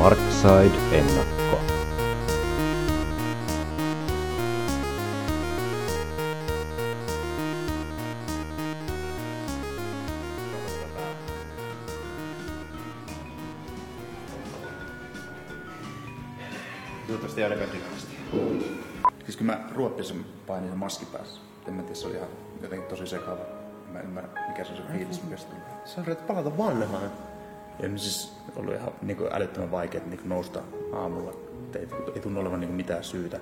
Smartside-ennakko. Toivottavasti ei ainakaan dynastia. Siis kun mä ruoppisen painin sen maski päässä. En mä tiedä, se oli ihan jotenkin tosi sekava. En mä ymmärrä, mikä se on se fiilis, mikä se tulee. Sä yrität palata vanhaan. Ja siis ollut ihan niin kuin älyttömän vaikea niin nousta aamulla. Et Ei, ei tunnu olevan niin mitään syytä,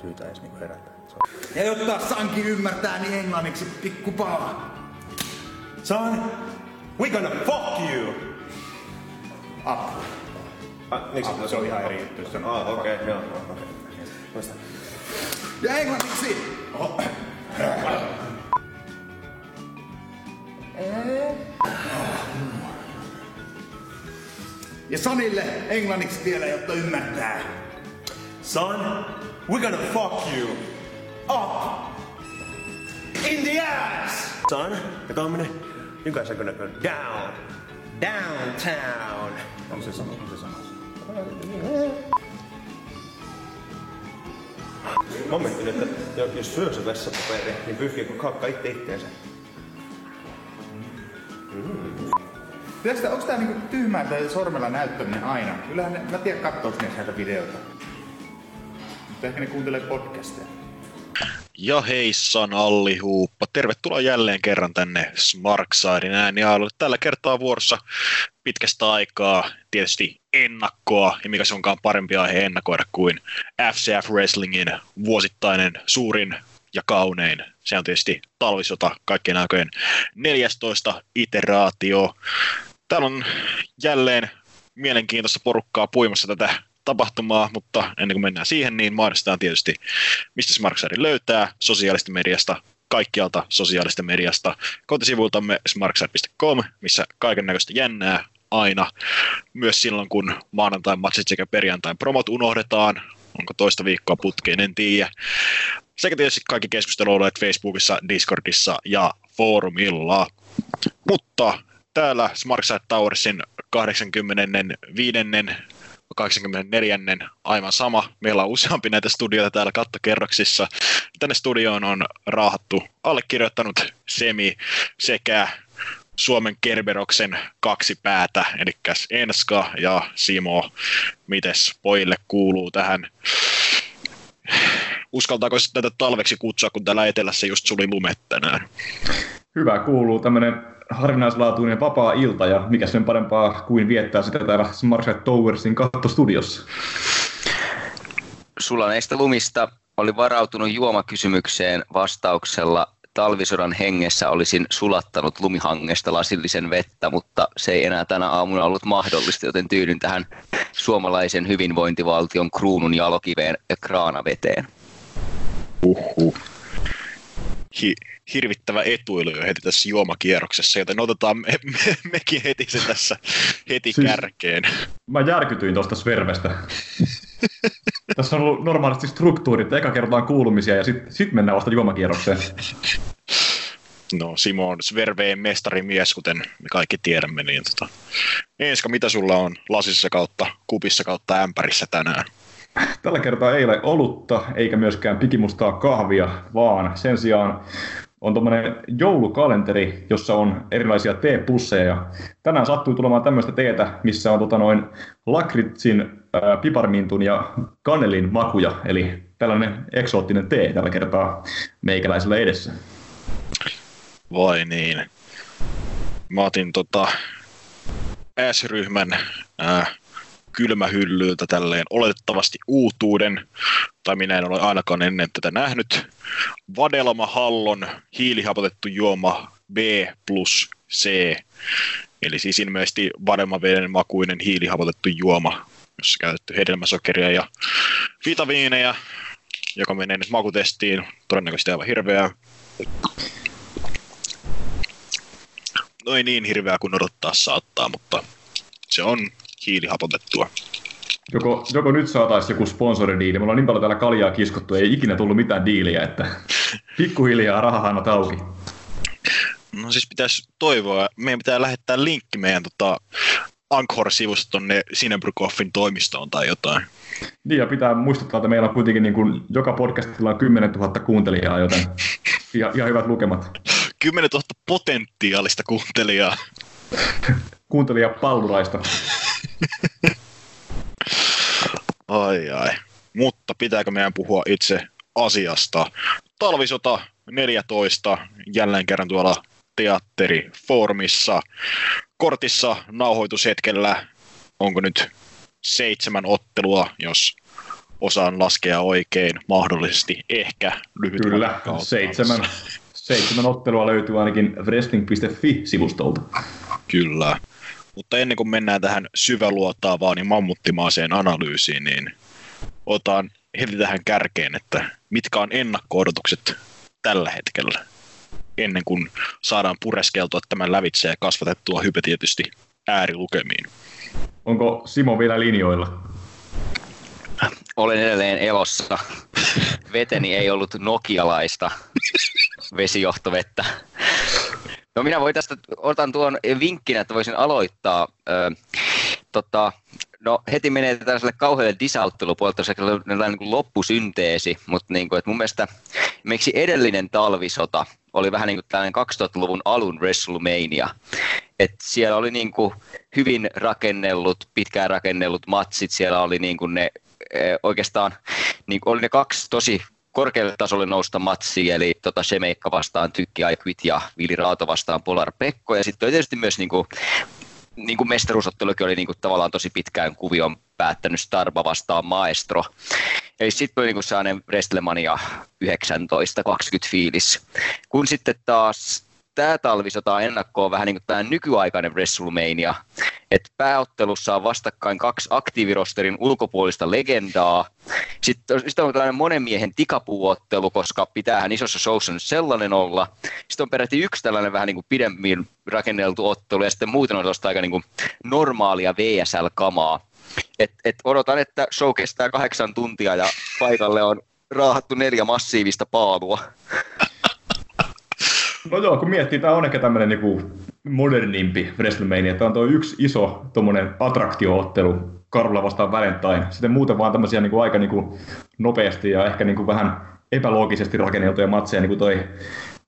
syytä edes niin herätä. Se on- Ja jotta Sanki ymmärtää, niin englanniksi pikku pala. Son, we gonna fuck you! Up. Ah, miksi Up, se on ihan eri juttu. Se on- Ah, okei, okay, joo. Muista. Ja englanniksi! Oho. Ja Sanille englanniksi vielä, jotta ymmärtää. Son, we're gonna fuck you up in the ass! Son, the company, you guys are gonna go down, downtown. On se sama, on se sama. Mä mietin, että jo- jos syö se vessapaperi, niin pyyhkiikö kakka itse itteensä? Pitäis tää, onks tää niinku tyhmää tai sormella näyttäminen aina? Kyllähän ne, mä tiedän kattooks ne näitä videoita. Mutta ehkä ne kuuntelee podcasteja. Ja heissan Alli Huuppa. Tervetuloa jälleen kerran tänne Smarksidein äänialueelle. Tällä kertaa vuorossa pitkästä aikaa tietysti ennakkoa, ja mikä se onkaan parempi aihe ennakoida kuin FCF Wrestlingin vuosittainen suurin ja kaunein. Se on tietysti talvisota kaikkien aikojen 14 iteraatio. Täällä on jälleen mielenkiintoista porukkaa puimassa tätä tapahtumaa, mutta ennen kuin mennään siihen, niin mahdollistetaan tietysti, mistä Smarksari löytää sosiaalista mediasta, kaikkialta sosiaalista mediasta, kotisivuiltamme smarkside.com, missä kaiken näköistä jännää aina, myös silloin kun maanantain matsit sekä perjantain promot unohdetaan, onko toista viikkoa putkeen, en tiedä. Sekä tietysti kaikki keskusteluolet Facebookissa, Discordissa ja foorumilla. Mutta täällä Smartside Towersin 85. 84. aivan sama. Meillä on useampi näitä studioita täällä kattokerroksissa. Tänne studioon on raahattu allekirjoittanut Semi sekä Suomen Kerberoksen kaksi päätä, eli Enska ja Simo. Mites pojille kuuluu tähän? Uskaltaako tätä talveksi kutsua, kun täällä etelässä just suli lumet tänään? Hyvä kuuluu tämmöinen harvinaislaatuinen vapaa-ilta ja mikä sen parempaa kuin viettää sitä täällä Smartside Towersin kattostudiossa. sulaneista lumista oli varautunut juomakysymykseen vastauksella talvisodan hengessä olisin sulattanut lumihangesta lasillisen vettä, mutta se ei enää tänä aamuna ollut mahdollista, joten tyydyn tähän suomalaisen hyvinvointivaltion kruunun jalokiveen ja kraanaveteen. Uhuh. Hi- hirvittävä etuilu jo heti tässä juomakierroksessa, joten otetaan me, me, mekin heti se tässä heti Siis- kärkeen. Mä järkytyin tuosta Svervestä. Tässä on ollut normaalisti struktuurit, eka kerrotaan kuulumisia ja sitten sit mennään vasta juomakierrokseen. No, Simo on Sverveen mestarimies, kuten me kaikki tiedämme. Niin tota. Enska, mitä sulla on lasissa kautta, kupissa kautta ämpärissä tänään? Tällä kertaa ei ole olutta eikä myöskään pikimustaa kahvia, vaan sen sijaan on tuommoinen joulukalenteri, jossa on erilaisia teepusseja. Ja tänään sattui tulemaan tämmöistä teetä, missä on tota noin lakritsin, ää, piparmintun ja kanelin makuja, eli tällainen eksoottinen tee tällä kertaa meikäläisellä edessä. Vai niin? Mä otin tota S-ryhmän kylmähyllyltä tälleen oletettavasti uutuuden, tai minä en ole ainakaan ennen tätä nähnyt. Vadelma Hallon hiilihapotettu juoma B plus C, eli siis ilmeisesti vadelmaveden makuinen hiilihapotettu juoma, jossa käytetty hedelmäsokeria ja vitamiineja, joka menee nyt makutestiin, todennäköisesti aivan hirveää. No ei niin hirveää kuin odottaa saattaa, mutta se on hiilihapotettua. Joko, joko nyt saataisiin joku sponsoridiili, mulla on niin paljon täällä kaljaa kiskottu, ei ikinä tullut mitään diiliä, että pikkuhiljaa rahahanat auki. No siis pitäisi toivoa, meidän pitää lähettää linkki meidän tota, Anchor-sivusta tonne Sinebrykoffin toimistoon tai jotain. Niin, ja pitää muistuttaa, että meillä on kuitenkin niin kuin, joka podcastilla on 10 000 kuuntelijaa, joten ihan, ihan hyvät lukemat. 10 000 potentiaalista kuuntelijaa. Kuuntelija palluraista. Ai ai. Mutta pitääkö meidän puhua itse asiasta? Talvisota 14, jälleen kerran tuolla teatterifoorumissa. Kortissa nauhoitushetkellä, onko nyt seitsemän ottelua, jos osaan laskea oikein, mahdollisesti ehkä lyhyt Kyllä, seitsemän, seitsemän ottelua löytyy ainakin wrestling.fi-sivustolta. Kyllä. Mutta ennen kuin mennään tähän syväluotaavaan ja mammuttimaaseen analyysiin, niin otan heti tähän kärkeen, että mitkä on ennakko-odotukset tällä hetkellä, ennen kuin saadaan pureskeltua tämän lävitse ja kasvatettua hype tietysti äärilukemiin. Onko Simo vielä linjoilla? Olen edelleen elossa. Veteni ei ollut nokialaista vesijohtovettä. No minä voin tästä, otan tuon vinkkinä, että voisin aloittaa. Ö, tota, no heti menee tällaiselle kauhealle disauttelupuolelle, se on niin kuin loppusynteesi, mutta niin kuin, että mun mielestä miksi edellinen talvisota oli vähän niin kuin tällainen 2000-luvun alun WrestleMania. Et siellä oli niin kuin hyvin rakennellut, pitkään rakennellut matsit, siellä oli niin kuin ne oikeastaan niin kuin oli ne kaksi tosi korkealle tasolle nousta matsia, eli tota Shemeikka vastaan Tykki Aikvit ja Vili Raato vastaan Polar Pekko, ja sitten tietysti myös niin kuin, niin kuin mestaruusottelukin oli niin kuin tavallaan tosi pitkään kuvion päättänyt Starba vastaan Maestro. Eli sitten oli niin kuin sellainen Wrestlemania 19-20 fiilis. Kun sitten taas tämä talvisota ennakkoon vähän niin kuin tämä nykyaikainen WrestleMania, että pääottelussa on vastakkain kaksi aktiivirosterin ulkopuolista legendaa. Sitten, sitten on tällainen monen miehen tikapuuottelu, koska pitäähän isossa showssa nyt sellainen olla. Sitten on peräti yksi tällainen vähän niin kuin pidemmin rakenneltu ottelu ja sitten muuten on aika niin kuin normaalia VSL-kamaa. Et, et odotan, että show kestää kahdeksan tuntia ja paikalle on raahattu neljä massiivista paalua. No joo, kun miettii, tämä on ehkä tämmöinen niinku modernimpi WrestleMania. Tämä on tuo yksi iso tuommoinen attraktioottelu Karula vastaan Valentine. Sitten muuten vaan tämmöisiä niinku aika niinku nopeasti ja ehkä niinku vähän epäloogisesti rakenneltuja matseja, niin kuin toi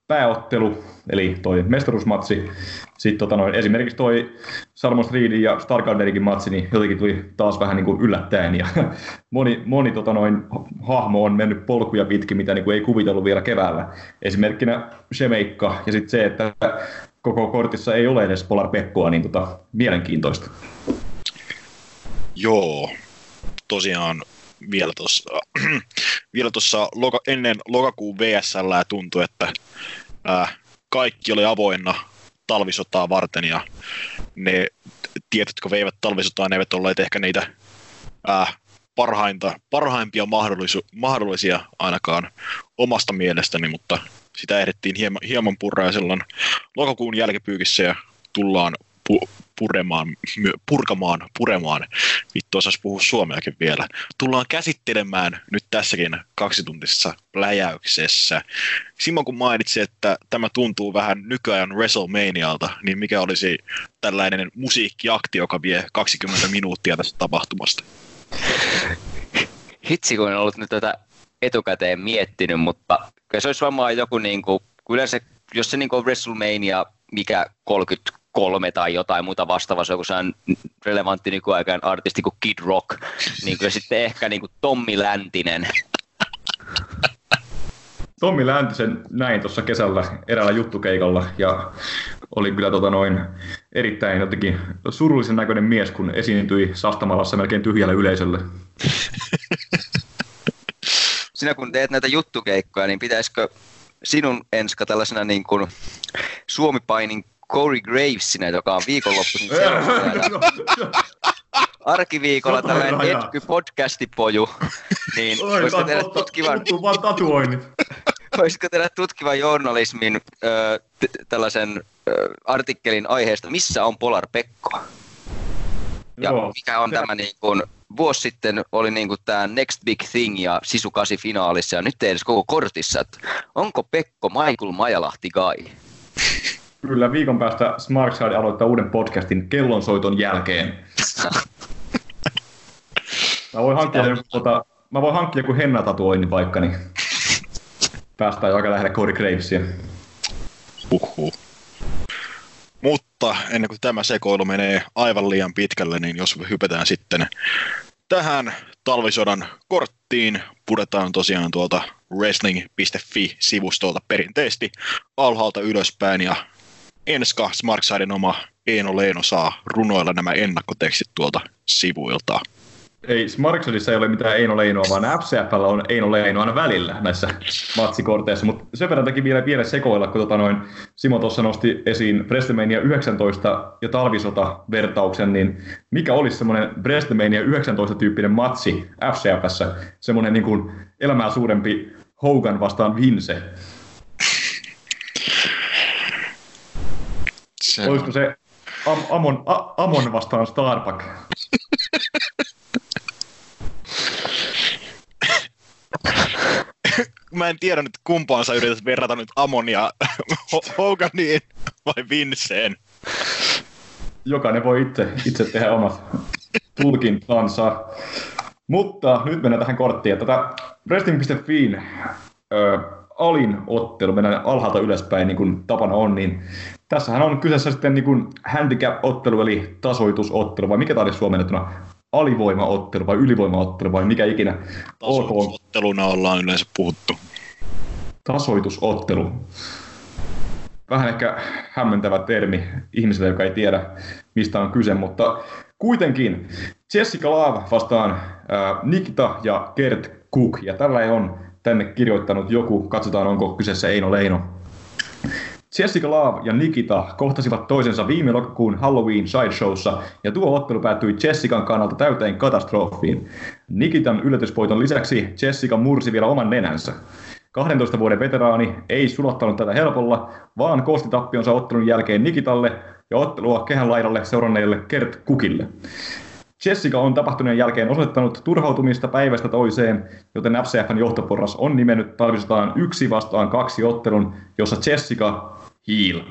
pääottelu, eli toi mestaruusmatsi. Sitten tota noin, esimerkiksi toi Salmon Streetin ja Stargarderikin matsi, niin jotenkin tuli taas vähän niin kuin yllättäen. Ja moni moni tota noin, hahmo on mennyt polkuja pitkin, mitä niin kuin ei kuvitellut vielä keväällä. Esimerkkinä Shemeikka ja sitten se, että koko kortissa ei ole edes Polar Pekkoa, niin tota, mielenkiintoista. Joo, tosiaan vielä tuossa vielä tuossa loka, ennen lokakuun VSL tuntui, että ää, kaikki oli avoinna talvisotaa varten ja ne tietyt, jotka veivät talvisotaa, ne eivät olleet ehkä niitä ää, parhainta, parhaimpia mahdollisu, mahdollisia ainakaan omasta mielestäni, mutta sitä ehdittiin hieman, hieman purraa ja silloin lokakuun jälkipyykissä ja tullaan puremaan, purkamaan, puremaan. Vittu osas puhua suomeakin vielä. Tullaan käsittelemään nyt tässäkin kaksituntisessa pläjäyksessä. Simon kun mainitsi, että tämä tuntuu vähän nykyajan WrestleManialta, niin mikä olisi tällainen musiikkiakti, joka vie 20 minuuttia tästä tapahtumasta? Hitsi, kun en ollut nyt tätä etukäteen miettinyt, mutta se olisi varmaan joku, niin kuin, yleensä, jos se niin kuin WrestleMania, mikä 30 kolme tai jotain muuta vastaavaa, se on sellainen relevantti nykyaikaan artisti kuin Kid Rock, niin kyllä sitten ehkä niin kuin Tommi Läntinen. Tommi Läntisen näin tuossa kesällä eräällä juttukeikalla ja oli kyllä tota noin erittäin jotenkin surullisen näköinen mies, kun esiintyi Sastamalassa melkein tyhjälle yleisölle. Sinä kun teet näitä juttukeikkoja, niin pitäisikö sinun Enska tällaisena niin kuin Suomi-painin Corey Gravesinä, joka on viikonloppuisin Arkiviikolla tällainen etky podcastipoju, niin voisiko tehdä tutkivan... vaan tatuoinnit. voisiko tehdä tutkivan journalismin ö, t- tällaisen ö, artikkelin aiheesta, missä on Polar Pekko? Ja Joo. mikä on tämä niin kuin, vuosi sitten oli niin kuin tämä Next Big Thing ja Sisu 8 finaalissa ja nyt ei edes koko kortissa, että onko Pekko Michael Majalahti Guy? Kyllä, viikon päästä Smarkside aloittaa uuden podcastin kellonsoiton jälkeen. Mä voin hankkia, joku, tota, mä voin hankkia joku hennatatuoinnin vaikka, niin päästään jo aika lähelle Corey Gravesia. Uhuh. Mutta ennen kuin tämä sekoilu menee aivan liian pitkälle, niin jos hypätään sitten tähän talvisodan korttiin, pudetaan tosiaan tuolta wrestling.fi-sivustolta perinteisesti alhaalta ylöspäin ja Enska Smartsidin oma Eeno Leeno saa runoilla nämä ennakkotekstit tuolta sivuilta. Ei, Smarksodissa ei ole mitään Eino Leinoa, vaan FCFllä on Eino Leino aina välillä näissä matsikorteissa. Mutta sen verran teki vielä vielä sekoilla, kun tota noin, Simo tuossa nosti esiin WrestleMania 19 ja talvisota-vertauksen, niin mikä olisi semmoinen WrestleMania 19-tyyppinen matsi FCFssä, semmoinen niin kuin elämää suurempi Hogan vastaan Vince? Se Olisiko se Am- Amon, A- Amon vastaan Starbuck? Mä en tiedä nyt kumpaan sä yrität verrata nyt Amonia Hoganiin vai Vinceen. Jokainen voi itse, itse tehdä omat tulkintansa. Mutta nyt mennään tähän korttiin. Tätä Wrestling.fiin ö, alin ottelu, mennään alhaalta ylöspäin niin kuin tapana on, niin tässähän on kyseessä sitten niin kuin handicap-ottelu, eli tasoitusottelu, vai mikä tämä olisi suomennettuna? Alivoimaottelu vai ylivoimaottelu vai mikä ikinä Tasoitusotteluna ollaan yleensä puhuttu. tasoitusottelu. Vähän ehkä hämmentävä termi ihmiselle, joka ei tiedä, mistä on kyse, mutta kuitenkin Jessica Love vastaan äh, Nikita ja Kert Cook, ja tällä ei on tänne kirjoittanut joku, katsotaan onko kyseessä Eino Leino. Jessica Love ja Nikita kohtasivat toisensa viime lokakuun Halloween Sideshowssa, ja tuo ottelu päättyi Jessican kannalta täyteen katastrofiin. Nikitan yllätysvoiton lisäksi Jessica mursi vielä oman nenänsä. 12 vuoden veteraani ei sulattanut tätä helpolla, vaan koosti tappionsa ottelun jälkeen Nikitalle ja ottelua kehän laidalle seuranneille Kert Kukille. Jessica on tapahtuneen jälkeen osoittanut turhautumista päivästä toiseen, joten FCFn johtoporras on nimennyt talvisotaan yksi vastaan kaksi ottelun, jossa Jessica Heel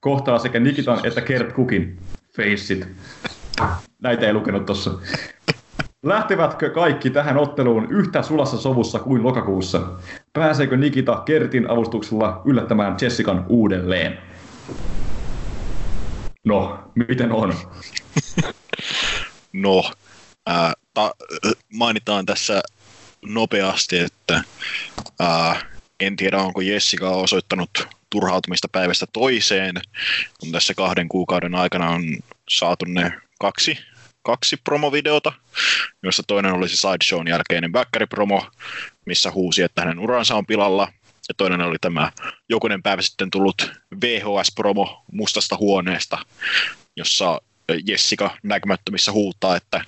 kohtaa sekä Nikitan että Kert Kukin Faceit. Näitä ei lukenut tossa. Lähtevätkö kaikki tähän otteluun yhtä sulassa sovussa kuin lokakuussa? Pääseekö Nikita Kertin avustuksella yllättämään Jessican uudelleen? No, miten on? No, ää, ta, mainitaan tässä nopeasti, että ää, en tiedä onko Jessica osoittanut turhautumista päivästä toiseen, kun tässä kahden kuukauden aikana on saatu ne kaksi, kaksi promovideota, joista toinen oli se Sideshown jälkeinen promo, missä huusi, että hänen uransa on pilalla, ja toinen oli tämä jokunen päivä sitten tullut VHS-promo mustasta huoneesta, jossa Jessica näkymättömissä huutaa, että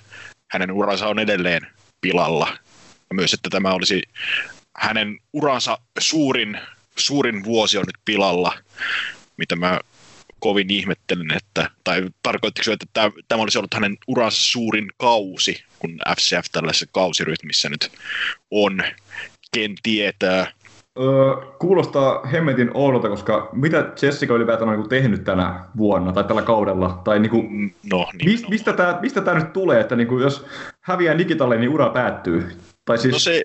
hänen uransa on edelleen pilalla. Ja myös, että tämä olisi hänen uransa suurin, suurin vuosi on nyt pilalla, mitä mä kovin ihmettelen, että, tai tarkoittiko että tämä, tämä olisi ollut hänen uransa suurin kausi, kun FCF tällaisessa kausirytmissä nyt on, ken tietää. Öö, kuulostaa hemmetin oudolta, koska mitä Jessica ylipäätään on niin tehnyt tänä vuonna tai tällä kaudella? Tai niin kuin, No, niin, mist, mistä tämä mistä tää nyt tulee, että niin kuin, jos häviää Nikitalle, niin ura päättyy? Tai siis, no se,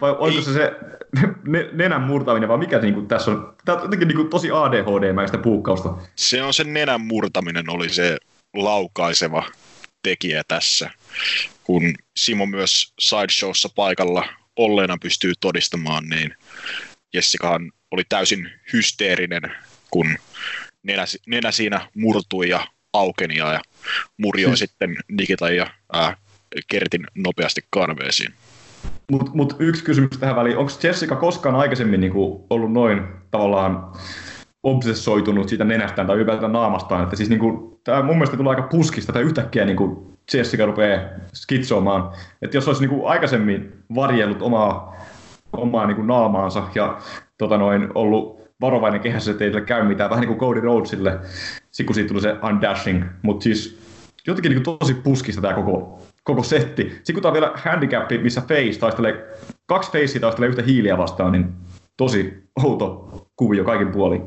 vai onko ei. se se ne, nenän murtaminen, vai mikä niin kuin, tässä on? Tämä on jotenkin niin kuin, tosi ADHD-mäistä puukkausta. se on sen nenän murtaminen oli se laukaiseva tekijä tässä, kun Simo myös Sideshowssa paikalla olleena pystyy todistamaan, niin Jessicahan oli täysin hysteerinen, kun nenä, nenä siinä murtui ja aukeni ja murjoi sitten Nikita ja ää, Kertin nopeasti karveesiin. Mutta mut yksi kysymys tähän väliin. Onko Jessica koskaan aikaisemmin niinku ollut noin tavallaan obsessoitunut siitä nenästään tai ylipäätään naamastaan? Että siis niinku, tämä mun mielestä tulee aika puskista tai yhtäkkiä niinku Jessica rupeaa skitsoamaan. Että jos olisi niinku aikaisemmin varjellut omaa, omaa niinku naamaansa ja tota noin, ollut varovainen kehässä, ettei sille käy mitään, vähän niin kuin Cody Rhodesille, sit kun siitä tuli se undashing. Mutta siis jotenkin niin tosi puskista tämä koko, koko setti. Sitten kun tämä on vielä handicap, missä face taistelee, kaksi facea taistelee yhtä hiiliä vastaan, niin tosi outo kuvio kaikin puolin.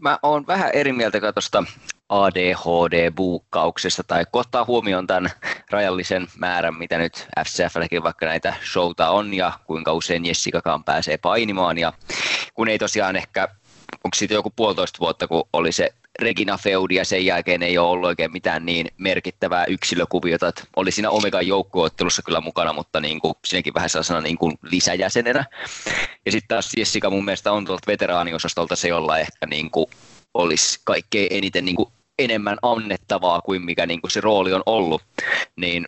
mä oon vähän eri mieltä tuosta ADHD-buukkauksesta tai kun ottaa huomioon tämän rajallisen määrän, mitä nyt FCFlläkin vaikka näitä showta on ja kuinka usein Jessikakaan pääsee painimaan ja kun ei tosiaan ehkä, onko siitä joku puolitoista vuotta, kun oli se Regina Feudi ja sen jälkeen ei ole ollut oikein mitään niin merkittävää yksilökuviota, että oli siinä Omegan joukkueottelussa kyllä mukana, mutta niin kuin, siinäkin vähän sellaisena niin kuin lisäjäsenenä. Ja sitten taas Jessica mun mielestä on tuolta veteraaniosastolta se, jolla ehkä niin kuin olisi kaikkein eniten niin kuin enemmän annettavaa kuin mikä niin kuin se rooli on ollut, niin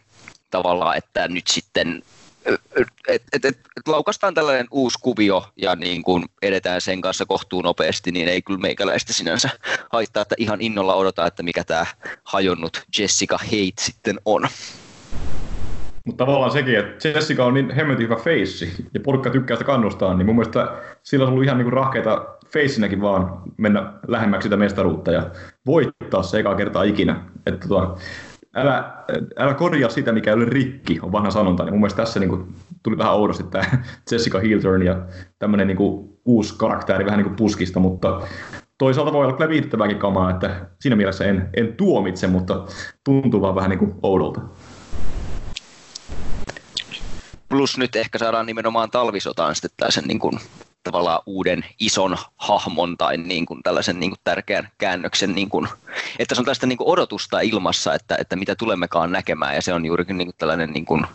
tavallaan, että nyt sitten et, et, et, et laukastaan tällainen uusi kuvio ja niin kun edetään sen kanssa kohtuun nopeasti, niin ei kyllä meikäläistä sinänsä haittaa, että ihan innolla odotaa, että mikä tämä hajonnut Jessica Hate sitten on. Mutta tavallaan sekin, että Jessica on niin hemmetin hyvä feissi ja porukka tykkää sitä kannustaa, niin mun mielestä sillä on ollut ihan niin rahkeita feissinäkin vaan mennä lähemmäksi sitä mestaruutta ja voittaa se eka kertaa ikinä. Että tota, älä, älä korjaa sitä, mikä ei ole rikki, on vanha sanonta. Niin mun mielestä tässä niin kuin, tuli vähän oudosti tämä Jessica Hilturn ja tämmöinen niin uusi karakteri vähän niin kuin puskista, mutta toisaalta voi olla kyllä viihdyttävääkin kamaa, että siinä mielessä en, en tuomitse, mutta tuntuu vaan vähän niin kuin oudolta. Plus nyt ehkä saadaan nimenomaan talvisotaan sitten tällaisen niin kuin tavallaan uuden ison hahmon tai niin kuin tällaisen niin kuin tärkeän käännöksen, niin kuin, että se on tästä niin kuin odotusta ilmassa, että, että mitä tulemmekaan näkemään ja se on juurikin niin kuin tällainen, niin kuin,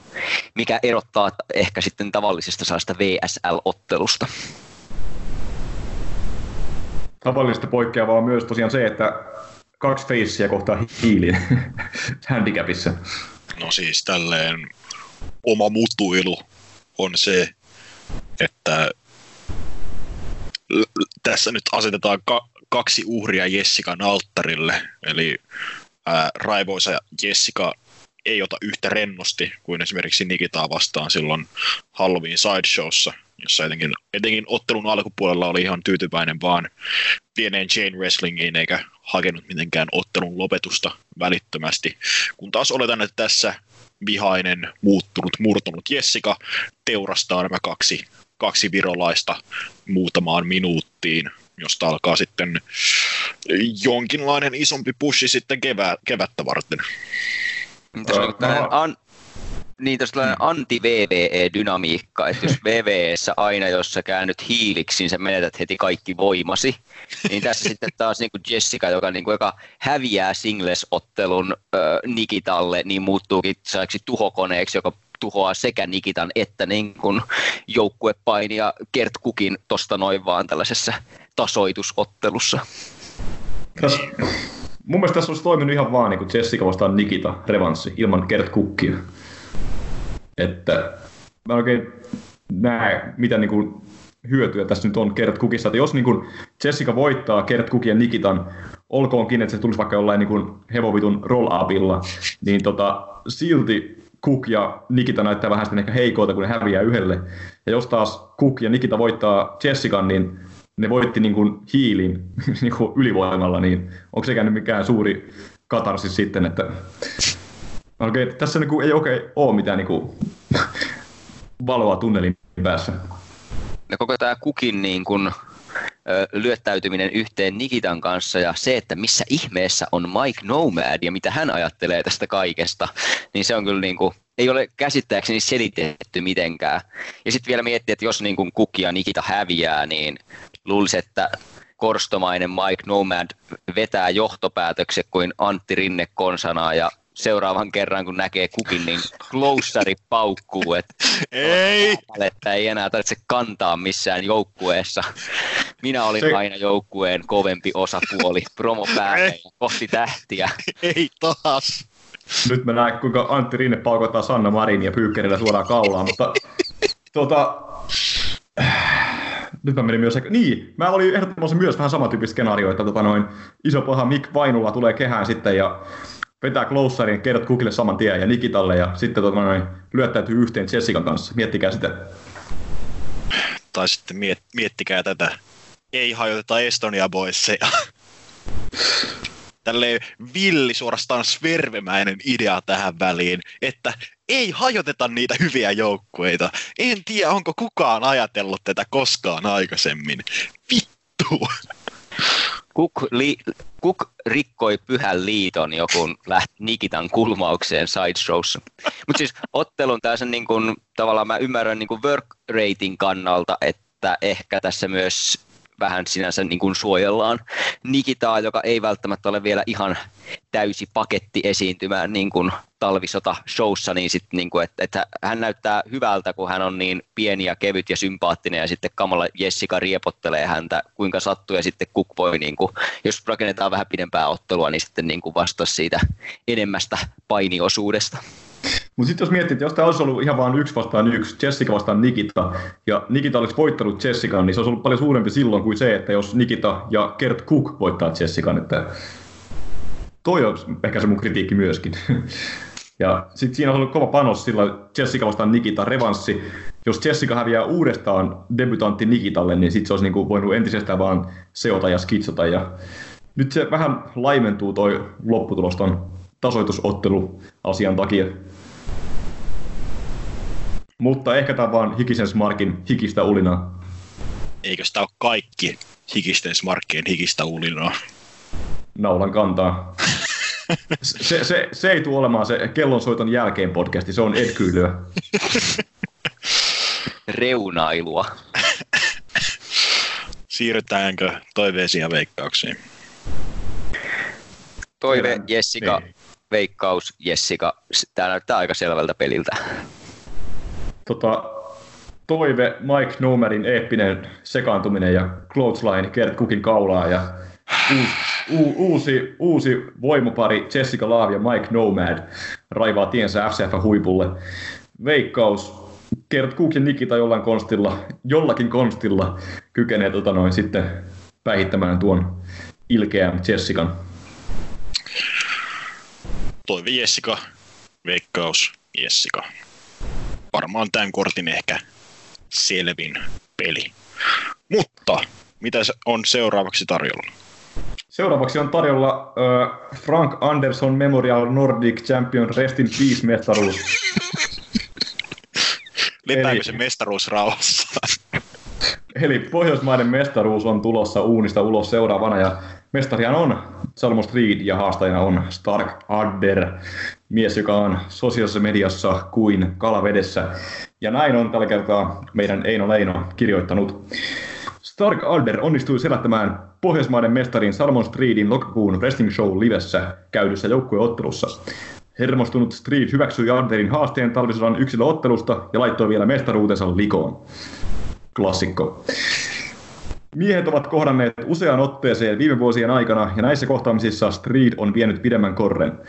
mikä erottaa ehkä sitten tavallisesta saasta VSL-ottelusta. Tavallista poikkeavaa on myös tosiaan se, että kaksi feissiä kohtaa hiilin handicapissa. No siis tälleen oma mutuilu on se, että tässä nyt asetetaan ka- kaksi uhria Jessikan alttarille, eli ää, Raivoisa Jessica ei ota yhtä rennosti kuin esimerkiksi Nikitaa vastaan silloin Halloween Sideshowssa, jossa etenkin, etenkin ottelun alkupuolella oli ihan tyytyväinen vaan pieneen Jane Wrestlingiin eikä hakenut mitenkään ottelun lopetusta välittömästi. Kun taas oletan, että tässä vihainen, muuttunut, murtunut Jessica teurastaa nämä kaksi kaksi virolaista muutamaan minuuttiin, josta alkaa sitten jonkinlainen isompi pushi sitten kevää, kevättä varten. Tässä on tällainen an, niin, tässä on anti-VVE-dynamiikka, että jos VVEssä aina, jos sä käännyt hiiliksi, niin sä menetät heti kaikki voimasi. Niin tässä sitten taas niin kuin Jessica, joka, niin kuin, joka häviää singles-ottelun äh, Nikitalle, niin muuttuukin tuhokoneeksi, joka tuhoaa sekä Nikitan että niin kuin joukkuepainia Kert Kukin tosta noin vaan tällaisessa tasoitusottelussa. Täs, mun mielestä tässä olisi toiminut ihan vaan niin kuin Jessica vastaan Nikita revanssi ilman Kert Kukkia. Että mä oikein näe, mitä niin kuin hyötyä tässä nyt on Kert Kukissa. Että jos niin kuin Jessica voittaa Kert Kukin ja Nikitan, olkoonkin, että se tulisi vaikka jollain niin kuin hevovitun roll-upilla, niin tota, silti Cook ja Nikita näyttää vähän sitten ehkä heikoilta, kun ne häviää yhdelle. Ja jos taas Cook ja Nikita voittaa Jessican, niin ne voitti niin kuin hiilin niin kuin ylivoimalla, niin onko se käynyt mikään suuri katarsis sitten, että okay, tässä niin kuin ei oikein ole mitään niin kuin valoa tunnelin päässä. Ja koko tämä kukin niin kuin lyöttäytyminen yhteen Nikitan kanssa ja se, että missä ihmeessä on Mike Nomad ja mitä hän ajattelee tästä kaikesta, niin se on kyllä niin kuin, ei ole käsittääkseni selitetty mitenkään. Ja sitten vielä miettiä, että jos niin kuin Kuki ja Nikita häviää, niin luulisi, että korstomainen Mike Nomad vetää johtopäätökset kuin Antti Rinne konsanaa ja seuraavan kerran, kun näkee kukin, niin closeri paukkuu, että ei. että ei enää tarvitse kantaa missään joukkueessa. Minä olin Se... aina joukkueen kovempi osapuoli, promo päälle kohti tähtiä. Ei taas. Nyt mä näen, kuinka Antti Rinne paukottaa Sanna Marin ja Pyykkerillä suoraan kaulaan, mutta tuota, nyt mä menin myös, niin, mä olin ehdottomasti myös vähän samantyyppistä skenaario, että tota noin, iso paha Mick Vainula tulee kehään sitten ja vetää closerin Kerrot Kukille saman tien ja Nikitalle ja sitten tota noin, lyöttäytyy yhteen Jessican kanssa. Miettikää sitä. Tai sitten miet, miettikää tätä. Ei hajoteta Estonia Boysseja. Tälleen villi suorastaan svervemäinen idea tähän väliin, että ei hajoteta niitä hyviä joukkueita. En tiedä, onko kukaan ajatellut tätä koskaan aikaisemmin. Vittu! Kuk, li, Kuk rikkoi pyhän liiton joku lähti Nikitan kulmaukseen sideshowssa. Mutta siis ottelun tässä niin kun, tavallaan mä ymmärrän niin work rating kannalta, että ehkä tässä myös vähän sinänsä niin kuin suojellaan Nikitaa, joka ei välttämättä ole vielä ihan täysi paketti esiintymään niin kuin talvisota showssa, niin, sit, niin kuin, että, että, hän näyttää hyvältä, kun hän on niin pieni ja kevyt ja sympaattinen, ja sitten kamala Jessica riepottelee häntä kuinka sattuu, ja sitten Cook voi, niin kuin, jos rakennetaan vähän pidempää ottelua, niin sitten niin kuin vastata siitä enemmästä painiosuudesta. Mutta sitten jos miettii, että jos tämä olisi ollut ihan vain yksi vastaan yksi, Jessica vastaan Nikita, ja Nikita olisi voittanut Jessican, niin se olisi ollut paljon suurempi silloin kuin se, että jos Nikita ja Kert Cook voittaa Jessican. Että toi on ehkä se mun kritiikki myöskin. Ja sitten siinä on ollut kova panos sillä Jessica vastaan Nikita revanssi. Jos Jessica häviää uudestaan debutantti Nikitalle, niin sitten se olisi niinku voinut entisestään vaan seota ja skitsata. Ja nyt se vähän laimentuu toi lopputulos tasoitusottelu asian takia. Mutta ehkä tämä vaan hikisen smarkin hikistä ulinaa. Eikö sitä ole kaikki hikisten smarkkien hikistä ulinaa? Naulan kantaa. Se, se, se ei tule olemaan se kellonsoiton jälkeen podcasti, se on Ed Kyllyä. Reunailua. Siirrytäänkö toiveisiin ja veikkauksiin? Toive, Jessica, niin. veikkaus, Jessica. Tämä näyttää aika selvältä peliltä tota, toive Mike Nomerin eeppinen sekaantuminen ja clothesline Kert Cookin kaulaa ja uusi, u, uusi, uusi voimapari Jessica Love ja Mike Nomad raivaa tiensä FCF-huipulle. Veikkaus Kert Cook ja Nikita jollain konstilla, jollakin konstilla kykenee tota noin, sitten päihittämään tuon ilkeän Jessican. Toive Jessica, veikkaus Jessica varmaan tämän kortin ehkä selvin peli. Mutta mitä on seuraavaksi tarjolla? Seuraavaksi on tarjolla äh, Frank Anderson Memorial Nordic Champion Rest in Peace mestaruus. Lepääkö se mestaruus rauhassa? Eli Pohjoismaiden mestaruus on tulossa uunista ulos seuraavana ja mestarihan on Salmo Street ja haastajana on Stark Adder, mies, joka on sosiaalisessa mediassa kuin kalavedessä. Ja näin on tällä kertaa meidän Eino Leino kirjoittanut. Stark Adder onnistui selättämään Pohjoismaiden mestarin Salmon Streetin lokakuun Wrestling Show livessä käydyssä joukkueottelussa. Hermostunut Street hyväksyi Adderin haasteen talvisodan yksilöottelusta ja laittoi vielä mestaruutensa likoon. Klassikko. Miehet ovat kohdanneet useaan otteeseen viime vuosien aikana, ja näissä kohtaamisissa Street on vienyt pidemmän korren.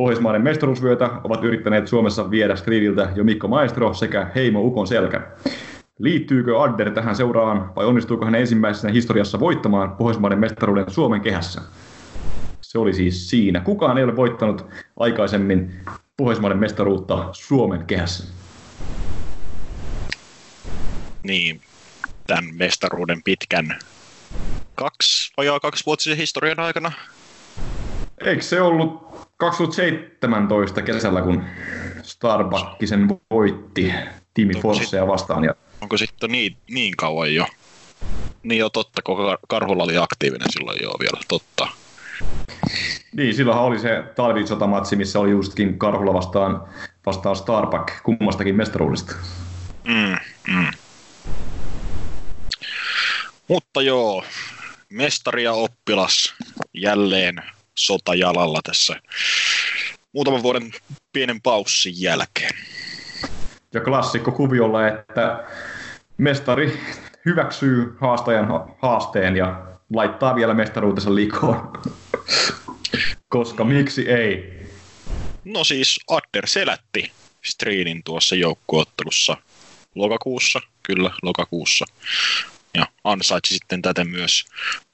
Pohjoismaiden mestaruusvyötä ovat yrittäneet Suomessa viedä Streetiltä jo Mikko Maestro sekä Heimo Ukon Selkä. Liittyykö Adder tähän seuraan vai onnistuuko hän ensimmäisenä historiassa voittamaan Pohjoismaiden mestaruuden Suomen kehässä? Se oli siis siinä. Kukaan ei ole voittanut aikaisemmin Pohjoismaiden mestaruutta Suomen kehässä. Niin, tämän mestaruuden pitkän kaksi, vajaa kaksi vuotisen historian aikana. Eikö se ollut 2017 kesällä, kun Starbucks sen voitti Timi Forsea vastaan? Ja... Onko sitten niin, niin kauan jo? Niin jo totta, koko Karhulla oli aktiivinen silloin jo vielä, totta. Niin, silloinhan oli se talvisotamatsi, missä oli justkin Karhulla vastaan, vastaan Starbuck kummastakin mestaruudesta. Mm, mm. Mutta joo, mestari ja oppilas jälleen sotajalalla tässä muutaman vuoden pienen paussin jälkeen. Ja klassikko kuviolla, että mestari hyväksyy haastajan haasteen ja laittaa vielä mestaruutensa likoon. Koska miksi ei? No siis Adder selätti Striinin tuossa joukkuottelussa lokakuussa, kyllä lokakuussa ja ansaitsi sitten täten myös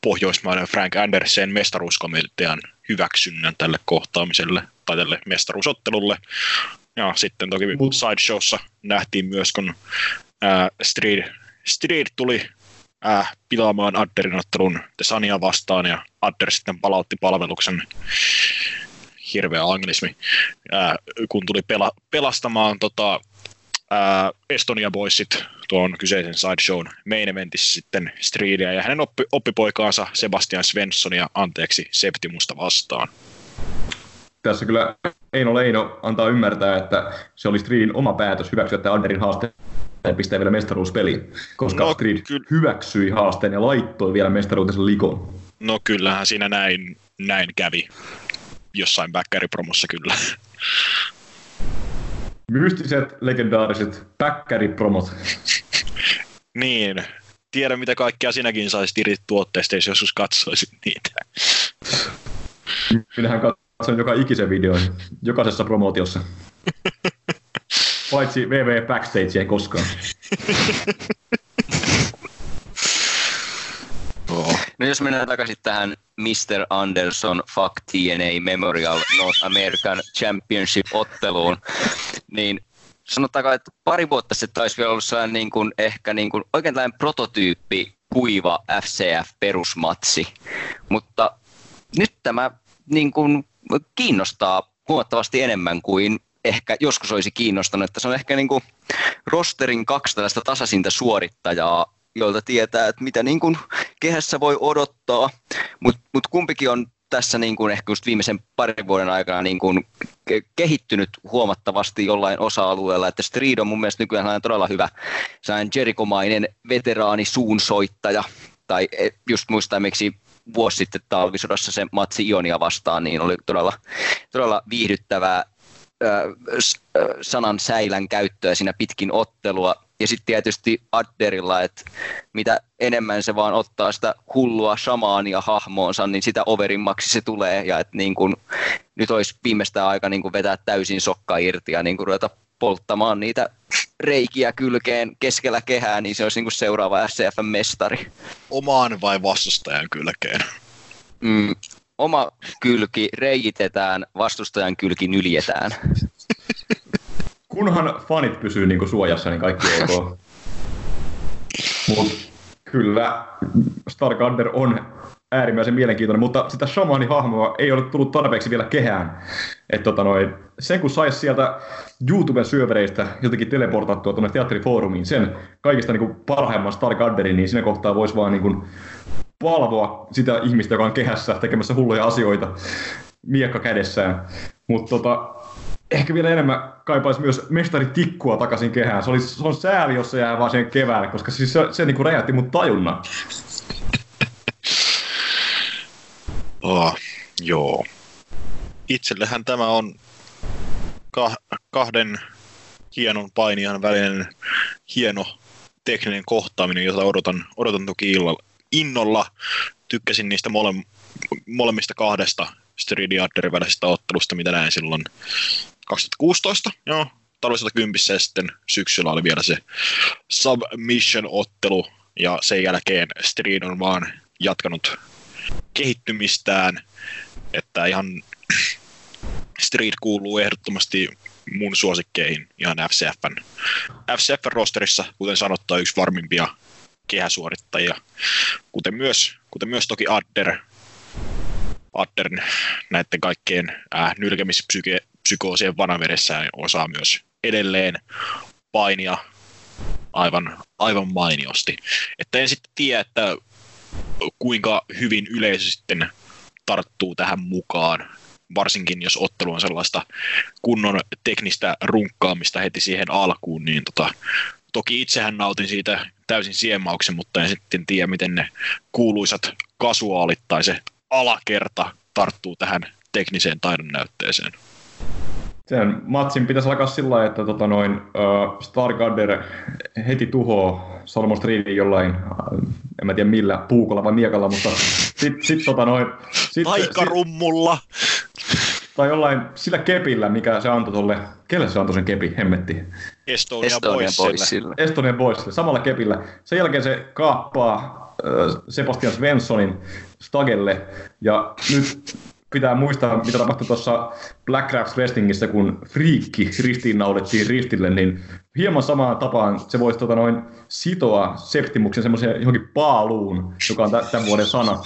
Pohjoismaiden Frank Andersen mestaruuskomitean hyväksynnän tälle kohtaamiselle tai tälle mestaruusottelulle. Ja sitten toki Mut. Sideshowssa nähtiin myös, kun ää, Street, Street tuli ää, pilaamaan Adderin ottelun Sania vastaan ja Adder sitten palautti palveluksen hirveä anglismi, ää, kun tuli pela, pelastamaan tota, ää, Estonia Boysit tuon kyseisen sideshown main eventissä sitten Streedia ja hänen oppi, oppipoikaansa Sebastian Svenssonia anteeksi Septimusta vastaan. Tässä kyllä Eino Leino antaa ymmärtää, että se oli Streedin oma päätös hyväksyä tämä Anderin haasteen ja pistää vielä mestaruuspeliin, koska No, Street kyllä. hyväksyi haasteen ja laittoi vielä mestaruutensa likoon. No kyllähän siinä näin, näin kävi jossain backeripromossa kyllä. Mystiset, legendaariset päkkäripromot. niin, tiedä mitä kaikkea sinäkin saisit irti tuotteista, jos joskus katsoisit niitä. Minähän katson joka ikisen videon, jokaisessa promootiossa. Paitsi VV Backstage ei koskaan. Oh. No jos mennään takaisin tähän Mr. Anderson Fuck TNA Memorial North American Championship-otteluun, niin sanotaanko, että pari vuotta sitten taisi vielä olla sellainen niin kuin, ehkä niin kuin, oikein tällainen prototyyppi kuiva FCF-perusmatsi, mutta nyt tämä niin kuin, kiinnostaa huomattavasti enemmän kuin ehkä joskus olisi kiinnostanut, että se on ehkä niin kuin rosterin kaksi tällaista tasaisinta suorittajaa, joilta tietää, että mitä niin kuin kehässä voi odottaa, mutta mut kumpikin on tässä niin kuin ehkä just viimeisen parin vuoden aikana niin kuin ke- kehittynyt huomattavasti jollain osa-alueella, että Street on mun mielestä nykyään sellainen todella hyvä sellainen Jerichomainen veteraani suunsoittaja, tai e, just muistaa miksi vuosi sitten talvisodassa se matsi Ionia vastaan, niin oli todella, todella viihdyttävää sanan säilän käyttöä siinä pitkin ottelua. Ja sitten tietysti Adderilla, että mitä enemmän se vaan ottaa sitä hullua shamaania hahmoonsa, niin sitä overimmaksi se tulee. Ja että niin kun, nyt olisi viimeistään aika niin kun vetää täysin sokka irti ja niin kun ruveta polttamaan niitä reikiä kylkeen keskellä kehää, niin se olisi niin kuin seuraava SCF-mestari. Omaan vai vastustajan kylkeen? Mm, oma kylki reijitetään, vastustajan kylki nyljetään. Kunhan fanit pysyy niin suojassa, niin kaikki ok. Mut kyllä, Stargander on äärimmäisen mielenkiintoinen, mutta sitä shamanin hahmoa ei ole tullut tarpeeksi vielä kehään. Et tota noin, sen kun saisi sieltä YouTuben syövereistä jotenkin teleportattua tuonne teatterifoorumiin, sen kaikista niin parhaimman Starganderin, niin siinä kohtaa voisi vaan niin kuin palvoa sitä ihmistä, joka on kehässä tekemässä hulluja asioita miekka kädessään. Mutta tota, ehkä vielä enemmän kaipaisi myös mestari Tikkua takaisin kehään. Se, oli, se on sääli, jos se jää vaan sen keväälle, koska siis se, se niin räjähti mun tajunnan. Oh, joo. Itsellehän tämä on kah- kahden hienon painijan välinen hieno tekninen kohtaaminen, jota odotan, odotan toki illalla, innolla. Tykkäsin niistä mole, molemmista kahdesta Street Adderin välisestä ottelusta, mitä näin silloin 2016, joo, talvisota kympissä ja sitten syksyllä oli vielä se Submission-ottelu ja sen jälkeen Street on vaan jatkanut kehittymistään, että ihan Street kuuluu ehdottomasti mun suosikkeihin ihan FCFn. FCFn rosterissa, kuten sanottua, yksi varmimpia kehäsuorittajia, kuten myös, kuten myös toki Adder, Adderin näiden kaikkien äh, nylkemispsykoosien vanavedessä osaa myös edelleen painia aivan, aivan mainiosti. Että en sitten tiedä, että kuinka hyvin yleisö sitten tarttuu tähän mukaan, varsinkin jos ottelu on sellaista kunnon teknistä runkkaamista heti siihen alkuun, niin tota, toki itsehän nautin siitä täysin siemauksen, mutta en sitten tiedä, miten ne kuuluisat kasuaalit tai se alakerta tarttuu tähän tekniseen taidon näytteeseen. Sen matsin pitäisi alkaa sillä lailla, että tota noin, uh, Stargarder heti tuhoaa Salomon Streetin jollain, uh, en mä tiedä millä, puukolla vai miekalla, mutta sitten sit, tota noin... Sit, Taikarummulla! Sit, tai jollain sillä kepillä, mikä se antoi tolle, kelle se antoi sen kepi, hemmetti? Estonia, Estonia Boysille. Boysille. Estonian Boysille, samalla kepillä. Sen jälkeen se kaappaa uh, Sebastian Svenssonin Stagelle, ja nyt pitää muistaa, mitä tapahtui tuossa Black Crafts Wrestlingissä, kun friikki ristiinnaulettiin ristille, niin hieman samaan tapaan se voisi tota noin sitoa Septimuksen semmoiseen johonkin paaluun, joka on tä- tämän vuoden sana.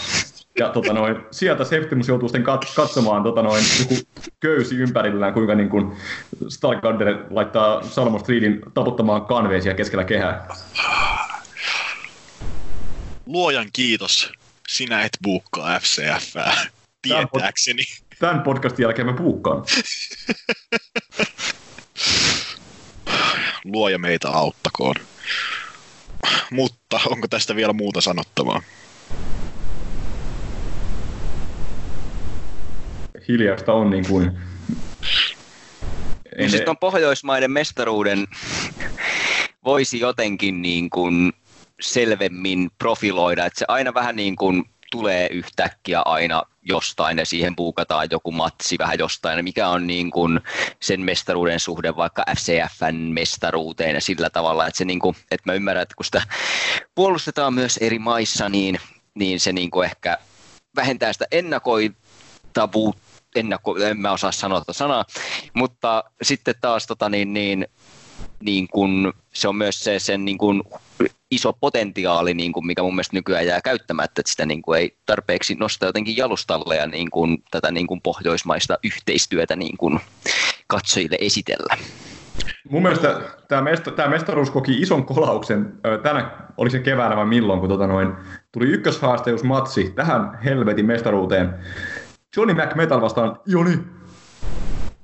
Ja tota noin, sieltä Septimus joutuu sitten kat- katsomaan tota noin, joku köysi ympärillään, kuinka niin kuin Stargander laittaa Salmo Streetin taputtamaan kanveisia keskellä kehää. Luojan kiitos, sinä et buukkaa FCF, tietääkseni. Tämän podcastin jälkeen mä puukkaan. Luoja meitä auttakoon. Mutta onko tästä vielä muuta sanottavaa? Hiljaista on niin kuin... Ei siis Pohjoismaiden mestaruuden voisi jotenkin niin kuin selvemmin profiloida, että se aina vähän niin kuin tulee yhtäkkiä aina jostain ja siihen puukataan joku matsi vähän jostain, mikä on niin kuin sen mestaruuden suhde vaikka FCFn mestaruuteen ja sillä tavalla, että, se niin kuin, että mä ymmärrän, että kun sitä puolustetaan myös eri maissa, niin, niin se niin kuin ehkä vähentää sitä ennakoitavuutta, ennakko, en mä osaa sanoa tuota sanaa, mutta sitten taas tota niin, niin, niin kun, se on myös se sen niin kun, iso potentiaali, niin kuin mikä mun mielestä nykyään jää käyttämättä, että sitä niin ei tarpeeksi nosta jotenkin jalustalle ja niin kuin, tätä niin kuin pohjoismaista yhteistyötä niin kuin katsojille esitellä. Mun mielestä tämä, mesta, tämä mestaruus koki ison kolauksen tänä, oli se keväänä vai milloin, kun tota noin, tuli ykköshaasteusmatsi tähän helvetin mestaruuteen. Johnny McMetal vastaan Joni.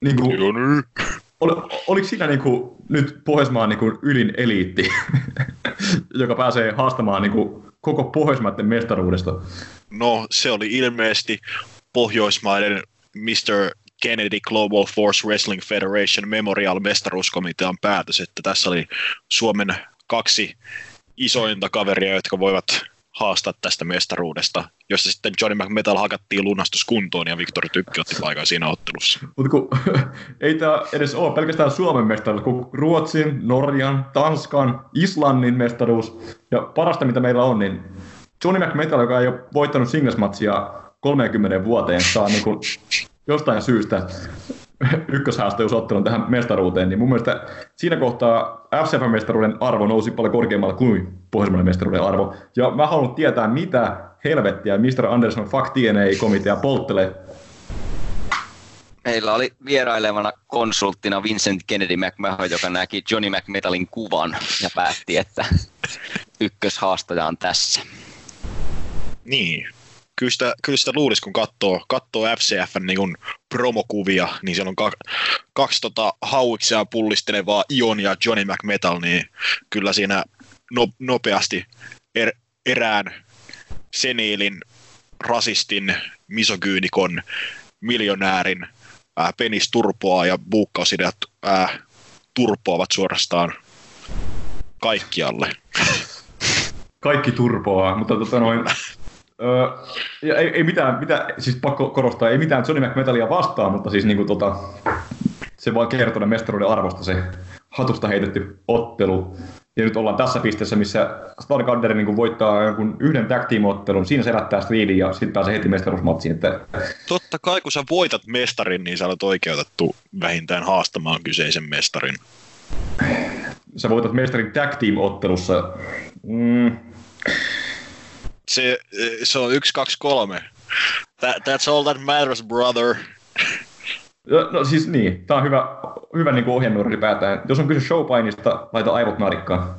Niin kuin, Joni. Ol, oliko siinä niin kuin, nyt Pohjoismaan niin kuin, ylin eliitti, joka pääsee haastamaan niin kuin, koko Pohjoismaiden mestaruudesta? No, se oli ilmeisesti Pohjoismaiden Mr. Kennedy Global Force Wrestling Federation Memorial mestaruuskomitean päätös, että tässä oli Suomen kaksi isointa kaveria, jotka voivat haastaa tästä mestaruudesta, jossa sitten Johnny McMetal hakattiin lunastuskuntoon ja Viktor Tykki otti paikan siinä ottelussa. Mutta kun ei tämä edes ole pelkästään Suomen mestaruus, kun Ruotsin, Norjan, Tanskan, Islannin mestaruus ja parasta mitä meillä on, niin Johnny McMetal, joka ei ole voittanut singles-matsia 30 vuoteen, saa niin kuin jostain syystä ykköshaasteusottelun tähän mestaruuteen, niin mun mielestä siinä kohtaa FCF-mestaruuden arvo nousi paljon korkeammalle kuin Pohjoismainen mestaruuden arvo. Ja mä haluan tietää, mitä helvettiä Mr. Anderson Fuck DNA-komitea polttelee Meillä oli vierailevana konsulttina Vincent Kennedy McMahon, joka näki Johnny McMetalin kuvan ja päätti, että ykköshaastaja on tässä. Niin, kyllä sitä, kyllä sitä luulisi, kun katsoo, katsoo FCFn niin promokuvia, niin siellä on kaksi, kaksi tota, hauiksia pullistelevaa Ion ja Johnny McMetal, niin kyllä siinä no, nopeasti er, erään seniilin, rasistin, misogyynikon, miljonäärin ää, penis turpoaa ja buukkausideat ää, turpoavat suorastaan kaikkialle. Kaikki turpoaa, mutta tota noin, Öö, ei, ei mitään, mitään, siis pakko korostaa, ei mitään Johnny McMetalia vastaan, mutta siis niinku tota, se vaan kertoo mestaruuden arvosta se hatusta heitetty ottelu. Ja nyt ollaan tässä pisteessä, missä Stargander niin voittaa jonkun yhden tag team-ottelun, siinä se herättää Streetin ja sitten pääsee heti mestaruusmatsiin. Että... Totta kai, kun sä voitat mestarin, niin sä olet oikeutettu vähintään haastamaan kyseisen mestarin. Sä voitat mestarin tag team-ottelussa. Mm, se, se on yksi, kaksi, kolme. That, that's all that matters, brother. No, no siis niin, tää on hyvä, hyvä niin ohjenuora ylipäätään. Jos on kyse showpainista, laita aivot narikkaan.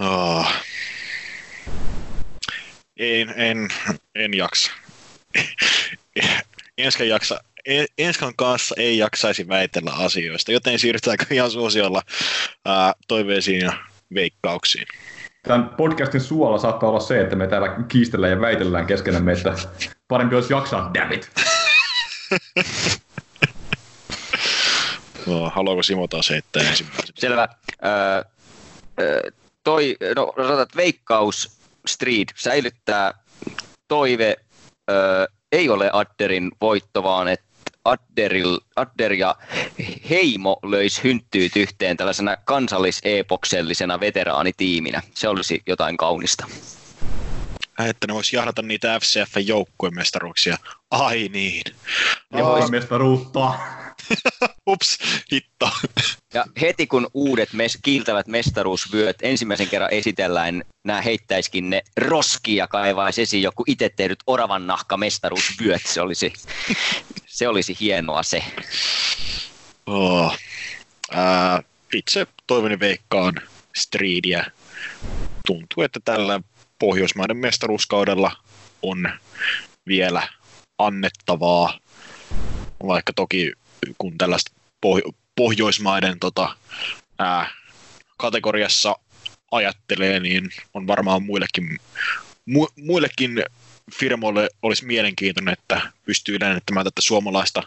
oh. En, en, en jaksa. Enskan, jaksa, Enskan kanssa ei jaksaisi väitellä asioista, joten siirrytäänkö ihan suosiolla ää, toiveisiin ja veikkauksiin. Tämän podcastin suola saattaa olla se, että me täällä kiistellään ja väitellään keskenämme, että parempi olisi jaksaa, damn it. no, haluaako Simo taas heittää ensimmäisen? Selvä. Öö, toi, no sanotaan, veikkaus Street säilyttää toive, öö, ei ole Adderin voitto, vaan että Adderil, Adder ja Heimo löisi hynttyyt yhteen tällaisena kansalliseepoksellisena veteraanitiiminä. Se olisi jotain kaunista. Että ne voisi jahdata niitä FCF-joukkuemestaruuksia. Ai niin. Ja vois... mestaruutta. Ups, hitto. Ja heti kun uudet mes- kiiltävät mestaruusvyöt ensimmäisen kerran esitellään, nämä heittäiskin ne roskiin ja kaivaisi esiin joku itse tehdyt oravan nahka mestaruusvyöt. Se olisi, se olisi hienoa se. Oh. Ää, itse toivoni veikkaan Streedia. Tuntuu, että tällä Pohjoismaiden mestaruuskaudella on vielä annettavaa, vaikka toki kun tällaista poh- Pohjoismaiden tota, ää, kategoriassa ajattelee, niin on varmaan muillekin, mu- muillekin firmoille olisi mielenkiintoinen, että pystyy lennättämään tätä suomalaista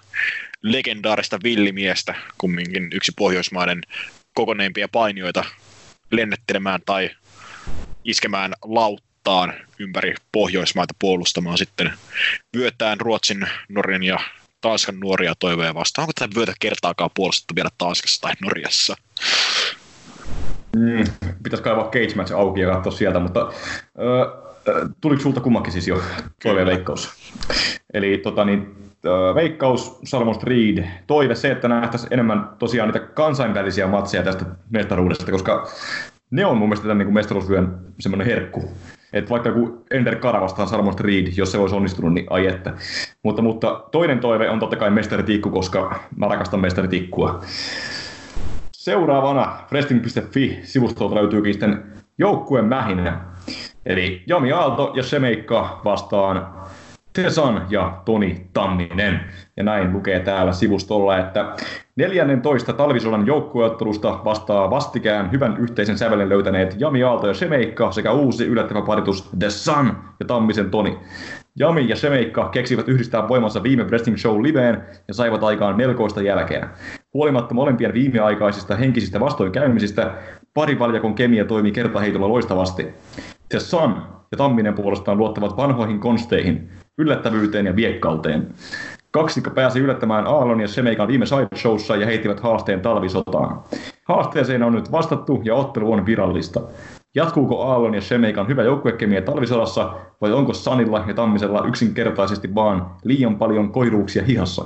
legendaarista villimiestä, kumminkin yksi Pohjoismaiden kokoneimpia painijoita lennettelemään tai iskemään lauttaan ympäri Pohjoismaita puolustamaan sitten vyötään Ruotsin, Norjan ja Tanskan nuoria toiveja vastaan. Onko tätä vyötä kertaakaan puolustettu vielä Tanskassa tai Norjassa? Mm, pitäisi kaivaa cage match auki ja katsoa sieltä, mutta öö, tuliko sulta kummakin siis jo toiveen veikkaus? Eli tota, niin, öö, veikkaus, Salmon Reed, toive se, että nähtäisiin enemmän tosiaan niitä kansainvälisiä matseja tästä mestaruudesta, koska ne on mun mielestä tämän niin mestaruusvyön semmoinen herkku. Et vaikka joku Ender Kara vastaan Salmon Reed, jos se olisi onnistunut, niin ai että. Mutta, mutta toinen toive on totta kai mestaritikku, koska mä rakastan mestaritikkua. Seuraavana Wrestling.fi-sivustolta löytyykin sitten joukkueen mähinä. Eli Jami Aalto ja Semeikka vastaan Tesan ja Toni Tamminen. Ja näin lukee täällä sivustolla, että 14 talvisodan joukkueottelusta vastaa vastikään hyvän yhteisen sävelen löytäneet Jami Aalto ja Semeikka sekä uusi yllättävä paritus The Sun ja Tammisen Toni. Jami ja Semeikka keksivät yhdistää voimansa viime Wrestling Show liveen ja saivat aikaan melkoista jälkeä. Huolimatta molempien viimeaikaisista henkisistä vastoinkäymisistä, parivaljakon kemia toimii kertaheitolla loistavasti. The Sun ja Tamminen puolestaan luottavat vanhoihin konsteihin, yllättävyyteen ja viekkauteen. Kaksikko pääsi yllättämään Aallon ja Semeikan viime sideshowssa ja heittivät haasteen talvisotaan. Haasteeseen on nyt vastattu ja ottelu on virallista. Jatkuuko Aallon ja Semeikan hyvä joukkuekemia talvisodassa vai onko Sanilla ja Tammisella yksinkertaisesti vaan liian paljon koiruuksia hihassa?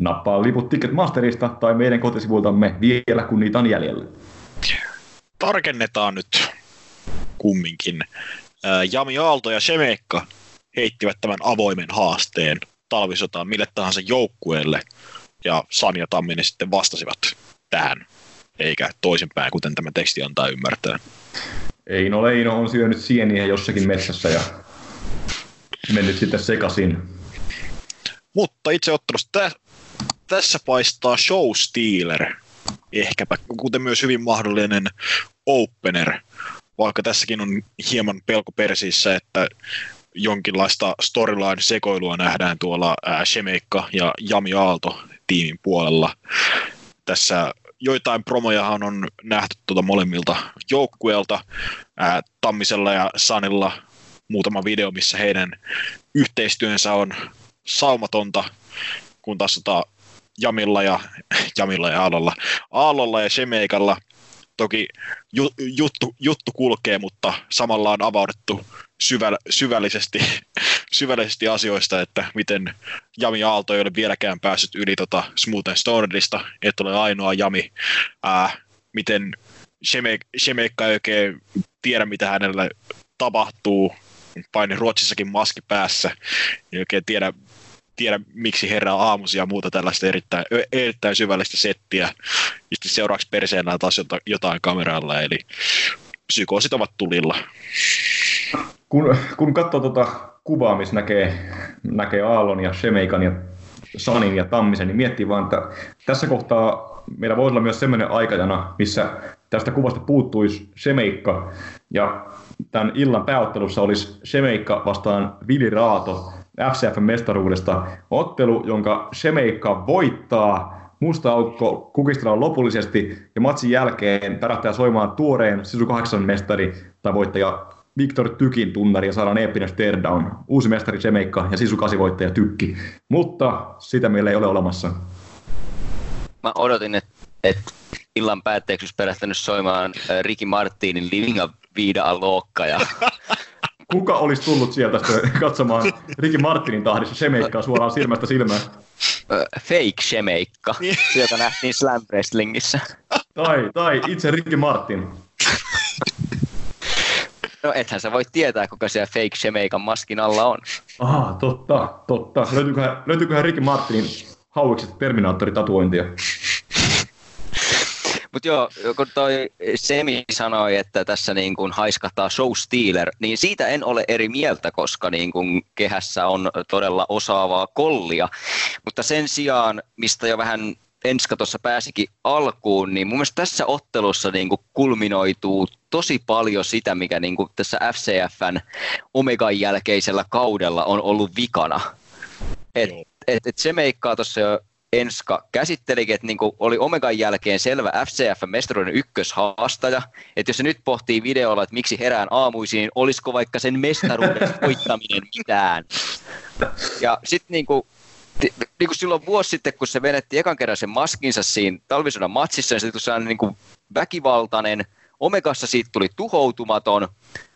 Nappaa liput Ticketmasterista tai meidän kotisivuiltamme vielä kun niitä on jäljellä. Tarkennetaan nyt kumminkin. Ää, Jami Aalto ja Semekka heittivät tämän avoimen haasteen talvisotaan mille tahansa joukkueelle, ja Sani ja Tamminen sitten vastasivat tähän, eikä toisinpäin, kuten tämä teksti antaa ymmärtää. Eino Leino on syönyt sieniä jossakin metsässä ja mennyt sitten sekasin. Mutta itse ottelusta tä- tässä paistaa show stealer, ehkäpä, kuten myös hyvin mahdollinen opener, vaikka tässäkin on hieman pelko persiissä, että jonkinlaista storyline-sekoilua nähdään tuolla Shemeikka ja Jami Aalto tiimin puolella. Tässä joitain promojahan on nähty tuota molemmilta joukkueelta. Tammisella ja Sanilla muutama video, missä heidän yhteistyönsä on saumatonta, kun taas tota Jamilla ja, Jamilla ja Aallolla, Aallolla ja Shemeikalla toki ju, juttu, juttu kulkee, mutta samalla on avaudettu syväl, syvällisesti, syvällisesti asioista, että miten Jami Aalto ei ole vieläkään päässyt yli tota Smooth and Stonedista, että ole ainoa Jami. Ää, miten Shemeikka ei oikein tiedä, mitä hänelle tapahtuu, paini Ruotsissakin maski päässä, ei oikein tiedä, tiedä miksi herää aamusi ja muuta tällaista erittäin, erittäin syvällistä settiä. Ja sitten seuraavaksi perseenä taas jotain kameralla, eli psykoosit ovat tulilla. Kun, kun katsoo tuota kuvaa, missä näkee, näkee Aallon ja Shemeikan ja Sanin ja Tammisen, niin miettii vaan, että tässä kohtaa meillä voisi olla myös sellainen aikajana, missä tästä kuvasta puuttuisi Shemeikka ja tämän illan pääottelussa olisi Shemeikka vastaan Vili Raato FCF-mestaruudesta. Ottelu, jonka Shemeikka voittaa musta aukko kukistellaan lopullisesti ja matsin jälkeen pärähtää soimaan tuoreen Sisu 8 mestari tai voittaja Viktor Tykin tunnari ja saadaan eeppinen down. Uusi mestari Semeikka ja Sisu 8 voittaja Tykki. Mutta sitä meillä ei ole olemassa. Mä odotin, että et illan päätteeksi olisi perähtänyt soimaan äh, Ricky Martinin Living a Vida Lookka ja Kuka olisi tullut sieltä katsomaan Ricky Martinin tahdissa Semeikkaa suoraan silmästä silmään? ö, fake shemeikka, se, joka nähtiin Slam Wrestlingissä. Tai, tai itse Ricky Martin. No ethän sä voi tietää, kuka siellä fake shemeikan maskin alla on. Aha, totta, totta. Löytyyköhän, löytyyköhän Ricky Martinin hauikset Terminaattori-tatuointia? Mutta joo, kun toi Semi sanoi, että tässä niin kuin haiskahtaa show stealer, niin siitä en ole eri mieltä, koska niin kuin kehässä on todella osaavaa kollia. Mutta sen sijaan, mistä jo vähän Enska tuossa pääsikin alkuun, niin mun mielestä tässä ottelussa niin kuin kulminoituu tosi paljon sitä, mikä niin kuin tässä FCFn Omegan jälkeisellä kaudella on ollut vikana. Et, et, et se meikkaa tuossa jo Enska käsittelikin, että niin oli Omegan jälkeen selvä FCF-mestaruuden ykköshaastaja, että jos se nyt pohtii videolla, että miksi herään aamuisin, niin olisiko vaikka sen mestaruuden voittaminen mitään. Ja sitten niin kuin, niin kuin silloin vuosi sitten, kun se venetti ekan kerran sen maskinsa siinä talvisodan matsissa, niin se tuli sellainen niin kuin väkivaltainen, Omegassa siitä tuli tuhoutumaton,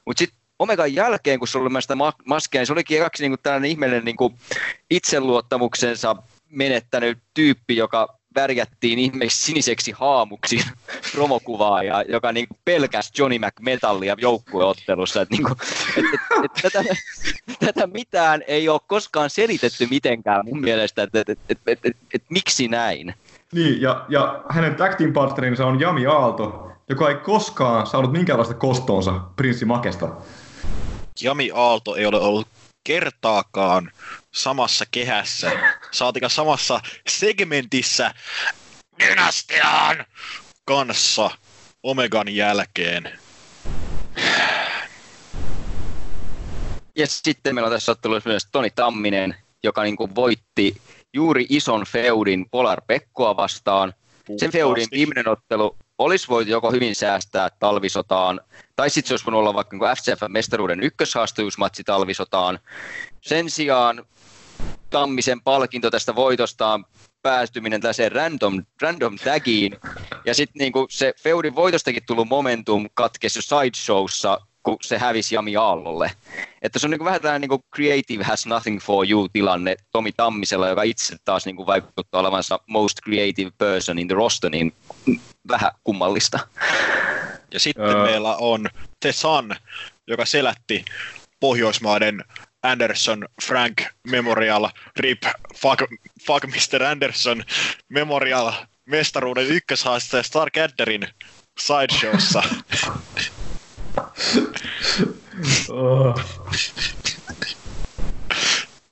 mutta sitten Omegan jälkeen, kun se oli sitä maskia, niin se olikin ekaksi niin kuin tällainen ihmeellinen niin kuin itseluottamuksensa menettänyt tyyppi, joka värjättiin ihmeeksi siniseksi haamuksi promokuvaa, ja, joka niin pelkäsi Johnny McMetallia joukkueottelussa. Että niin kuin, et, et, et, tätä, tätä, mitään ei ole koskaan selitetty mitenkään mun mielestä, että et, et, et, et, et, et, miksi näin. Niin, ja, ja hänen tag team partnerinsa on Jami Aalto, joka ei koskaan saanut minkäänlaista kostoonsa Prinssi Makesta. Jami Aalto ei ole ollut kertaakaan samassa kehässä, saatika samassa segmentissä Dynastian kanssa Omegan jälkeen. Ja sitten meillä on tässä ottelussa myös Toni Tamminen, joka niin kuin voitti juuri ison feudin Polar Pekkoa vastaan. Sen feudin viimeinen ottelu olisi voitu joko hyvin säästää talvisotaan, tai sitten se olisi voinut olla vaikka niin FCF-mestaruuden ykköshaastajuusmatsi talvisotaan. Sen sijaan Tammisen palkinto tästä voitostaan päästyminen tällaiseen random, random tagiin. Ja sitten niinku se Feudin voitostakin tullut momentum katkesi sideshowssa, kun se hävisi Jami Aallolle. Että se on niinku vähän tällainen niinku creative has nothing for you tilanne Tomi Tammisella, joka itse taas niinku vaikuttaa olevansa most creative person in the roster, niin vähän kummallista. Ja sitten öö. meillä on The Sun, joka selätti Pohjoismaiden Anderson Frank Memorial RIP fuck, fuck Mr. Anderson Memorial mestaruuden ykköshaaste Stark Adderin sideshowssa. oh.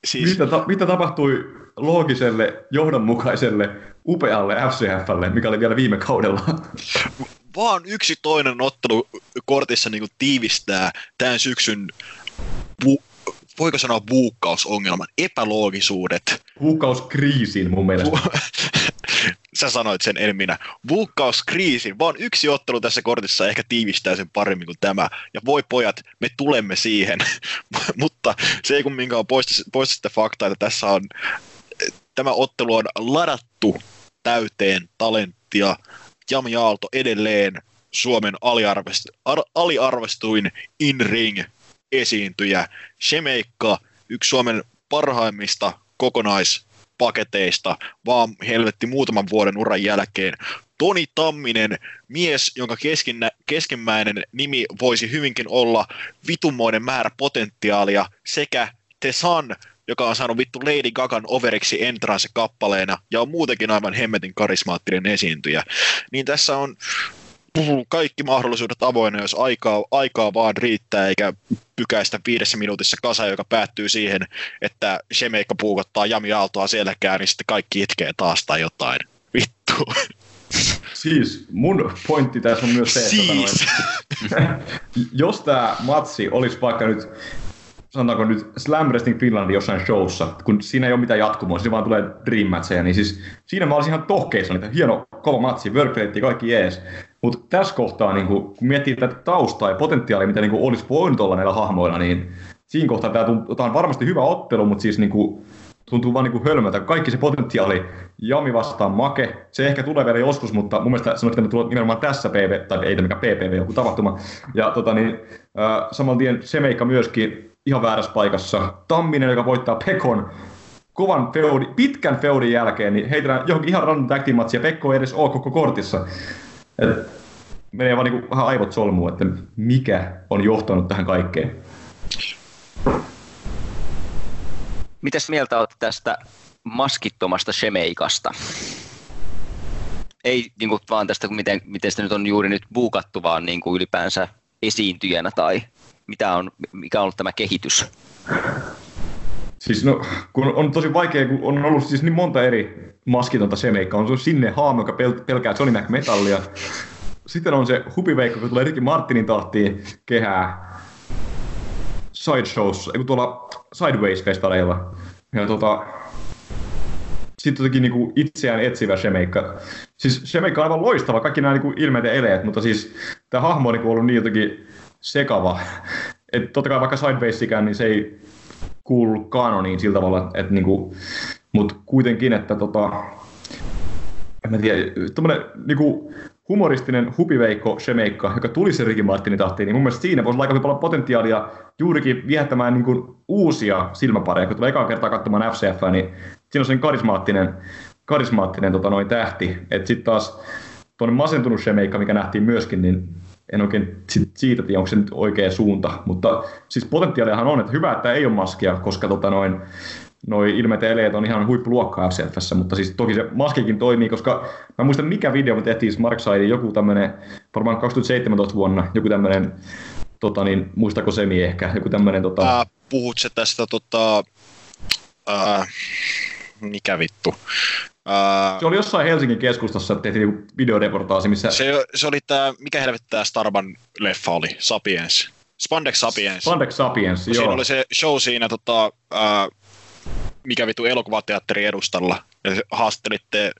siis... mitä, ta- mitä tapahtui loogiselle, johdonmukaiselle, upealle FCFlle, mikä oli vielä viime kaudella? Vaan yksi toinen ottelu kortissa niin tiivistää tämän syksyn bu- voiko sanoa buukkausongelman, epäloogisuudet. Buukkauskriisin mun mielestä. Sä sanoit sen, en minä. Buukkauskriisin. Vaan yksi ottelu tässä kortissa ehkä tiivistää sen paremmin kuin tämä. Ja voi pojat, me tulemme siihen. Mutta se ei kumminkaan poista, poista sitä faktaa, että tässä on, tämä ottelu on ladattu täyteen talenttia. Jami Aalto edelleen Suomen aliarvest, aliarvostuin in-ring esiintyjä. Shemeikka, yksi Suomen parhaimmista kokonaispaketeista, vaan helvetti muutaman vuoden uran jälkeen. Toni Tamminen, mies, jonka keskinä, keskimmäinen nimi voisi hyvinkin olla vitumoinen määrä potentiaalia, sekä The Sun, joka on saanut vittu Lady Gagan overiksi entrance kappaleena ja on muutenkin aivan hemmetin karismaattinen esiintyjä. Niin tässä on kaikki mahdollisuudet avoinna, jos aikaa, aikaa vaan riittää, eikä pykäistä viidessä minuutissa kasa, joka päättyy siihen, että Shemeikka puukottaa Jami Aaltoa selkään, niin sitten kaikki itkee taas tai jotain. Vittu. Siis mun pointti tässä on myös se, että siis. noin, jos tämä matsi olisi vaikka nyt sanotaanko nyt Slam Wrestling Finlandin jossain showssa, kun siinä ei ole mitään jatkumoa, siinä vaan tulee dream matcheja, niin siis siinä mä olisin ihan tohkeissa, että hieno kova matsi, workrate, kaikki jees. Mutta tässä kohtaa, niin kun, kun miettii tätä taustaa ja potentiaalia, mitä niin olisi voinut olla näillä hahmoilla, niin siinä kohtaa tämä, tämä on varmasti hyvä ottelu, mutta siis niin kuin, tuntuu vaan niin hölmöltä. Kaikki se potentiaali, Jami vastaan Make, se ehkä tulee vielä joskus, mutta mun mielestä on pitänyt tulla nimenomaan tässä PV, tai ei tämä PPV, joku tapahtuma. Ja tota niin, saman tien Semeikka myöskin ihan väärässä paikassa. Tamminen, joka voittaa Pekon kovan feudi, pitkän feudin jälkeen, niin heitellään johonkin ihan random tag ja Pekko ei edes ole koko kortissa. Et menee vaan niinku vähän aivot solmuun, että mikä on johtanut tähän kaikkeen. Mitäs mieltä olet tästä maskittomasta Shemeikasta? Ei niin kuin, vaan tästä, miten, miten sitä nyt on juuri nyt buukattu, vaan niin kuin ylipäänsä esiintyjänä tai mitä on, mikä on ollut tämä kehitys? Siis no, kun on tosi vaikea, kun on ollut siis niin monta eri maskitonta semeikkaa. On se sinne haamo, joka pel- pelkää Johnny McMetallia. Sitten on se hupiveikko, kun tulee Ricky Martinin tahtiin kehää sideshows, ei tuolla Sideways-festareilla. Ja tota, sitten jotenkin niinku itseään etsivä Shemeikka. Siis Shemeikka on aivan loistava, kaikki nämä niinku ilmeet ja eleet, mutta siis tämä hahmo on niinku ollut niin jotenkin sekava. Että totta kai vaikka Sidewaysikään, niin se ei kuulu kanoniin sillä tavalla, että niinku, mutta kuitenkin, että tota, en mä tiedä, tommonen niinku humoristinen hupiveikko Shemeikka, joka tuli se Ricky Martinin tahtiin, niin mun mielestä siinä voisi olla aika paljon potentiaalia juurikin viehättämään niinku uusia silmäpareja, kun tulee ekaa kertaa katsomaan FCF, niin siinä on sen karismaattinen, karismaattinen tota, noin tähti, että sitten taas tuonne masentunut Shemeikka, mikä nähtiin myöskin, niin en oikein siitä tiedä, onko se nyt oikea suunta, mutta siis potentiaaliahan on, että hyvä, että ei ole maskia, koska tota noin, noi ilmeet ja eleet on ihan huippuluokkaa FCFssä, mutta siis toki se maskikin toimii, koska mä muistan mikä video me tehtiin Smarksidein, joku tämmönen, varmaan 2017 vuonna, joku tämmönen, tota niin, muistako Semi ehkä, joku tämmönen tota... Äh, puhut se tästä tota, äh, mikä vittu, Uh, se oli jossain Helsingin keskustassa, että tehtiin niinku videoreportaasi, missä... Se, se oli tämä, mikä helvetti tämä Starban leffa oli, Sapiens. Spandex Sapiens. Spandex Sapiens, joo. Siinä oli se show siinä, tota, uh, mikä vitu elokuvateatteri edustalla. Ja haastattelitte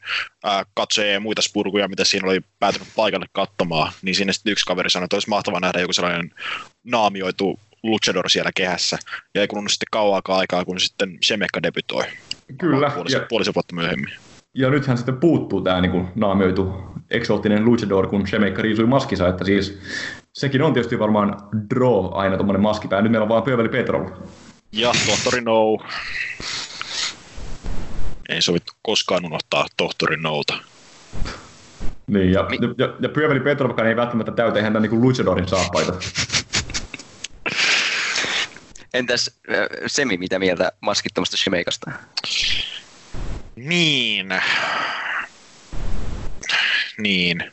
uh, katsojia ja muita spurkuja, mitä siinä oli päätynyt paikalle katsomaan. Niin sinne sitten yksi kaveri sanoi, että olisi mahtavaa nähdä joku sellainen naamioitu luchador siellä kehässä. Ja ei kulunut sitten kauaakaan aikaa, kun sitten Shemekka debytoi. Kyllä. Puolisen, ja... puolisen vuotta myöhemmin ja nythän sitten puuttuu tämä niin naamioitu eksoottinen luchador, kun Shemeikka riisui maskisa, että siis sekin on tietysti varmaan draw aina tuommoinen maskipää. Nyt meillä on vaan Pyöveli Petrov. Ja tohtori No. Ei sovittu koskaan unohtaa tohtori Nouta. Niin, ja, Mi- ja, ja Pyöveli Petrovkaan ei välttämättä täytä ihan niin luchadorin saappaita. Entäs Semi, mitä mieltä maskittomasta Shemeikasta? Niin. Niin.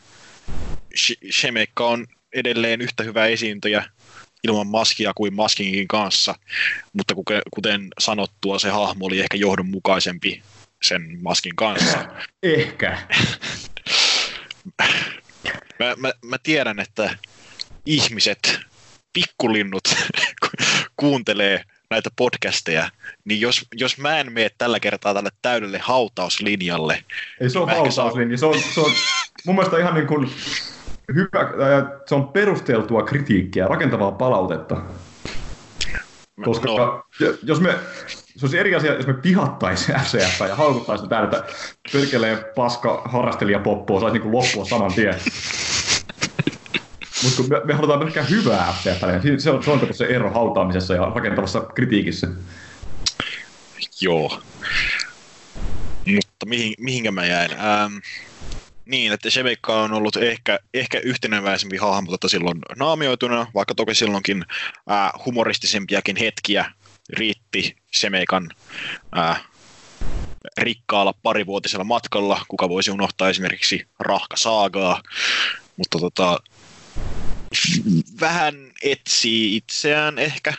Shemekka on edelleen yhtä hyvä esiintyjä ilman maskia kuin maskinkin kanssa, mutta kuten sanottua, se hahmo oli ehkä johdonmukaisempi sen maskin kanssa. Ehkä. mä, mä, mä tiedän, että ihmiset, pikkulinnut, kuuntelee näitä podcasteja, niin jos, jos mä en mene tällä kertaa tälle täydelle hautauslinjalle... Ei se niin ole hautauslinja, se on, se on mun mielestä ihan niin kuin hyvä, se on perusteltua kritiikkiä, rakentavaa palautetta. Koska no. jos me, se olisi eri asia, jos me pihattaisiin FCF ja haukuttaisiin täällä, että perkeleen paska harrastelija poppoa saisi niin loppua saman tien. Mutta kun me, me halutaan pelkkää hyvää FCFlle, niin se on, se on se ero hautaamisessa ja rakentavassa kritiikissä. Joo. Mutta mihin, mihinkä mä jäin? Ähm, niin, että Shemeikka on ollut ehkä, ehkä yhteneväisempi hahmo tota silloin naamioituna, vaikka toki silloinkin äh, humoristisempiakin hetkiä riitti Shemeikan äh, rikkaalla parivuotisella matkalla, kuka voisi unohtaa esimerkiksi Rahka Saagaa, mutta tota, vähän etsii itseään ehkä.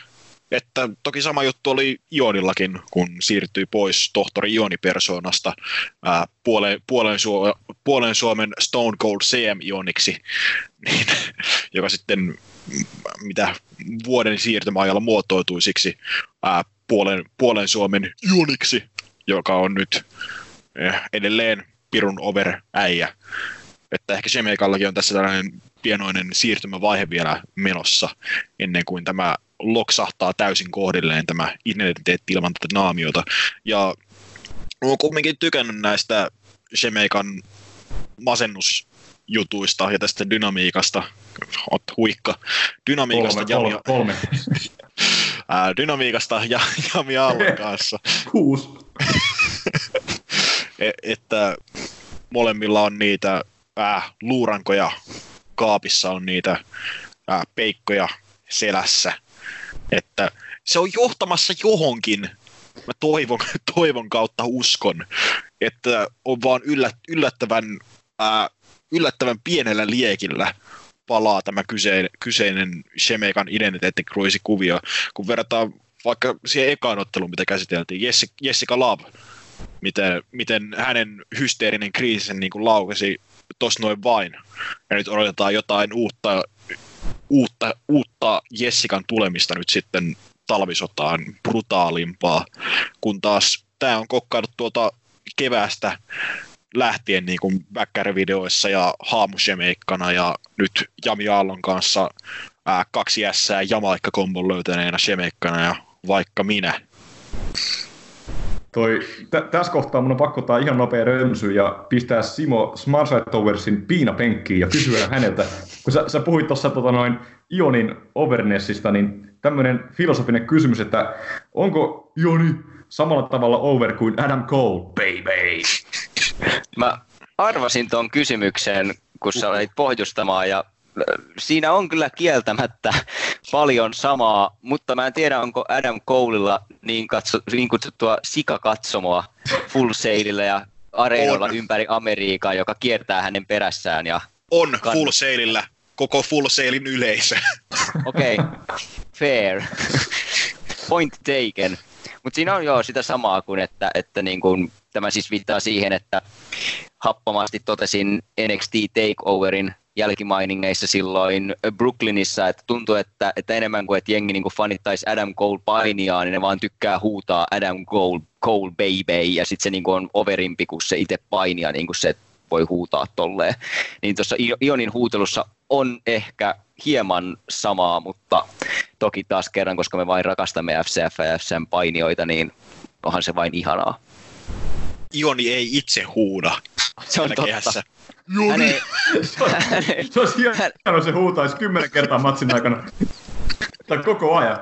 Että toki sama juttu oli Ionillakin, kun siirtyi pois tohtori Ioni-persoonasta ää, puolen, puolen, Suo, puolen Suomen Stone Cold CM-Ioniksi, niin, joka sitten mitä vuoden siirtymäajalla muotoutui siksi ää, puolen, puolen Suomen Ioniksi, joka on nyt edelleen pirun over äijä. Että ehkä Shemeikallakin on tässä tällainen pienoinen siirtymävaihe vielä menossa ennen kuin tämä loksahtaa täysin kohdilleen tämä identiteetti ilman tätä naamiota. Ja olen kumminkin tykännyt näistä Shemeikan masennusjutuista ja tästä dynamiikasta. Ot huikka. Dynamiikasta kolme, Jami... kolme. dynamiikasta ja Jami Aallon kanssa. Kuusi. e- että molemmilla on niitä äh, luurankoja, kaapissa on niitä äh, peikkoja selässä, että se on johtamassa johonkin, mä toivon, toivon kautta uskon, että on vaan yllät, yllättävän, ää, yllättävän pienellä liekillä palaa tämä kyseinen, kyseinen Shemekan identiteettikruisikuvio, kun verrataan vaikka siihen ekaan otteluun, mitä käsiteltiin, Jessica, Love, miten, miten hänen hysteerinen kriisi niin kuin laukesi tos noin vain. Ja nyt odotetaan jotain uutta, uutta, uutta Jessikan tulemista nyt sitten talvisotaan brutaalimpaa, kun taas tämä on kokkaillut tuolta keväästä lähtien niin kuin videoissa ja haamushemeikkana ja nyt Jami Aallon kanssa ää, kaksi jässää Jamaikka-kombon löytäneenä shemeikkana ja vaikka minä. Toi, t- tässä kohtaa mun on pakko ottaa ihan nopea rönsy ja pistää Simo Smarside Towersin piinapenkkiin ja kysyä häneltä, kun sä, sä puhuit tuossa tota noin Ionin overnessista, niin tämmöinen filosofinen kysymys, että onko Ioni samalla tavalla over kuin Adam Cole, baby? Mä arvasin tuon kysymyksen, kun sä olit pohjustamaan ja siinä on kyllä kieltämättä paljon samaa, mutta mä en tiedä, onko Adam Coleilla niin, katso, niin kutsuttua sikakatsomoa full sailillä ja areenoilla on. ympäri Amerikkaa, joka kiertää hänen perässään. Ja on kann- full sailillä koko full sailin yleisö. Okei, okay. fair. Point taken. Mutta siinä on jo sitä samaa kuin, että, että niin kuin, tämä siis viittaa siihen, että happamasti totesin NXT Takeoverin jälkimainingeissa silloin Brooklynissa, että tuntuu, että, että enemmän kuin että jengi niin kuin fanittaisi Adam Cole painiaa, niin ne vaan tykkää huutaa Adam Cole, Cole baby, ja sitten se niin kuin on overimpi kuin se itse painia, niin kuin se voi huutaa tolleen. Niin tuossa Ionin huutelussa on ehkä hieman samaa, mutta toki taas kerran, koska me vain rakastamme FCF ja FCM painioita, niin onhan se vain ihanaa. Ioni ei itse huuda. Se on totta. Kehässä. Hän ei, hän ei, se olisi hienoa, se huutaisi kymmenen kertaa matsin aikana. Tai koko ajan.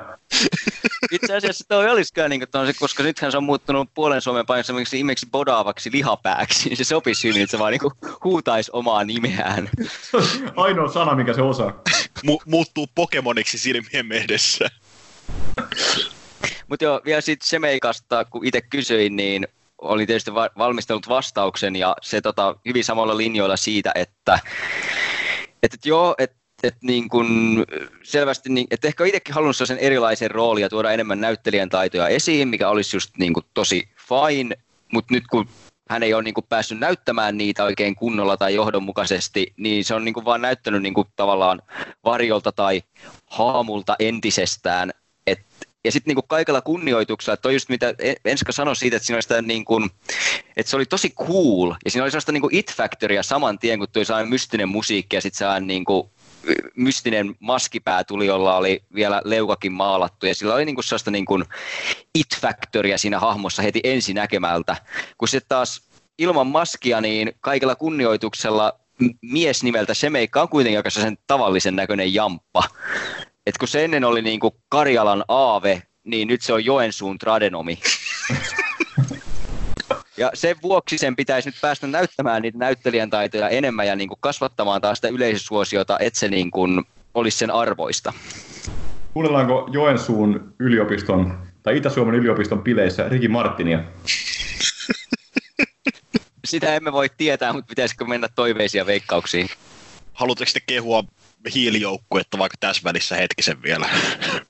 Itse asiassa toi olisi kyllä, niin kuin, koska nythän se on muuttunut puolen Suomen paikassa imeksi bodaavaksi lihapääksi, niin se sopisi hyvin, että se vaan niin huutaisi omaa nimeään. Se ainoa sana, mikä se osaa. Mu- muuttuu Pokemoniksi silmien edessä. Mutta joo, vielä sitten Semeikasta, kun itse kysyin, niin oli tietysti va- valmistellut vastauksen ja se tota, hyvin samalla linjoilla siitä, että et, et joo, että et niin kun selvästi, niin, että ehkä itsekin halunnut sen erilaisen roolin ja tuoda enemmän näyttelijän taitoja esiin, mikä olisi just niin kuin tosi fine, mutta nyt kun hän ei ole niin kuin päässyt näyttämään niitä oikein kunnolla tai johdonmukaisesti, niin se on niin kuin vaan näyttänyt niin kuin tavallaan varjolta tai haamulta entisestään, ja sitten niinku kaikella kunnioituksella, että just mitä Enska sanoi siitä, että siinä oli sitä niin kuin, että se oli tosi cool, ja siinä oli sellaista niin it-factoria saman tien, kun tuli sellainen mystinen musiikki, ja sitten sellainen niin kuin, mystinen maskipää tuli, jolla oli vielä leukakin maalattu, ja sillä oli niin kuin sellaista niin kuin it-factoria siinä hahmossa heti ensi näkemältä, kun sitten taas ilman maskia, niin kaikella kunnioituksella mies nimeltä Semeikka on kuitenkin aika sen tavallisen näköinen jamppa että kun se ennen oli niin kuin Karjalan aave, niin nyt se on Joensuun tradenomi. Ja sen vuoksi sen pitäisi nyt päästä näyttämään niitä näyttelijän taitoja enemmän ja niin kuin kasvattamaan taas sitä yleisösuosiota, että se niin kuin olisi sen arvoista. Kuunnellaanko Joensuun yliopiston tai Itä-Suomen yliopiston pileissä Riki Martinia? Sitä emme voi tietää, mutta pitäisikö mennä toiveisia veikkauksiin? Haluatteko te kehua hiilijoukkuetta vaikka tässä välissä hetkisen vielä?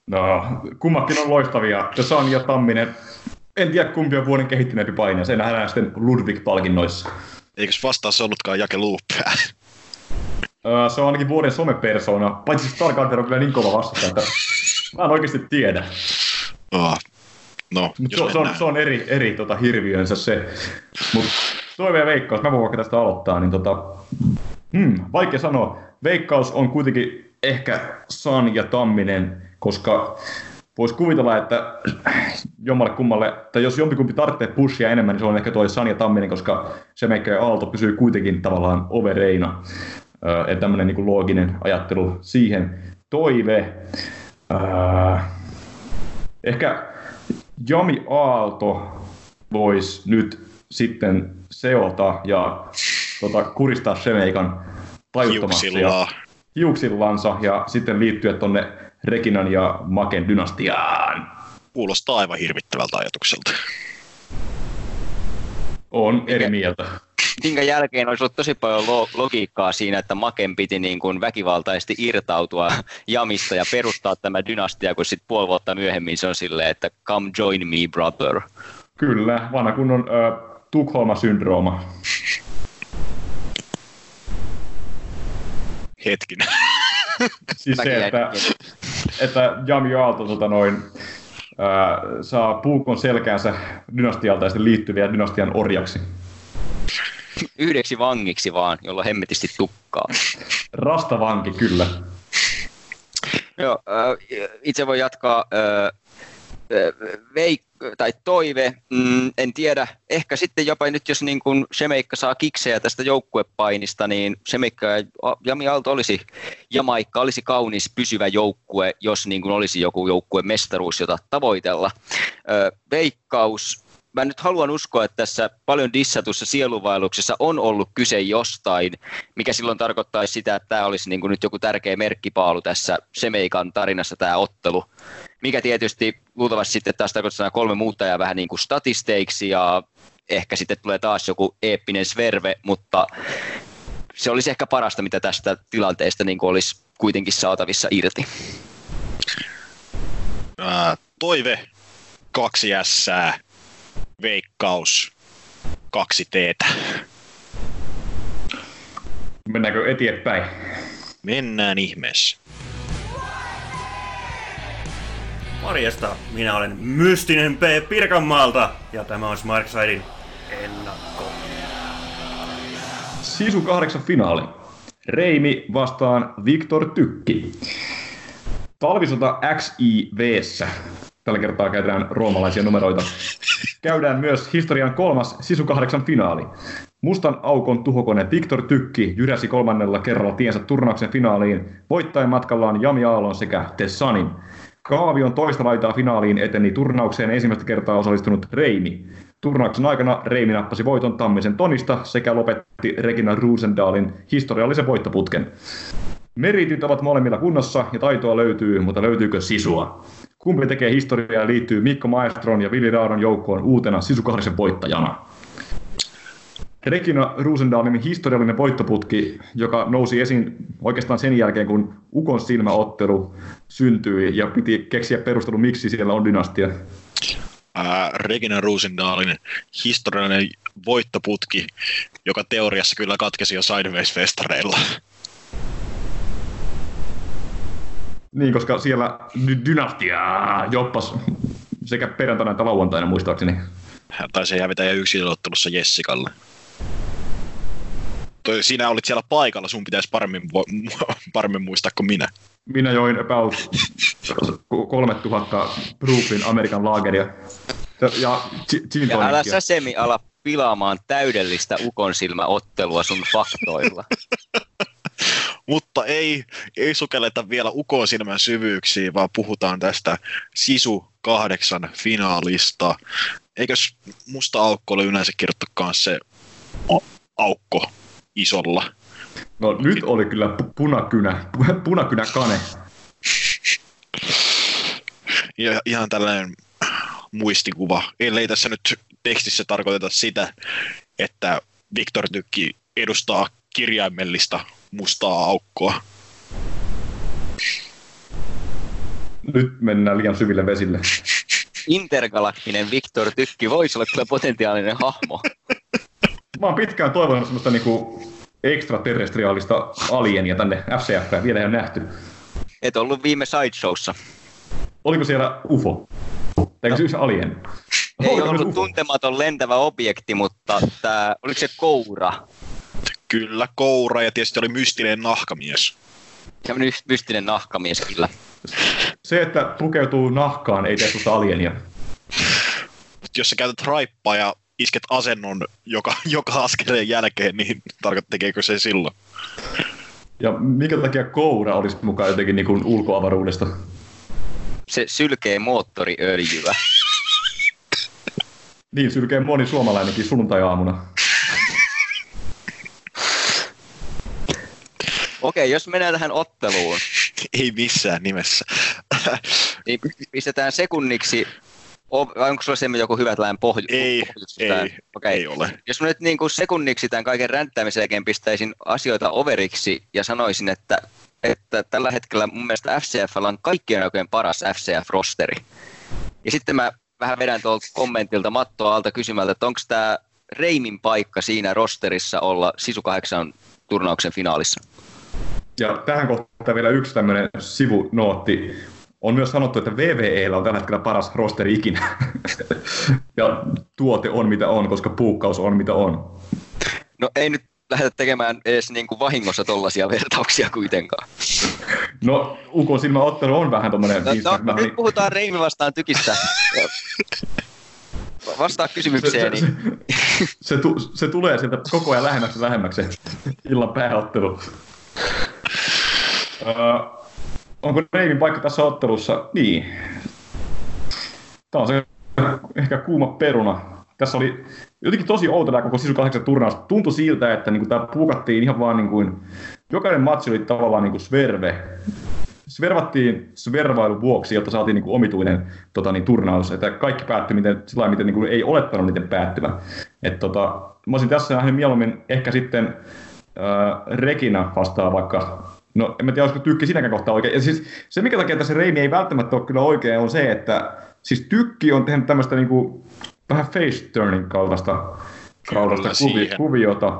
No, kummatkin on loistavia. San ja Tamminen. En tiedä kumpi on vuoden kehittyneempi paine. Se nähdään sitten Ludwig-palkinnoissa. Eikös vastaus ollutkaan Jake Loopää? se on ainakin vuoden somepersona. Paitsi Starcarter on kyllä niin kova vastustaja, että mä en oikeasti tiedä. Oh. No, Mut se, se, on, se, on, eri, eri tota, hirviönsä se. Mutta toiveen veikkaus, mä voin vaikka tästä aloittaa, niin tota, hmm, vaikea sanoa veikkaus on kuitenkin ehkä San ja Tamminen, koska voisi kuvitella, että jommalle kummalle, tai jos jompikumpi tarvitsee pushia enemmän, niin se on ehkä tuo San ja Tamminen, koska se ja Aalto pysyy kuitenkin tavallaan overeina. Että tämmöinen niin looginen ajattelu siihen. Toive. ehkä Jami Aalto voisi nyt sitten seota ja tota, kuristaa Shemeikan tajuttomaksi. Hiuksillaan. hiuksillansa ja sitten liittyä tonne Reginan ja Maken dynastiaan. Kuulostaa aivan hirvittävältä ajatukselta. On eri mieltä. minkä jälkeen olisi ollut tosi paljon lo- logiikkaa siinä, että Maken piti niin kuin väkivaltaisesti irtautua jamista ja perustaa tämä dynastia, kun sitten puoli vuotta myöhemmin se on silleen, että come join me brother. Kyllä, vanha kunnon ö, Tukholma-syndrooma. Hetkinen. Siis Mäkin se, että, että Jami Aalto tota noin, ää, saa puukon selkäänsä dynastialta ja sitten liittyviä dynastian orjaksi. Yhdeksi vangiksi vaan, jolla hemmetisti tukkaa. Rastavanki, kyllä. Joo, itse voi jatkaa veik- tai toive, mm, en tiedä, ehkä sitten jopa nyt jos niin kuin Shemeikka saa kiksejä tästä joukkuepainista, niin Shemeikka ja Jami Aalto olisi, Jamaikka olisi kaunis pysyvä joukkue, jos niin kuin olisi joku joukkue mestaruus, jota tavoitella. Ö, veikkaus, mä nyt haluan uskoa, että tässä paljon dissatussa sieluvailuksessa on ollut kyse jostain, mikä silloin tarkoittaisi sitä, että tämä olisi niin kuin nyt joku tärkeä merkkipaalu tässä Semeikan tarinassa tämä ottelu, mikä tietysti luultavasti sitten taas tarkoittaa kolme muuttajaa vähän niin kuin statisteiksi ja ehkä sitten tulee taas joku eeppinen sverve, mutta se olisi ehkä parasta, mitä tästä tilanteesta niin kuin olisi kuitenkin saatavissa irti. Toive, kaksi jässää, veikkaus, kaksi teetä. Mennäänkö eteenpäin? Mennään ihmeessä. Morjesta, minä olen Mystinen P. Pirkanmaalta ja tämä on Smarksidein ennakko. Sisu kahdeksan finaali. Reimi vastaan Viktor Tykki. Talvisota XIVssä. Tällä kertaa käytetään roomalaisia numeroita. Käydään myös historian kolmas Sisu kahdeksan finaali. Mustan aukon tuhokone Viktor Tykki jyräsi kolmannella kerralla tiensä turnauksen finaaliin, voittaen matkallaan Jami Aallon sekä Tessanin. Kaavion toista laitaa finaaliin eteni turnaukseen ensimmäistä kertaa osallistunut Reimi. Turnauksen aikana Reimi nappasi voiton Tammisen Tonista sekä lopetti Regina Rosendalin historiallisen voittoputken. Meritit ovat molemmilla kunnossa ja taitoa löytyy, mutta löytyykö sisua? Kumpi tekee historiaa liittyy Mikko Maestron ja Vili Raadon joukkoon uutena Sisu 8 voittajana? Regina Rosendalin historiallinen voittoputki, joka nousi esiin oikeastaan sen jälkeen, kun Ukon silmäottelu syntyi ja piti keksiä perustelu, miksi siellä on dynastia. Ää, Regina Rosendalin historiallinen voittoputki, joka teoriassa kyllä katkesi jo Sideways-festareilla. Niin, koska siellä dy- dynastia joppas sekä perjantaina että lauantaina muistaakseni. Hän taisi hävitä jo yksilöottelussa Jessikalle. Toi, sinä olit siellä paikalla, sun pitäisi paremmin, vo- paremmin muistaa kuin minä. Minä join about 3000 Brooklyn Amerikan laageria. Ja gin Ja älä sä Semi ala pilaamaan täydellistä ukon silmäottelua sun faktoilla. Mutta ei, ei sukelleta vielä ukon silmän syvyyksiin, vaan puhutaan tästä Sisu kahdeksan finaalista. Eikös musta aukko ole yleensä kirjoittu kanssa se aukko isolla? No nyt oli kyllä pu- punakynä, pu- punakynä kane. Ja ihan tällainen muistikuva. Ellei tässä nyt tekstissä tarkoiteta sitä, että Viktor Tykki edustaa kirjaimellista mustaa aukkoa. Nyt mennään liian syville vesille. Intergalaktinen Viktor Tykki voisi olla kyllä potentiaalinen hahmo. Mä oon pitkään toivonut semmoista niinku ekstraterrestriaalista alienia tänne FCF, vielä ei ole nähty. Et ollut viime sideshowssa. Oliko siellä UFO? Eikö siis alien? Ei Oliko ollut UFO? tuntematon lentävä objekti, mutta tää, oliko se koura? Kyllä, koura ja tietysti oli mystinen nahkamies. Ja my- mystinen nahkamies kyllä. Se, että pukeutuu nahkaan, ei tee susta alienia. Jos sä käytät raippaa ja isket asennon joka, joka askeleen jälkeen, niin tarkoittaa tekeekö se silloin? Ja minkä takia koura olisi mukaan jotenkin niin kuin ulkoavaruudesta? Se sylkee moottoriöljyä. Niin sylkee moni suomalainenkin sunnuntai-aamuna. Okei, jos mennään tähän otteluun, Ei missään nimessä. niin pistetään sekunniksi, vai onko sulla semmoinen joku hyvä tällainen pohju- Ei, ei? Okei. ei ole. Jos mä nyt niin kuin sekunniksi tämän kaiken ränttäämisen jälkeen pistäisin asioita overiksi ja sanoisin, että, että tällä hetkellä mun mielestä FCF on kaikkien aikojen paras FCF-rosteri. Ja sitten mä vähän vedän tuolta kommentilta mattoa alta kysymältä, että onko tämä Reimin paikka siinä rosterissa olla Sisu 8 turnauksen finaalissa? Ja tähän kohtaan vielä yksi tämmöinen sivunootti. On myös sanottu, että VVEllä on tällä hetkellä paras rosteri ikinä. ja tuote on mitä on, koska puukkaus on mitä on. No ei nyt lähdetä tekemään edes niin kuin vahingossa tollaisia vertauksia kuitenkaan. No, Ukon silmäottelu on vähän tommonen... No, no, vähän nyt niin- puhutaan Reimi vastaan tykistä. Vastaa se, kysymykseeni. se, se, se, tu, se, tulee sieltä koko ajan lähemmäksi lähemmäksi se illan pääottelu. Uh, onko Reimin paikka tässä ottelussa? Niin. Tämä on se ehkä kuuma peruna. Tässä oli jotenkin tosi outo tämä koko Sisu 8 turnaus. Tuntui siltä, että niin tämä puukattiin ihan vaan niin kuin, jokainen matsi oli tavallaan niin kuin sverve. Svervattiin svervailun vuoksi, jotta saatiin niin kuin omituinen tota, niin, turnaus. Että kaikki päättyi miten, sillä miten niin kuin ei olettanut niiden päättyvän. Et, tota, mä olisin tässä nähnyt mieluummin ehkä sitten äh, Regina vastaa vaikka No, en mä tiedä, olisiko tykki siinäkään kohtaa oikein. Ja siis se, mikä takia tässä Reimi ei välttämättä ole kyllä oikein, on se, että siis tykki on tehnyt tämmöistä niinku, vähän face turning kaltaista, kaltaista kuvi, kuviota.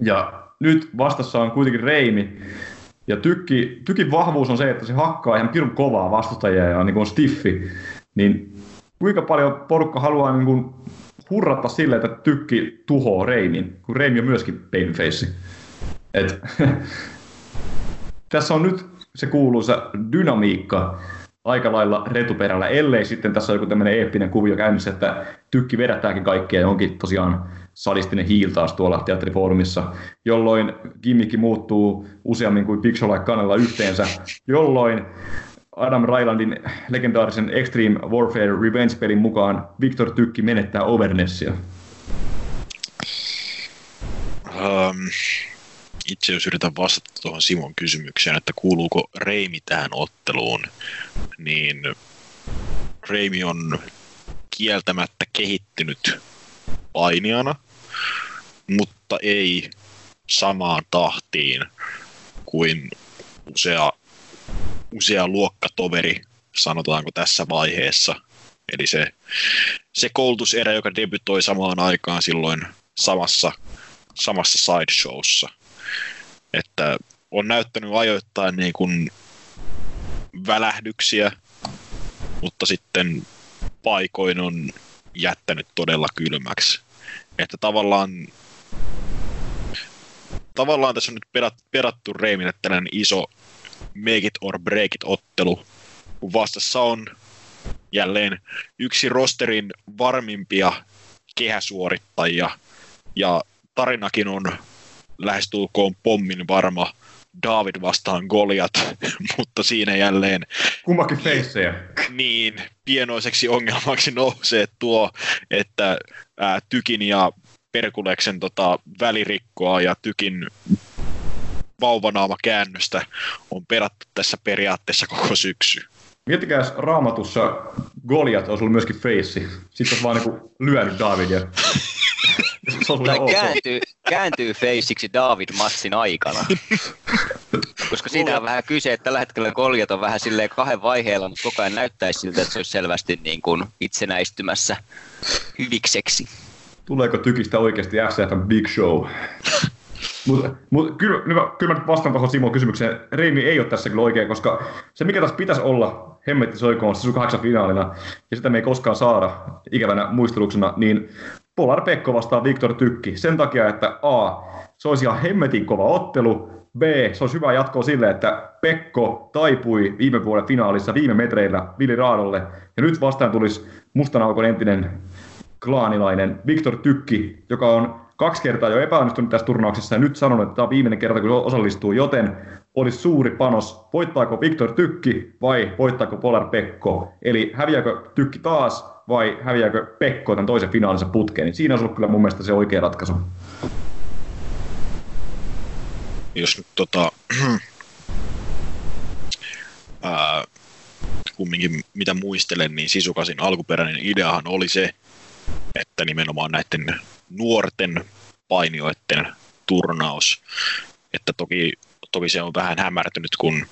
Ja nyt vastassa on kuitenkin Reimi. Ja tykki, tykin vahvuus on se, että se hakkaa ihan pirun kovaa vastustajia ja niin on stiffi. Niin kuinka paljon porukka haluaa niin kuin hurrata sille, että tykki tuhoaa Reimin, kun Reimi on myöskin babyface. Et, tässä on nyt se kuuluisa dynamiikka aika lailla retuperällä, ellei sitten tässä ole joku tämmöinen eeppinen kuvio käynnissä, että tykki vedättääkin kaikkia ja onkin tosiaan sadistinen hiil taas tuolla teatterifoorumissa, jolloin gimmikki muuttuu useammin kuin Pixel kannella yhteensä, jolloin Adam Rylandin legendaarisen Extreme Warfare Revenge-pelin mukaan Victor Tykki menettää overnessia. Um, itse jos yritän vastata tuohon Simon kysymykseen, että kuuluuko Reimi tähän otteluun, niin Reimi on kieltämättä kehittynyt painijana, mutta ei samaan tahtiin kuin usea, usea luokkatoveri, sanotaanko tässä vaiheessa. Eli se, se koulutuserä, joka debytoi samaan aikaan silloin samassa, samassa sideshowssa. Että on näyttänyt ajoittain niin kuin välähdyksiä, mutta sitten paikoin on jättänyt todella kylmäksi. Että tavallaan tavallaan tässä on nyt perat, perattu Reimille tällainen iso make it or break it ottelu, kun vastassa on jälleen yksi rosterin varmimpia kehäsuorittajia, ja tarinakin on lähestulkoon pommin varma David vastaan Goliat, mutta siinä jälleen Kummakin feissejä. niin pienoiseksi ongelmaksi nousee tuo, että ää, Tykin ja Perkuleksen tota, välirikkoa ja Tykin vauvanaama käännöstä on perattu tässä periaatteessa koko syksy. Miettikää, raamatussa Goliat olisi ollut myöskin feissi. Sitten olisi vaan niinku lyönyt Davidia. Ihan ok. kääntyy, kääntyy feissiksi David Matsin aikana. Koska siinä on vähän kyse, että tällä hetkellä Goljat on vähän silleen kahden vaiheella, mutta koko ajan näyttäisi siltä, että se olisi selvästi niin kuin itsenäistymässä hyvikseksi. Tuleeko tykistä oikeasti FCF Big Show? Mutta mut, kyllä, kyllä, kyllä mä nyt vastaan tuohon Simon kysymykseen. Reimi ei ole tässä kyllä oikein, koska se mikä tässä pitäisi olla hemmetti soikoon Sisu 8 finaalina, ja sitä me ei koskaan saada ikävänä muisteluksena, niin Polar Pekko vastaa Viktor Tykki. Sen takia, että A, se olisi ihan hemmetin kova ottelu, B, se olisi hyvä jatkoa sille, että Pekko taipui viime vuoden finaalissa viime metreillä Vili Raadolle, ja nyt vastaan tulisi mustanaukon entinen klaanilainen Viktor Tykki, joka on kaksi kertaa jo epäonnistunut tässä turnauksessa ja nyt sanonut, että tämä on viimeinen kerta, kun osallistuu, joten olisi suuri panos, voittaako Viktor Tykki vai voittaako Polar Pekko. Eli häviääkö Tykki taas vai häviääkö Pekko tämän toisen finaalinsa putkeen, niin siinä on ollut kyllä mun mielestä se oikea ratkaisu. Jos nyt tota, ää, kumminkin mitä muistelen, niin Sisukasin alkuperäinen ideahan oli se, että nimenomaan näiden nuorten painioiden turnaus, että toki, toki se on vähän hämärtynyt, kun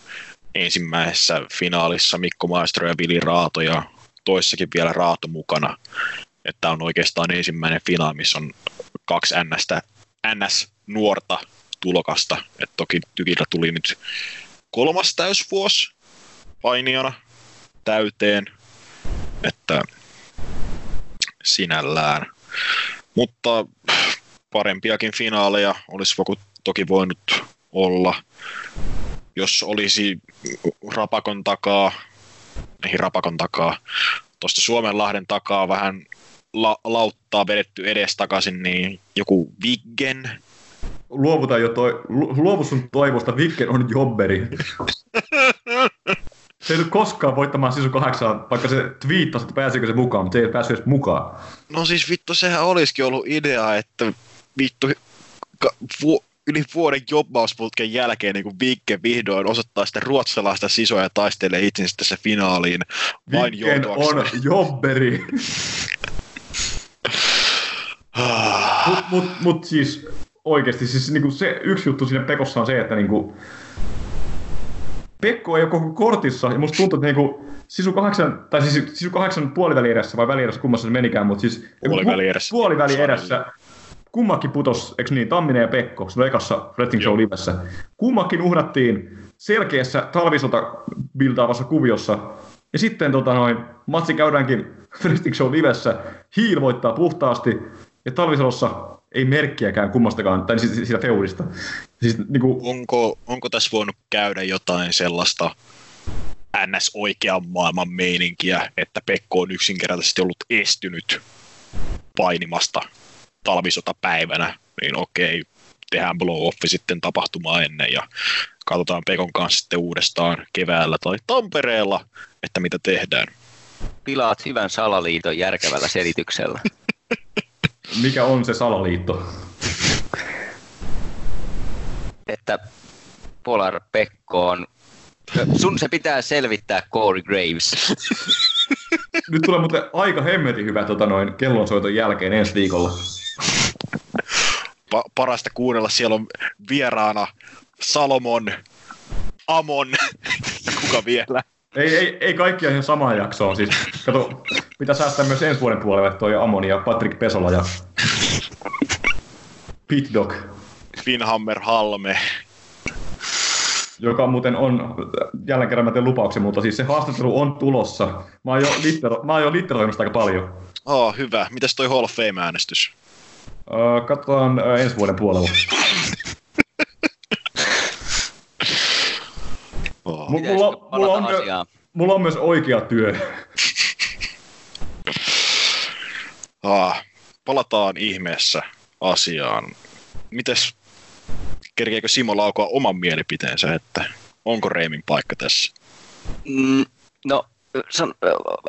ensimmäisessä finaalissa Mikko Maestro ja Vili Raato ja toissakin vielä Raato mukana, että on oikeastaan ensimmäinen finaali, missä on kaksi NS, NS-nuorta tulokasta, että toki Tykillä tuli nyt kolmas täysvuosi painijana täyteen, että sinällään. Mutta parempiakin finaaleja olisi toki voinut olla, jos olisi Rapakon takaa, ei Rapakon takaa, tuosta Suomenlahden takaa vähän la- lauttaa vedetty edestakaisin, niin joku Viggen. Luovuta jo toi, luovu sun toivosta, Viggen on jobberi. Se ei tule koskaan voittamaan sisu kahdeksaan, vaikka se twiittasi, että pääsikö se mukaan, mutta se ei päässyt edes mukaan. No siis vittu, sehän olisikin ollut idea, että vittu ka, vu, yli vuoden jobbausputken jälkeen niin Vikke vihdoin osoittaa sitä ruotsalaista sisoa ja taistelee itsensä tässä finaaliin. Vain Vikken on jobberi. Mutta mut, mut siis oikeasti siis niinku se yksi juttu siinä Pekossa on se, että niinku, Pekko ei ole koko kortissa, ja musta tuntuu, että niinku, sisu kahdeksan, tai siis sisu kahdeksan puoliväli edessä, vai väli edessä, kummassa se menikään, mutta siis puoliväli edessä. Puoliväli edessä kummakin putos, eikö niin, Tamminen ja Pekko, se ekassa Wrestling Show livessä. Kummakin uhrattiin selkeässä talvisota bildaavassa kuviossa. Ja sitten tota noin, matsi käydäänkin Wrestling Show livessä, Hiil voittaa puhtaasti, ja talvisolossa ei merkkiäkään kummastakaan, tai siis siitä feudista. Siis, niin kuin... onko, onko tässä voinut käydä jotain sellaista ns. oikean maailman meininkiä, että Pekko on yksinkertaisesti ollut estynyt painimasta talvisotapäivänä, niin okei, tehdään blow-offi sitten tapahtumaa ennen ja katsotaan Pekon kanssa sitten uudestaan keväällä tai Tampereella, että mitä tehdään. Pilaat hyvän salaliiton järkevällä selityksellä. Mikä on se salaliitto? että Polar Pekko on... Sun se pitää selvittää Corey Graves. Nyt tulee muuten aika hemmetin hyvä tota noin, kellonsoiton jälkeen ensi viikolla. Pa- parasta kuunnella, siellä on vieraana Salomon, Amon, kuka vielä? Ei, ei, ei kaikkia ihan samaan jaksoon. Siis, kato, pitää säästää myös ensi vuoden puolelle toi Amon ja Patrick Pesola ja Pit Dog. Finhammer Halme. Joka muuten on, jälleen kerran mä teen lupauksen, mutta siis se haastattelu on tulossa. Mä oon jo, littero, mä oon jo litteroinut aika paljon. Oh, hyvä. Mitäs toi Hall of Fame-äänestys? Uh, katsotaan uh, ensi vuoden puolella. oh. mulla, mulla, on myö, mulla on myös oikea työ. ah, palataan ihmeessä asiaan. Mites kerkeekö Simo laukoa oman mielipiteensä, että onko Reimin paikka tässä? Mm, no,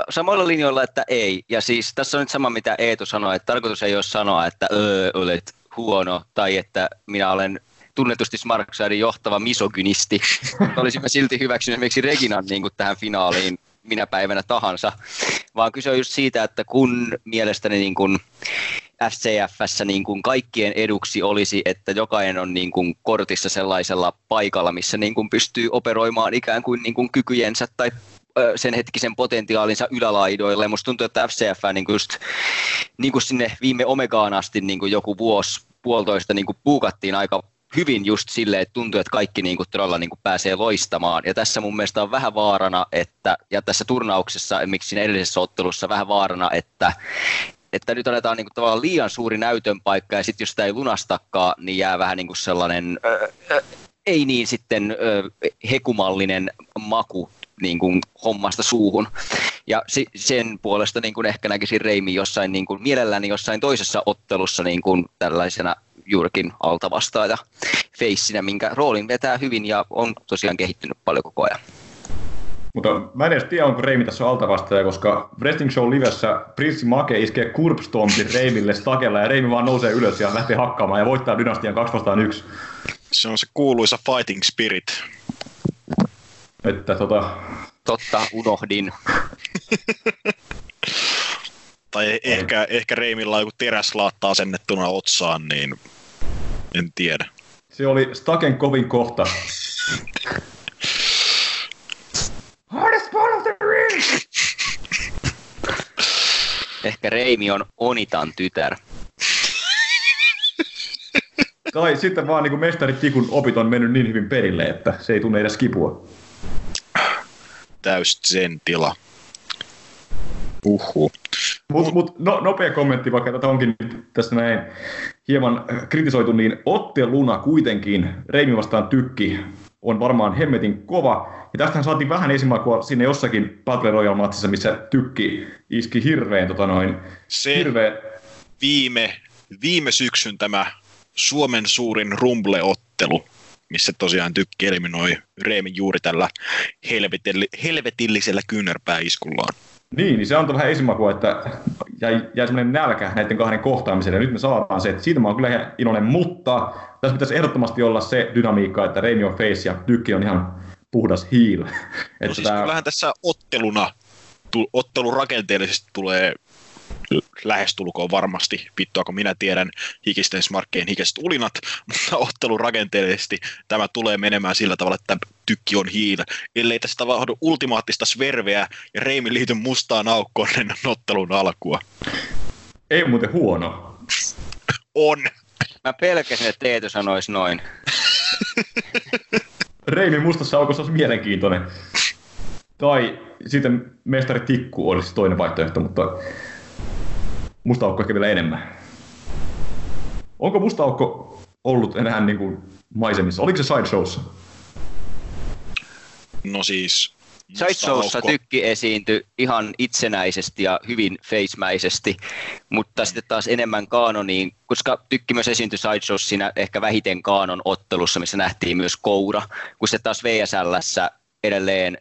samoilla linjoilla, että ei. Ja siis tässä on nyt sama, mitä Eetu sanoi, että tarkoitus ei ole sanoa, että öö, olet huono, tai että minä olen tunnetusti Smarksaidin johtava misogynisti. Olisimme silti hyväksyneet esimerkiksi Reginan niin kuin tähän finaaliin minä päivänä tahansa, vaan kyse on just siitä, että kun mielestäni niin kuin FCFssä niin kuin kaikkien eduksi olisi, että jokainen on niin kuin kortissa sellaisella paikalla, missä niin kuin pystyy operoimaan ikään kuin, niin kuin kykyjensä tai sen hetkisen potentiaalinsa ylälaidoille. Musta tuntuu, että FCF niin kuin just, niin kuin sinne viime Omegaan asti niin kuin joku vuosi, puolitoista niin kuin puukattiin aika hyvin just silleen, että tuntuu, että kaikki niin kuin todella niin kuin pääsee loistamaan. Ja tässä mun mielestä on vähän vaarana, että, ja tässä turnauksessa, miksi siinä edellisessä ottelussa vähän vaarana, että että nyt annetaan niin kuin, tavallaan liian suuri näytön paikka ja sitten jos sitä ei lunastakaan, niin jää vähän niin kuin sellainen ö, ö, ei niin sitten ö, hekumallinen maku niin kuin hommasta suuhun. Ja sen puolesta niin kuin ehkä näkisin Reimi jossain niin kuin, mielelläni jossain toisessa ottelussa niin kuin tällaisena juurikin altavastaaja feissinä, minkä roolin vetää hyvin ja on tosiaan kehittynyt paljon koko ajan. Mutta mä en edes tiedä, onko Reimi tässä altavastaaja, koska Wrestling Show livessä Prinssi Make iskee Kurpstompin Reimille stakella ja Reimi vaan nousee ylös ja lähtee hakkaamaan ja voittaa dynastian 2 vastaan 1. Se on se kuuluisa fighting spirit. Että tota, Totta, unohdin. Tai ehkä, ehkä Reimillä on joku teräslaatta asennettuna otsaan, niin en tiedä. se oli Staken kovin kohta. Hardest part of the ring! Ehkä Reimi on Onitan tytär. Tai sitten vaan niin mestari Tikun opit on mennyt niin hyvin perille, että se ei tunne edes kipua. Täys sen tila. Uhu. Mutta mut, no, nopea kommentti, vaikka tätä onkin tässä näin hieman kritisoitu, niin otteluna kuitenkin Reimi vastaan tykki on varmaan hemmetin kova. Ja tästähän saatiin vähän esimakua sinne jossakin Battle Royale-matsissa, missä tykki iski hirveän, tota noin, Se hirveän viime, viime syksyn tämä Suomen suurin rumble-ottelu, missä tosiaan tykki eliminoi Reimin juuri tällä helvetilli, helvetillisellä kyynärpääiskullaan. Niin, niin se antoi vähän esimakua, että jäi, jäi semmoinen nälkä näiden kahden kohtaamiselle. Ja nyt me saadaan se, että siitä mä oon kyllä ihan iloinen, mutta tässä pitäisi ehdottomasti olla se dynamiikka, että Reimi on face ja Tykki on ihan puhdas heel. No että siis tää- kyllähän tässä otteluna, tu, ottelu rakenteellisesti tulee lähestulkoon varmasti, vittua kun minä tiedän hikisten smarkkeen hikiset ulinat, mutta ottelu rakenteellisesti tämä tulee menemään sillä tavalla, että tykki on hiil. Ellei tästä tapahdu ultimaattista sverveä ja Reimi liity mustaan aukkoon ennen ottelun alkua. Ei muuten huono. On! Mä pelkäsin, että Teetu sanoisi noin. Reimi mustassa aukossa olisi mielenkiintoinen. Tai sitten mestari Tikku olisi toinen vaihtoehto, mutta musta aukko ehkä vielä enemmän. Onko musta aukko ollut enää niin kuin maisemissa? Oliko se sideshowssa? No siis... Sideshowssa tykki esiintyi ihan itsenäisesti ja hyvin facemäisesti, mutta sitten taas enemmän kaanoniin, koska tykki myös esiintyi Sideshowssa siinä ehkä vähiten kaanon ottelussa, missä nähtiin myös koura, kun se taas VSLssä edelleen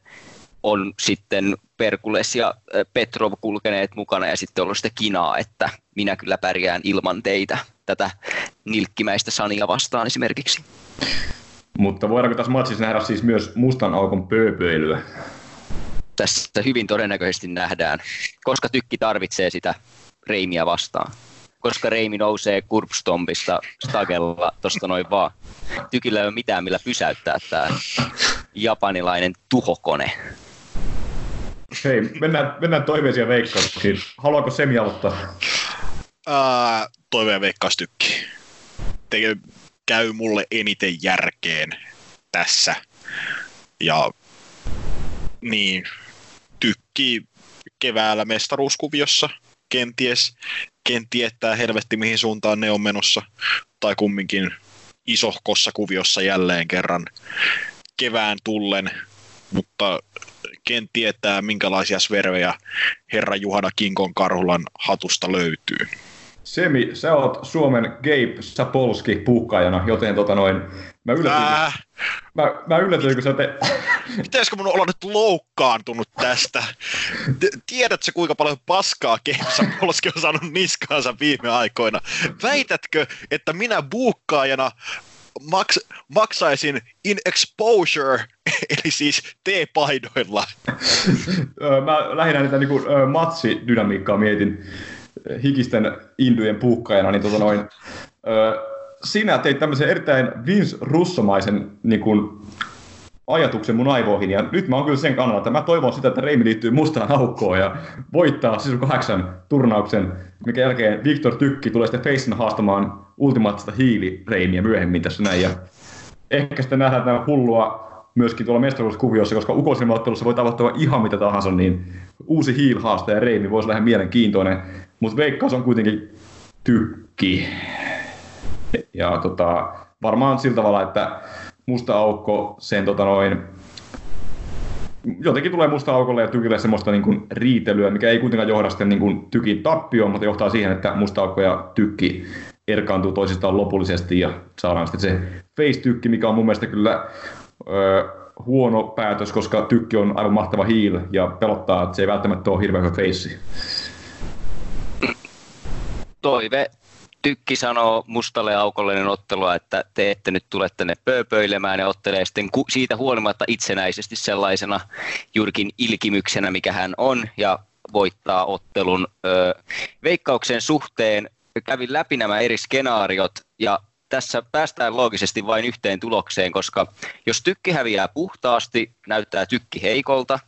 on sitten Perkules ja Petrov kulkeneet mukana ja sitten ollut sitä kinaa, että minä kyllä pärjään ilman teitä tätä nilkkimäistä Sania vastaan esimerkiksi. Mutta voidaanko tässä matsissa nähdä siis myös mustan aukon pööpöilyä? tässä hyvin todennäköisesti nähdään, koska tykki tarvitsee sitä Reimiä vastaan. Koska Reimi nousee kurpstompista stagella tuosta noin vaan. Tykillä ei ole mitään, millä pysäyttää tämä japanilainen tuhokone. Hei, mennään, mennään toiveisia veikkauksiin. Haluaako Semi aloittaa? Ää, toiveen veikkaustykki. Te, käy mulle eniten järkeen tässä. Ja niin, tykki keväällä mestaruuskuviossa. Kenties, ken tietää helvetti mihin suuntaan ne on menossa. Tai kumminkin isohkossa kuviossa jälleen kerran kevään tullen. Mutta ken tietää minkälaisia svervejä herra Juhana Kinkon Karhulan hatusta löytyy. Semi, sä oot Suomen Gabe Sapolski puhkaajana, joten tota noin, mä yllätyin, Äh, mä, mä yllätyin kun sä te... pitäisikö mun olla nyt loukkaantunut tästä? T- Tiedätkö kuinka paljon paskaa Kemsa Polski on saanut niskaansa viime aikoina? Väitätkö, että minä buukkaajana maks- maksaisin in exposure, eli siis T-paidoilla? Mä lähinnä niitä niinku, ö, matsidynamiikkaa mietin hikisten indyjen puhkaajana, niin tota noin, ö, sinä teit tämmöisen erittäin Vince Russomaisen niin kuin, ajatuksen mun aivoihin, ja nyt mä oon kyllä sen kannalla, että mä toivon sitä, että Reimi liittyy mustaan aukkoon ja voittaa Sisu 8 turnauksen, mikä jälkeen Victor Tykki tulee sitten Facen haastamaan ultimaattista hiili-Reimiä myöhemmin tässä näin, ja ehkä sitten nähdään tämä hullua myöskin tuolla mestaruuskuviossa, koska ukosilmaottelussa voi tavoittaa ihan mitä tahansa, niin uusi heel haastaja Reimi voisi olla ihan mielenkiintoinen, mutta veikkaus on kuitenkin tykki. Ja tota, varmaan sillä tavalla, että musta aukko sen tota noin, jotenkin tulee musta aukolle ja tykille semmoista niin kuin riitelyä, mikä ei kuitenkaan johda sitten niin kuin tykin tappioon, mutta johtaa siihen, että musta aukko ja tykki erkaantuu toisistaan lopullisesti ja saadaan sitten se face-tykki, mikä on mun mielestä kyllä ö, huono päätös, koska tykki on aivan mahtava hiil ja pelottaa, että se ei välttämättä ole hirveän hyvä feissi. Toive Tykki sanoo mustalle aukollinen ottelua, että te ette nyt tule tänne pööpöilemään ja ottelee sitten ku- siitä huolimatta itsenäisesti sellaisena jurkin ilkimyksenä, mikä hän on, ja voittaa ottelun. Öö, veikkauksen suhteen kävin läpi nämä eri skenaariot, ja tässä päästään loogisesti vain yhteen tulokseen, koska jos tykki häviää puhtaasti, näyttää tykki heikolta.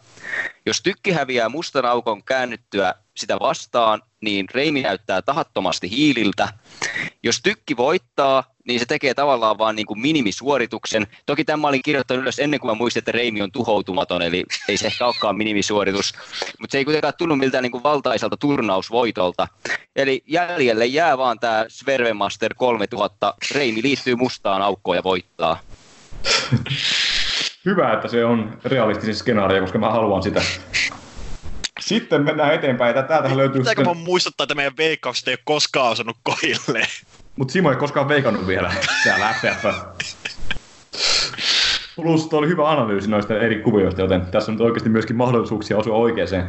Jos tykki häviää mustan aukon käännyttyä sitä vastaan, niin Reimi näyttää tahattomasti hiililtä. Jos tykki voittaa, niin se tekee tavallaan vain niin kuin minimisuorituksen. Toki tämä olin kirjoittanut ylös ennen kuin mä muistin, että Reimi on tuhoutumaton, eli ei se ehkä olekaan minimisuoritus. Mutta se ei kuitenkaan tunnu miltään niin kuin valtaiselta turnausvoitolta. Eli jäljelle jää vaan tämä Svervemaster 3000. Reimi liittyy mustaan aukkoon ja voittaa. Hyvä, että se on realistisin skenaario, koska mä haluan sitä. Sitten mennään eteenpäin. Täältä löytyy Pitääkö sitten... muistuttaa, että meidän veikkaukset ei ole koskaan osannut kohille? Mutta Simo ei koskaan veikannut vielä täällä FF. Plus tuo oli hyvä analyysi noista eri kuvioista, joten tässä on nyt oikeasti myöskin mahdollisuuksia osua oikeeseen.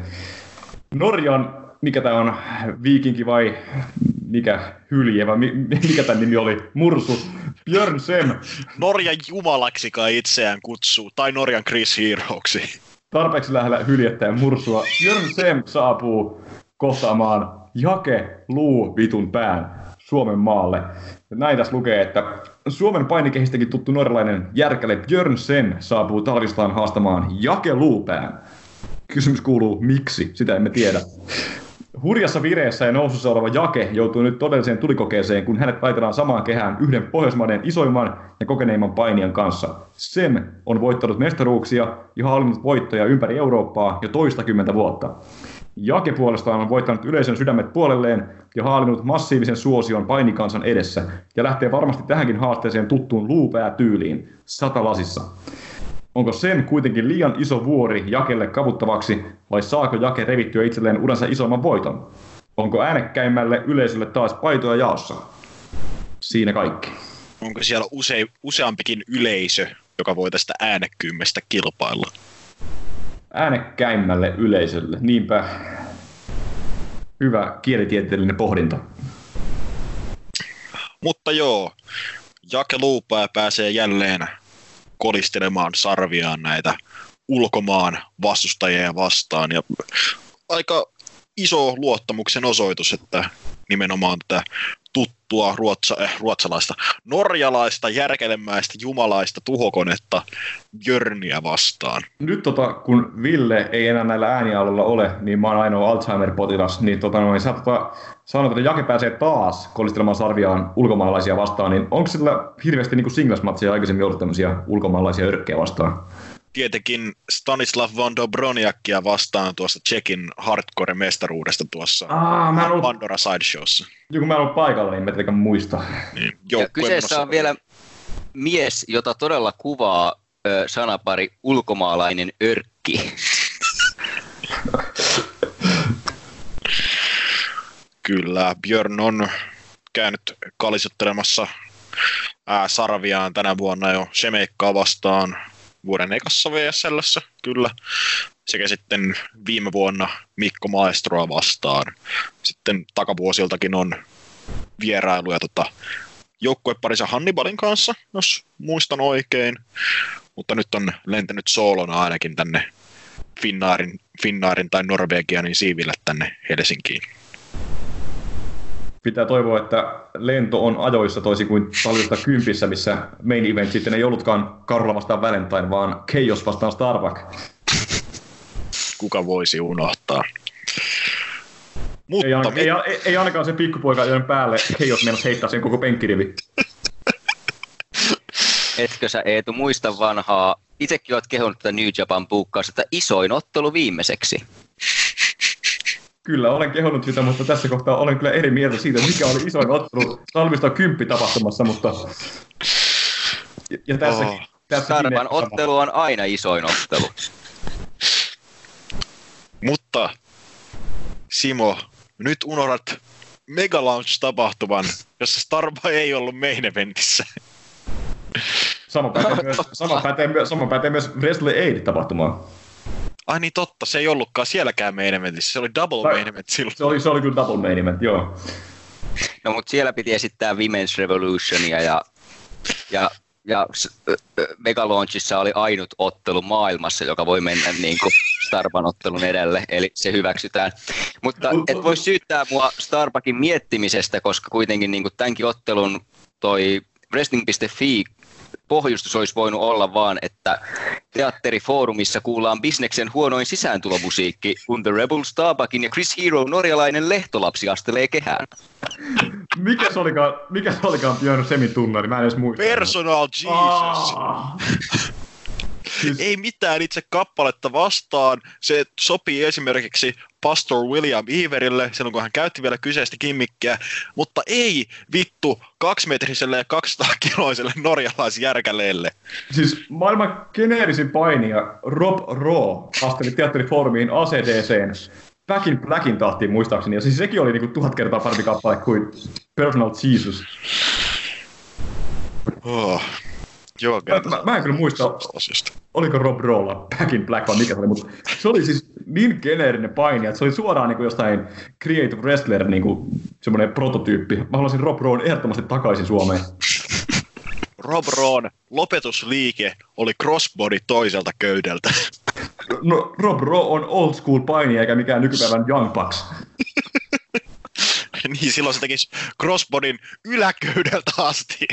Norjan, mikä tämä on, viikinki vai mikä hylje vai mi, mikä tämä nimi oli, Mursu, Björn Sem, Norjan jumalaksi kai itseään kutsuu, tai Norjan Chris Heroeksi. Tarpeeksi lähellä hyljettä ja mursua. Björn Sem saapuu kohtaamaan Jake Luu vitun pään Suomen maalle. Ja näin tässä lukee, että Suomen painikehistäkin tuttu norjalainen järkäle Björn Sem saapuu talvistaan haastamaan Jake Luupään. Kysymys kuuluu, miksi? Sitä emme tiedä. Hurjassa vireessä ja nousussa oleva Jake joutuu nyt todelliseen tulikokeeseen, kun hänet laitetaan samaan kehään yhden Pohjoismaiden isoimman ja kokeneimman painijan kanssa. Sem on voittanut mestaruuksia ja hallinnut voittoja ympäri Eurooppaa jo toistakymmentä vuotta. Jake puolestaan on voittanut yleisön sydämet puolelleen ja haalinnut massiivisen suosion painikansan edessä ja lähtee varmasti tähänkin haasteeseen tuttuun luupää-tyyliin, satalasissa. Onko Sem kuitenkin liian iso vuori Jakelle kavuttavaksi vai saako Jake revittyä itselleen uransa isomman voiton? Onko äänekkäimmälle yleisölle taas paitoja jaossa? Siinä kaikki. Onko siellä use, useampikin yleisö, joka voi tästä äänekkyymestä kilpailla? Äänekkäimmälle yleisölle, niinpä. Hyvä kielitieteellinen pohdinta. Mutta joo, Jake Luupää pääsee jälleen kolistelemaan sarviaan näitä ulkomaan vastustajia vastaan. Ja aika iso luottamuksen osoitus, että nimenomaan tätä tuttua ruotsa, eh, ruotsalaista, norjalaista, järkelemäistä, jumalaista tuhokonetta Björniä vastaan. Nyt tota, kun Ville ei enää näillä äänialoilla ole, niin mä oon ainoa Alzheimer-potilas, niin tota, noin, sä tota, sanot, että Jake pääsee taas kolistelemaan sarviaan ulkomaalaisia vastaan, niin onko sillä hirveästi niin singles-matseja aikaisemmin ollut tämmöisiä ulkomaalaisia örkkejä vastaan? Tietenkin Stanislav von Dobroniakia vastaan tuosta Tsekin hardcore-mestaruudesta tuossa Aa, mä ollut, Pandora Sideshowssa. joku mä en ollut paikalla, niin mä tietenkään muista. Niin, Ja joukkueen kyseessä on vielä mies, jota todella kuvaa ö, sanapari ulkomaalainen örkki. Kyllä, Björn on käynyt kalisottelemassa ää, sarviaan tänä vuonna jo Shemeikkaa vastaan vuoden ekassa VSLssä, kyllä. Sekä sitten viime vuonna Mikko Maestroa vastaan. Sitten takavuosiltakin on vierailuja tota, joukkueparissa Hannibalin kanssa, jos muistan oikein. Mutta nyt on lentänyt soolona ainakin tänne Finnaarin, Finnaarin tai Norvegianin siiville tänne Helsinkiin. Pitää toivoa, että lento on ajoissa toisin kuin talvista kympissä, missä main event sitten ei ollutkaan Karla vastaan Valentine, vaan Chaos vastaan Starbuck. kuka voisi unohtaa. Mutta Ei, aina, mi- ei, ei, ei, ainakaan se pikkupoika, joiden päälle Chaos meinasi heittää sen koko penkkirivi. Etkö sä Eetu muista vanhaa, itsekin olet kehunut tätä New Japan puukkaus, että isoin ottelu viimeiseksi. Kyllä, olen kehonnut sitä, mutta tässä kohtaa olen kyllä eri mieltä siitä, mikä oli isoin ottelu talvista kymppi tapahtumassa, mutta... Ja, ja tässä, Oh. tässä Sarvan ottelu on aina isoin ottelu. mutta Simo, nyt unohdat Mega Launch-tapahtuman, jossa Starba ei ollut main eventissä. Sama pätee myös, sama pätee, myös- sama pätee myös Wrestle Aid-tapahtumaan. Ai niin totta, se ei ollutkaan sielläkään main eventissä, se oli double Tai- main event silloin. Se oli, se oli kyllä double main event, joo. No mutta siellä piti esittää Women's Revolutionia ja, ja, ja Mega Launchissa oli ainut ottelu maailmassa, joka voi mennä niin kuin Starban ottelun edelle, eli se hyväksytään. Mutta et voi syyttää mua Starbuckin miettimisestä, koska kuitenkin niin kuin tämänkin ottelun toi wrestling.fi pohjustus olisi voinut olla vaan, että teatterifoorumissa kuullaan bisneksen huonoin sisääntulomusiikki, kun The Rebel Starbuckin ja Chris Hero norjalainen lehtolapsi astelee kehään. Mikä se olikaan, mikä se olikaan Björn Semin tunnari? Mä en edes muista. Personal Jesus! Ah. Siis, Ei mitään itse kappaletta vastaan. Se sopii esimerkiksi Pastor William Everille, silloin kun hän käytti vielä kyseistä kimmikkiä, mutta ei vittu kaksimetriselle ja 200 kiloiselle norjalaisjärkäleelle. siis maailman geneerisin painija Rob Raw asteli teatterifoorumiin ACDCn Back in Blackin tahtiin muistaakseni, ja siis sekin oli niinku tuhat kertaa parempi kappale kuin Personal Jesus. Oh. Joo, Mä, mä, mä en kyllä muista. Oliko Rob Rawlla Back in Black vai mikä se oli, mutta se oli siis niin geneerinen painija, että se oli suoraan niin kuin jostain Creative Wrestler niin kuin semmoinen prototyyppi. Mä haluaisin Rob Rawn ehdottomasti takaisin Suomeen. Rob Ron lopetusliike oli crossbody toiselta köydeltä. No, Rob Raw on old school painija eikä mikään nykypäivän Young Bucks. niin silloin se tekisi crossbodyn yläköydeltä asti.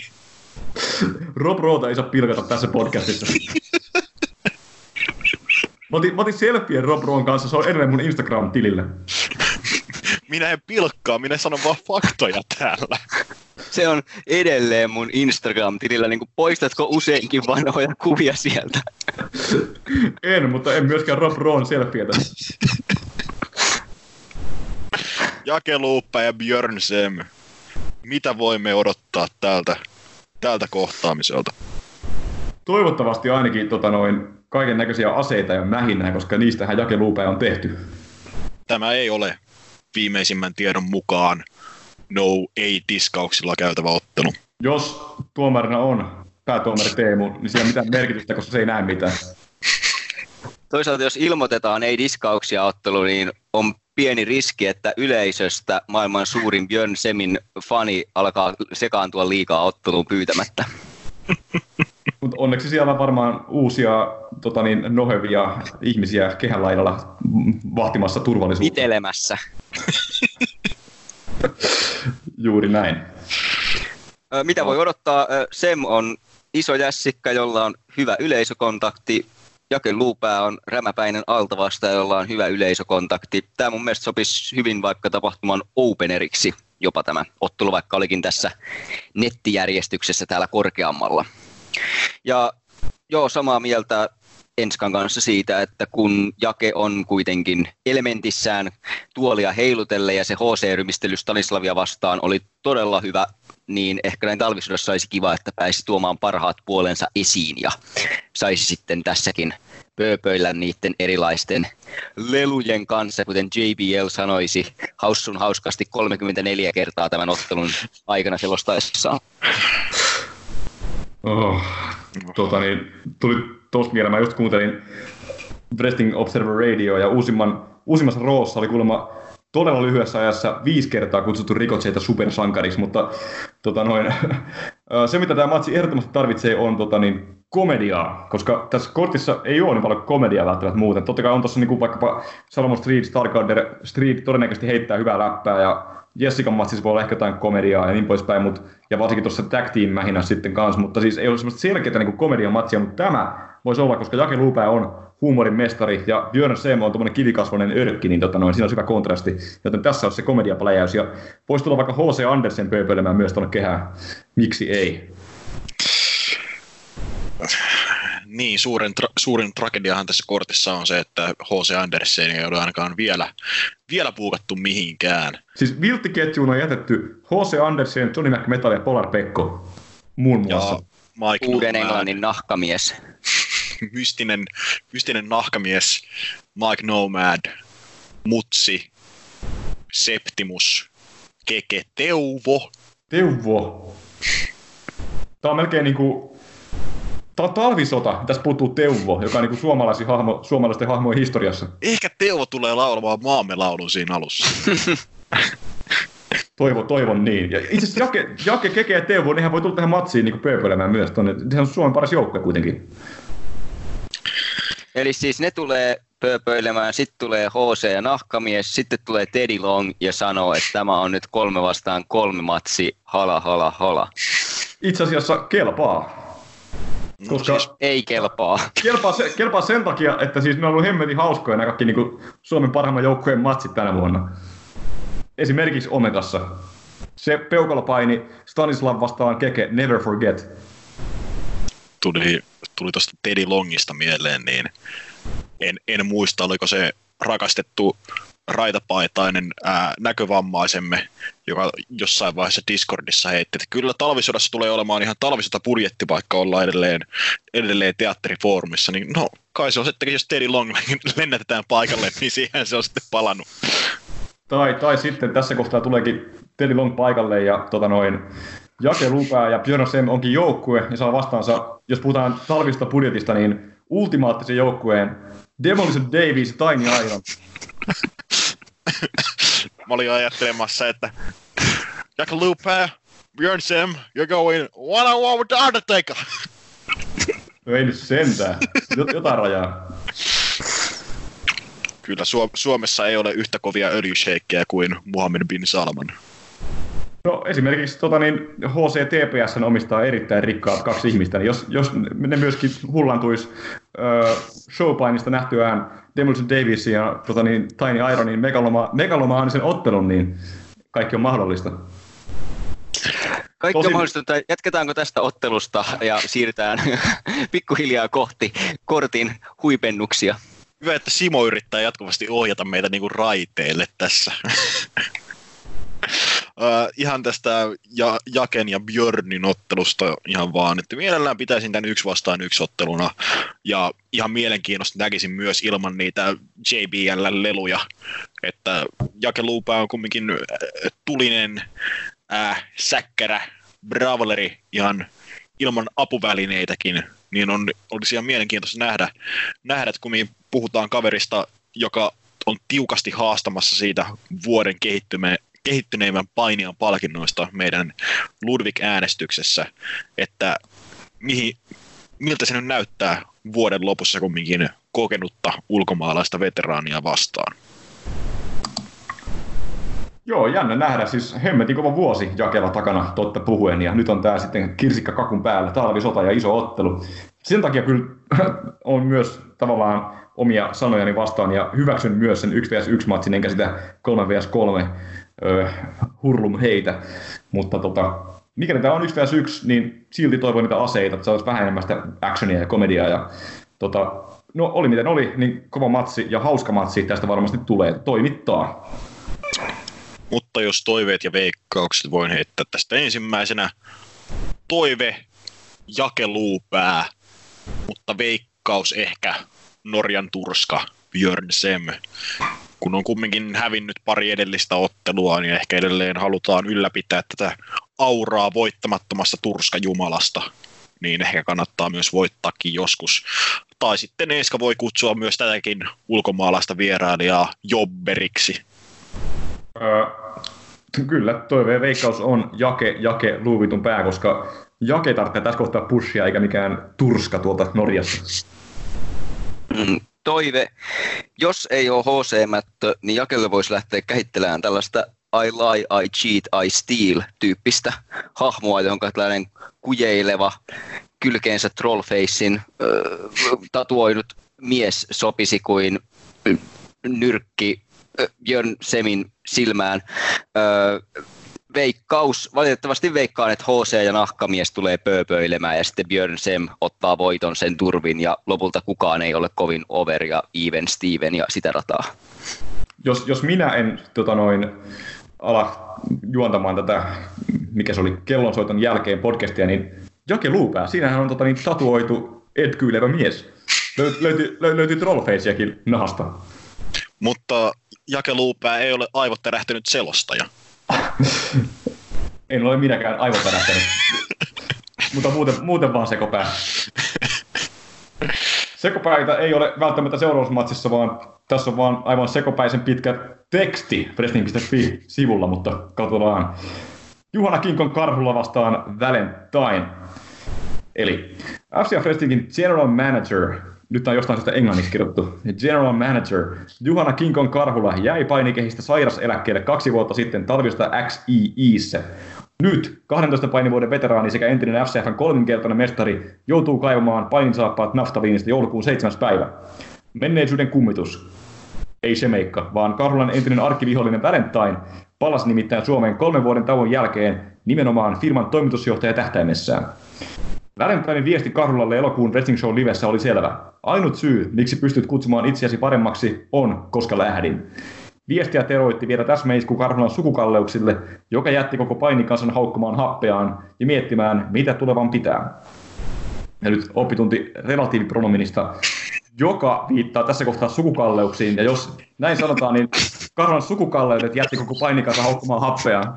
Rob Rawta ei saa pilkata tässä podcastissa. Mä otin, mä otin selfien Rob Rawn kanssa, se on edelleen mun Instagram-tilillä. Minä en pilkkaa, minä sanon vaan faktoja täällä. Se on edelleen mun Instagram-tilillä, niin poistatko useinkin vanhoja kuvia sieltä? En, mutta en myöskään Rob Rawn selfietä. Jakeluuppa ja Björn Sem. Mitä voimme odottaa tältä, tältä kohtaamiselta? Toivottavasti ainakin tota noin, kaiken näköisiä aseita ja mähinää, koska niistähän jakeluupää on tehty. Tämä ei ole viimeisimmän tiedon mukaan no ei-diskauksilla käytävä ottelu. Jos tuomarina on päätuomari Teemu, niin sillä ei mitään merkitystä, koska se ei näe mitään. Toisaalta jos ilmoitetaan ei diskauksia ottelu, niin on pieni riski, että yleisöstä maailman suurin Björn Semin fani alkaa sekaantua liikaa otteluun pyytämättä. Mutta onneksi siellä on varmaan uusia tota niin, nohevia ihmisiä kehänlaidalla mm, vahtimassa turvallisuutta. Pitelemässä. Juuri näin. Mitä voi odottaa? Sem on iso jässikkä, jolla on hyvä yleisökontakti. Jake Luupää on rämäpäinen altavasta, jolla on hyvä yleisökontakti. Tämä mun mielestä sopisi hyvin vaikka tapahtuman openeriksi jopa tämä ottelu, vaikka olikin tässä nettijärjestyksessä täällä korkeammalla. Ja joo, samaa mieltä Enskan kanssa siitä, että kun Jake on kuitenkin elementissään tuolia heilutelle ja se HC-rymistely Stanislavia vastaan oli todella hyvä, niin ehkä näin talvisodassa olisi kiva, että pääsi tuomaan parhaat puolensa esiin ja saisi sitten tässäkin pööpöillä niiden erilaisten lelujen kanssa, kuten JBL sanoisi haussun hauskasti 34 kertaa tämän ottelun aikana selostaessaan. Oh, tota niin, tuli tuosta mieleen, mä just kuuntelin Wrestling Observer Radio ja uusimman, uusimmassa roossa oli kuulemma todella lyhyessä ajassa viisi kertaa kutsuttu Ricochetita supersankariksi, mutta tota noin, se mitä tämä matsi ehdottomasti tarvitsee on tota niin, komediaa, koska tässä kortissa ei ole niin paljon komediaa välttämättä muuten. Totta kai on tuossa niin vaikkapa Salomon Street, Stargarder, Street todennäköisesti heittää hyvää läppää ja Jessican matsissa voi olla ehkä jotain komediaa ja niin poispäin, mut, ja varsinkin tuossa tag team sitten kanssa, mutta siis ei ole semmoista selkeää niin komedian matsia, mutta tämä voisi olla, koska Jake Lupää on huumorin mestari ja Björn Seemo on tuommoinen kivikasvoinen örkki, niin tota noin, siinä on hyvä kontrasti, joten tässä on se komediapläjäys ja voisi tulla vaikka H.C. Andersen pööpöilemään myös tuonne kehään. Miksi ei? Niin, suurin, tra- suurin tragediahan tässä kortissa on se, että H.C. Andersen ei ole ainakaan vielä, vielä puukattu mihinkään. Siis vilttiketjuun on jätetty H.C. Andersen, Johnny McMetal ja Polar Pekko muun muassa. Ja Mike Uuden Englannin nahkamies. Mystinen, mystinen nahkamies, Mike Nomad, Mutsi, Septimus, Keke Teuvo. Teuvo. Tämä on melkein niinku Tämä on talvisota. Tässä puuttuu Teuvo, joka on niin suomalaisten, hahmo, suomalaisten hahmojen historiassa. Ehkä Teuvo tulee laulamaan maamme laulun siinä alussa. Toivo, toivon niin. Ja itse asiassa Jake, Jake Keke ja Teuvo, nehän voi tulla tähän matsiin niin pööpöilemään myös. Tonne. Sehän on Suomen paras joukkue kuitenkin. Eli siis ne tulee pööpöilemään, sitten tulee HC ja nahkamies, sitten tulee Teddy Long ja sanoo, että tämä on nyt kolme vastaan kolme matsi, hala hala hala. Itse asiassa kelpaa. Koska No siis- Ei kelpaa. kelpaa, se, kelpaa sen takia, että siis ne on ollut hemmetin hauskoja nämä kaikki niin Suomen parhaimman joukkueen matsit tänä vuonna. Esimerkiksi Omegassa. Se peukalopaini Stanislav vastaan Keke, never forget. Tuli, tuli tuosta Teddy Longista mieleen, niin en, en muista, oliko se rakastettu raitapaitainen ää, näkövammaisemme, joka jossain vaiheessa Discordissa heitti, että kyllä talvisodassa tulee olemaan ihan talvisota budjetti, vaikka ollaan edelleen, edelleen teatterifoorumissa, niin no kai se on sittenkin, jos Teddy Long lennätetään paikalle, niin siihen se on sitten palannut. Tai, tai sitten tässä kohtaa tuleekin Teddy Long paikalle ja tota noin, Jake Lupää ja Björn Sem onkin joukkue ja saa vastaansa, jos puhutaan talvista budjetista, niin ultimaattisen joukkueen Demolition Davies ja Tiny Iron. Mä olin ajattelemassa, että Jack Lupe, Björn Sem, you're going one on one with the Undertaker. No ei nyt sentään. Jot- Jotain rajaa. Kyllä Suom- Suomessa ei ole yhtä kovia öljysheikkejä kuin Muhammed bin Salman. No esimerkiksi tota, niin, HCTPS omistaa erittäin rikkaat kaksi ihmistä, niin jos, jos ne myöskin hullantuisi öö, showpainista nähtyään Demolition Davisin ja tota, niin, Tiny Ironin megaloma, megalomaanisen ottelun, niin kaikki on mahdollista. Kaikki Tosin- on mahdollista, että jatketaanko tästä ottelusta ja siirrytään pikkuhiljaa kohti kortin huipennuksia. Hyvä, että Simo yrittää jatkuvasti ohjata meitä niinku raiteille tässä. Uh, ihan tästä ja, Jaken ja Björnin ottelusta ihan vaan, että mielellään pitäisin tämän yksi vastaan yksi otteluna. Ja ihan mielenkiinnosta näkisin myös ilman niitä JBL-leluja, että Jake Luupää on kumminkin äh, tulinen äh, säkkärä, brawleri ihan ilman apuvälineitäkin, niin on, olisi ihan mielenkiintoista nähdä, nähdä, että kun me puhutaan kaverista, joka on tiukasti haastamassa siitä vuoden kehittyme, kehittyneimmän painijan palkinnoista meidän Ludwig-äänestyksessä, että mihin, miltä se nyt näyttää vuoden lopussa kumminkin kokenutta ulkomaalaista veteraania vastaan. Joo, jännä nähdä. Siis hemmetin kova vuosi jakella takana totta puhuen, ja nyt on tää sitten kirsikka kakun päällä, talvisota ja iso ottelu. Sen takia kyllä on myös tavallaan omia sanojani vastaan, ja hyväksyn myös sen 1 vs 1 matsin, enkä sitä 3 vs 3 öö, hurlum heitä. Mutta tota, mikäli tämä on 1 vs 1, niin silti toivon niitä aseita, että saataisiin vähän enemmän sitä actionia ja komediaa. Ja, tota, no oli miten oli, niin kova matsi ja hauska matsi tästä varmasti tulee toimittaa. Mutta jos toiveet ja veikkaukset voin heittää tästä ensimmäisenä toive jakeluupää, mutta veikkaus ehkä Norjan turska Björn Sem. Kun on kumminkin hävinnyt pari edellistä ottelua, niin ehkä edelleen halutaan ylläpitää tätä auraa voittamattomasta turskajumalasta, niin ehkä kannattaa myös voittaakin joskus. Tai sitten Eska voi kutsua myös tätäkin ulkomaalaista vierailijaa jobberiksi. Öö, kyllä, toiveen veikkaus on Jake, Jake luuvitun pää, koska Jake tarvitsee tässä kohtaa pushia eikä mikään turska tuolta Norjassa. Mm, Toive, jos ei ole HC-mättö, niin jakelle voisi lähteä kehittelemään tällaista I lie, I cheat, I steal tyyppistä hahmoa, johon tällainen kujeileva, kylkeensä trollfacein äh, tatuoinut mies sopisi kuin nyrkki Björn Semin silmään. Äh, veikkaus, valitettavasti veikkaan, että HC ja nahkamies tulee pööpöilemään ja sitten Björn Sem ottaa voiton sen turvin ja lopulta kukaan ei ole kovin over ja even Steven ja sitä rataa. Jos, jos minä en tota noin, ala juontamaan tätä, mikä se oli kellonsoiton jälkeen podcastia, niin Jake Luupää, siinähän on tota, niin, tatuoitu etkyilevä mies. Löy, löytyy, löy, löytyy trollfacejakin nahasta. Mutta jakeluupää ei ole aivotärähtynyt selostaja. En ole minäkään aivan värähtänyt. Mutta muuten, muuten vaan sekopää. sekopäitä ei ole välttämättä seuraavassa vaan tässä on vaan aivan sekopäisen pitkä teksti wrestling.fi-sivulla, mutta katsotaan. Juhana Kinkon Karhulla vastaan Valentine. Eli FCF Wrestlingin General Manager, nyt on jostain syystä englanniksi kirjoittu, General Manager Juhana Kinkon Karhula jäi painikehistä sairaseläkkeelle kaksi vuotta sitten talvista XIIssä. Nyt 12 painivuoden veteraani sekä entinen FCFn kolminkertainen mestari joutuu kaivamaan paininsaappaat naftaviinista joulukuun 7. päivä. Menneisyyden kummitus. Ei se meikka, vaan Karhulan entinen arkkivihollinen Valentine palasi nimittäin Suomeen kolmen vuoden tauon jälkeen nimenomaan firman toimitusjohtaja tähtäimessään. Valentinin viesti Karhulalle elokuun Wrestling Show livessä oli selvä. Ainut syy, miksi pystyt kutsumaan itseäsi paremmaksi, on, koska lähdin. Viestiä teroitti vielä täsmäisku Karhulan sukukalleuksille, joka jätti koko painikansan haukkumaan happeaan ja miettimään, mitä tulevan pitää. Ja nyt oppitunti relatiivipronominista, joka viittaa tässä kohtaa sukukalleuksiin. Ja jos näin sanotaan, niin Karhulan sukukalleudet jätti koko painikansan haukkumaan happeaan.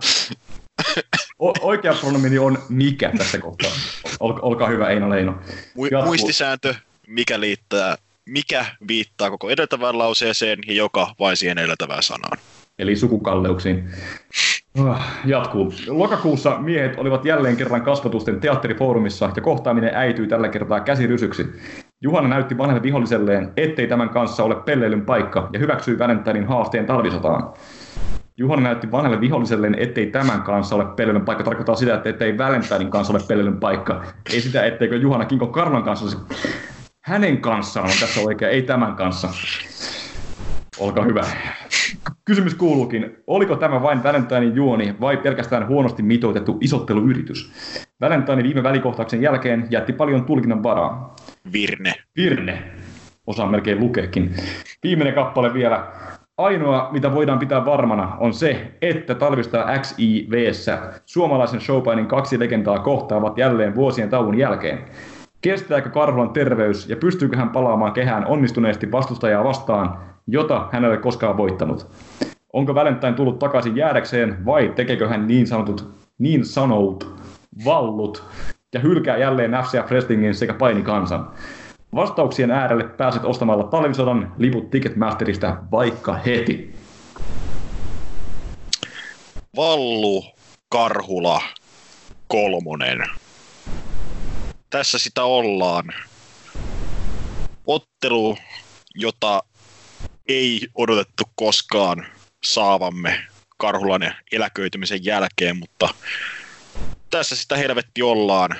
O- oikea pronomini on mikä tässä kohtaa. Ol- olkaa hyvä, Eino Leino. Mu- muistisääntö, mikä liittää, mikä viittaa koko edeltävään lauseeseen ja joka vain siihen edeltävään sanaan. eli sukukalleuksiin. Ah, Jatkuu. Lokakuussa miehet olivat jälleen kerran kasvatusten teatterifoorumissa ja kohtaaminen äityi tällä kertaa käsirysyksi. Juhana näytti vanhalle viholliselleen, ettei tämän kanssa ole pelleilyn paikka ja hyväksyi Valentinin haasteen talvisotaan. Juhana näytti vanhalle viholliselleen, ettei tämän kanssa ole pelleilyn paikka. Tarkoittaa sitä, että ettei Valentinin kanssa ole pelleilyn paikka. Ei sitä, etteikö Juhana Kinko Karnan kanssa olisi. Hänen kanssaan on tässä oikea, ei tämän kanssa. Olkaa hyvä. Kysymys kuuluukin, oliko tämä vain Valentinin juoni vai pelkästään huonosti mitoitettu isotteluyritys? Valentine viime välikohtauksen jälkeen jätti paljon tulkinnan varaa. Virne. Virne, osaan melkein lukeekin. Viimeinen kappale vielä. Ainoa, mitä voidaan pitää varmana, on se, että talvista XIVssä suomalaisen showpainin kaksi legendaa kohtaavat jälleen vuosien tauon jälkeen. Kestääkö Karhulan terveys ja pystyykö hän palaamaan kehään onnistuneesti vastustajaa vastaan, jota hän ei ole koskaan voittanut? Onko Valentine tullut takaisin jäädäkseen vai tekeekö hän niin sanotut, niin sanotut vallut ja hylkää jälleen FCF Wrestlingin sekä painikansan? Vastauksien äärelle pääset ostamalla talvisodan liput Ticketmasterista vaikka heti. Vallu Karhula kolmonen. Tässä sitä ollaan. Ottelu, jota ei odotettu koskaan saavamme Karhulan eläköitymisen jälkeen, mutta tässä sitä helvetti ollaan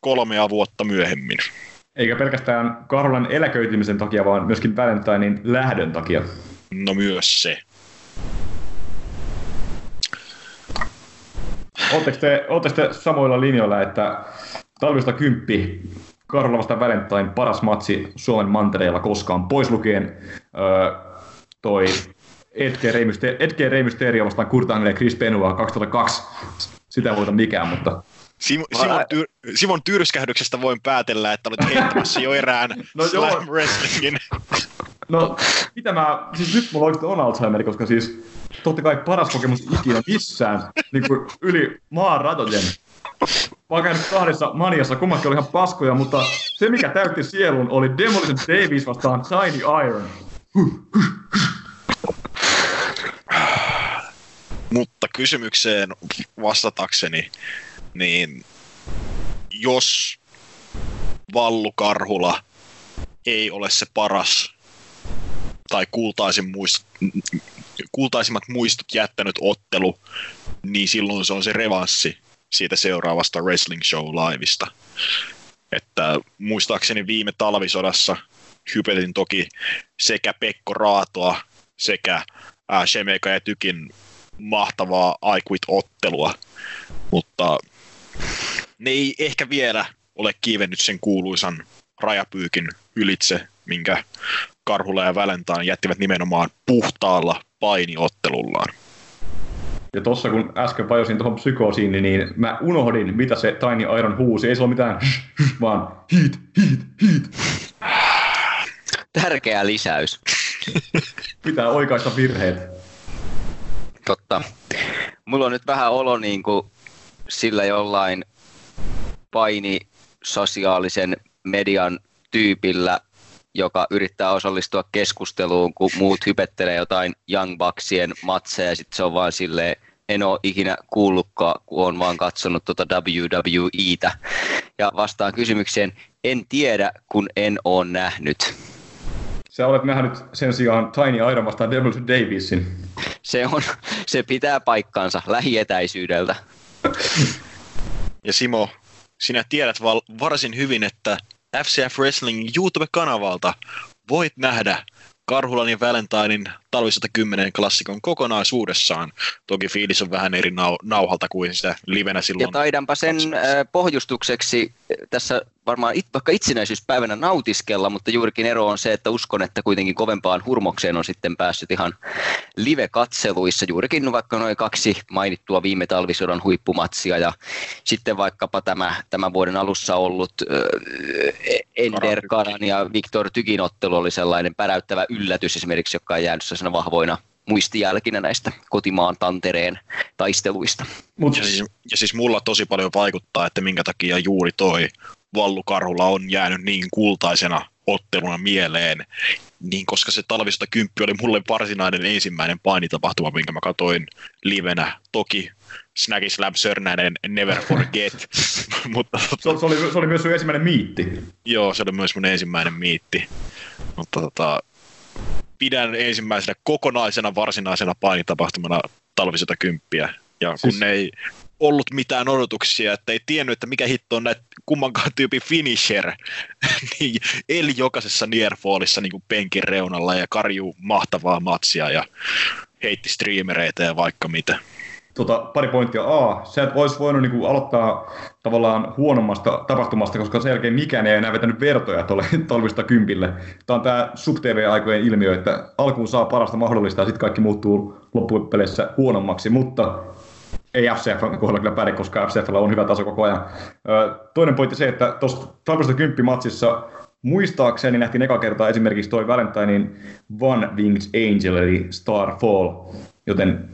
kolmea vuotta myöhemmin. Eikä pelkästään Karhulan eläköitymisen takia, vaan myöskin Valentinein lähdön takia. No myös se. Oletteko te, te samoilla linjoilla, että talvista kymppi Karhula vastaan Valentine paras matsi Suomen mantereella koskaan, pois lukien öö, toi Rey Mysterio vastaan Kurt Angle ja Chris Benoit 2002. Sitä ei voita mikään, mutta Simon, Simon, tyr, Simon tyrskähdyksestä voin päätellä, että olet heittämässä jo erään No joo. Slam Wrestlingin. No, mitä mä, siis nyt mulla oikeasti on Alzheimer, koska siis totta kai paras kokemus ikinä missään, niin kuin yli maan ratojen. Mä oon käynyt kahdessa maniassa, kummatkin oli ihan paskoja, mutta se mikä täytti sielun oli Demolition Davis vastaan Tiny Iron. Mutta kysymykseen vastatakseni, niin jos Vallu Karhula ei ole se paras tai kultaisin muist, kultaisimmat muistot jättänyt ottelu, niin silloin se on se revanssi siitä seuraavasta Wrestling Show Liveista. Että muistaakseni viime talvisodassa hypetin toki sekä Pekko Raatoa sekä Shemeka ja Tykin mahtavaa I Quit-ottelua, mutta ne ei ehkä vielä ole kiivennyt sen kuuluisan rajapyykin ylitse, minkä Karhula ja Valentine jättivät nimenomaan puhtaalla painiottelullaan. Ja tossa kun äsken vajosin tuohon psykoosiin, niin mä unohdin, mitä se Tiny Iron huusi. Ei se ole mitään, vaan heat, heat, heat. Tärkeä lisäys. Pitää oikaista virheet. Totta. Mulla on nyt vähän olo niin kuin sillä jollain paini sosiaalisen median tyypillä joka yrittää osallistua keskusteluun, kun muut hypettelee jotain Young Bucksien matseja, ja sitten se on vaan silleen, en ole ikinä kuullutkaan, kun olen vaan katsonut tuota WWEtä. Ja vastaan kysymykseen, en tiedä, kun en ole nähnyt. Sä olet nähnyt sen sijaan Tiny Iron vastaan Devil Davisin. Se, on, se pitää paikkansa lähietäisyydeltä. Ja Simo, sinä tiedät val- varsin hyvin, että FCF Wrestlingin YouTube-kanavalta voit nähdä Karhulan ja Valentinein talvisota 10 klassikon kokonaisuudessaan. Toki fiilis on vähän eri nau- nauhalta kuin sitä livenä silloin. Ja taidanpa sen äh, pohjustukseksi tässä varmaan it, vaikka itsenäisyyspäivänä nautiskella, mutta juurikin ero on se, että uskon, että kuitenkin kovempaan hurmokseen on sitten päässyt ihan live-katseluissa, juurikin vaikka noin kaksi mainittua viime talvisodan huippumatsia ja sitten vaikkapa tämä tämän vuoden alussa ollut äh, Ender Karan ja Viktor Tykin ottelu oli sellainen päräyttävä yllätys esimerkiksi, joka on jäänyt sellaisena vahvoina muistijälkinä näistä kotimaan tantereen taisteluista. Mut. Ja, siis, ja siis mulla tosi paljon vaikuttaa, että minkä takia juuri toi Vallu Karhula on jäänyt niin kultaisena otteluna mieleen, niin koska se talvista kymppi oli mulle varsinainen ensimmäinen painitapahtuma, minkä mä katoin livenä. Toki Snaggy Slam Sörnäinen Never Forget. Mutta, se, se, oli, se oli myös sun ensimmäinen miitti. Joo, se oli myös mun ensimmäinen miitti. Mutta tota, pidän ensimmäisenä kokonaisena varsinaisena painitapahtumana talvisota kymppiä. Ja kun siis... ne ei ollut mitään odotuksia, että ei tiennyt, että mikä hitto on näitä kummankaan tyypin finisher, niin eli jokaisessa nearfallissa niin penkin reunalla ja karjuu mahtavaa matsia ja heitti streamereita ja vaikka mitä. Tota, pari pointtia. A, sä et olisi voinut niin kuin, aloittaa tavallaan huonommasta tapahtumasta, koska sen jälkeen mikään ei enää vetänyt vertoja tuolle talvista kympille. Tämä on tämä sub-TV-aikojen ilmiö, että alkuun saa parasta mahdollista ja sitten kaikki muuttuu loppupeleissä huonommaksi, mutta ei FCF kohdalla kyllä pärjää, koska FCFllä on hyvä taso koko ajan. Toinen pointti se, että tuossa talvista kymppimatsissa muistaakseni nähtiin eka kertaa esimerkiksi toi Valentinein One Winged Angel, eli Starfall, joten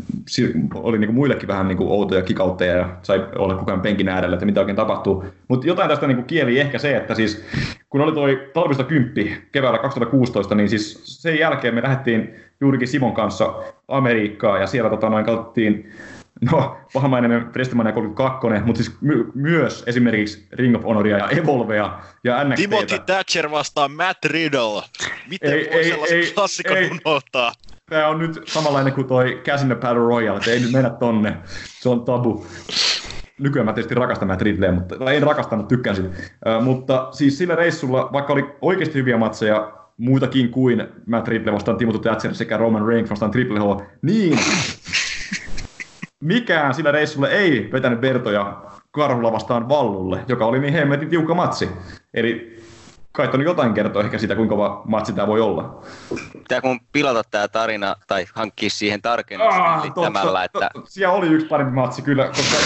oli niin kuin muillekin vähän niin kuin outoja kikautteja ja sai olla koko ajan penkin äärellä, että mitä oikein tapahtuu. Mutta jotain tästä niin kuin kieli ehkä se, että siis kun oli toi talvista kymppi keväällä 2016, niin siis sen jälkeen me lähdettiin juurikin Simon kanssa Amerikkaan ja siellä tota, noin katsottiin No, pahamainen Prestemania 32, mutta siis my- myös esimerkiksi Ring of Honoria ja Evolvea ja NXT. Timothy Thatcher vastaa Matt Riddle. Miten ei, voi ei, sellaisen ei, klassikon ei, unohtaa? Tämä on nyt samanlainen kuin toi Casino Battle Royale, että ei nyt mennä tonne. Se on tabu. Nykyään mä tietysti rakastan Matt Riddleä, mutta en rakastanut, tykkään siitä. Mutta siis sillä reissulla, vaikka oli oikeasti hyviä matseja, muitakin kuin Matt Riddle vastaan Timothy Thatcher sekä Roman Reigns vastaan Triple H, niin mikään sillä reissulla ei vetänyt vertoja Karhulla vastaan Vallulle, joka oli niin hemmetin tiukka matsi. Eli kai on jotain kertoa ehkä siitä, kuinka kova matsi tämä voi olla. Pitääkö mun pilata tämä tarina tai hankkia siihen tarkennus ah, että... Totta, siellä oli yksi parempi matsi kyllä, koska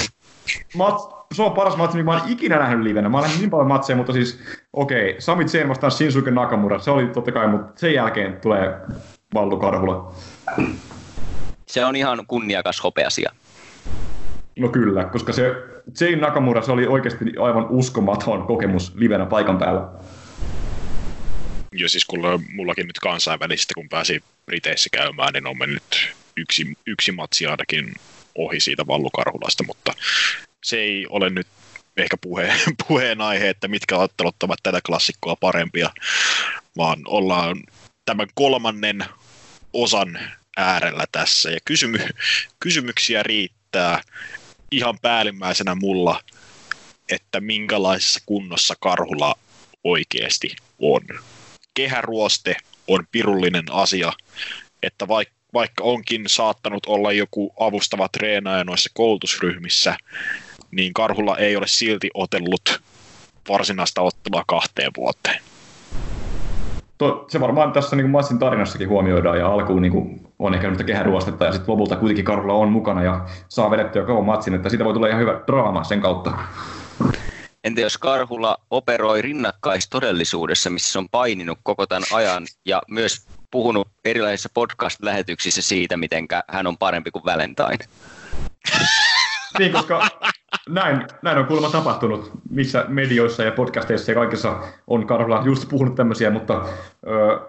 mats, se on paras matsi, mitä mä oon ikinä nähnyt livenä. Mä olen niin paljon matseja, mutta siis okei, okay, Sami Zayn vastaan Shinsuke Nakamura, se oli totta kai, mutta sen jälkeen tulee Vallu Karhula. Se on ihan kunniakas hopeasia. No kyllä, koska se Jane Nakamura, se oli oikeasti aivan uskomaton kokemus livenä paikan päällä. Joo, siis kun mullakin nyt kansainvälistä, kun pääsi Briteissä käymään, niin on mennyt yksi, yksi matsi ainakin ohi siitä Vallukarhulasta, mutta se ei ole nyt ehkä puhe, puheenaihe, että mitkä ottelut ovat tätä klassikkoa parempia, vaan ollaan tämän kolmannen osan äärellä tässä. Ja kysymy, kysymyksiä riittää ihan päällimmäisenä mulla, että minkälaisessa kunnossa karhulla oikeasti on. Kehäruoste on pirullinen asia, että vaikka vaikka onkin saattanut olla joku avustava treenaaja noissa koulutusryhmissä, niin Karhulla ei ole silti otellut varsinaista ottelua kahteen vuoteen to, se varmaan tässä niin Massin tarinassakin huomioidaan ja alkuun niin on ehkä tämmöistä kehäruostetta ja sitten lopulta kuitenkin Karla on mukana ja saa vedettyä kauan matsin, että siitä voi tulla ihan hyvä draama sen kautta. Entä jos Karhula operoi rinnakkaistodellisuudessa, missä se on paininut koko tämän ajan ja myös puhunut erilaisissa podcast-lähetyksissä siitä, miten hän on parempi kuin Valentine? niin, koska näin, näin on kuulemma tapahtunut, missä medioissa ja podcasteissa ja kaikissa on Karhula just puhunut tämmöisiä, mutta ö,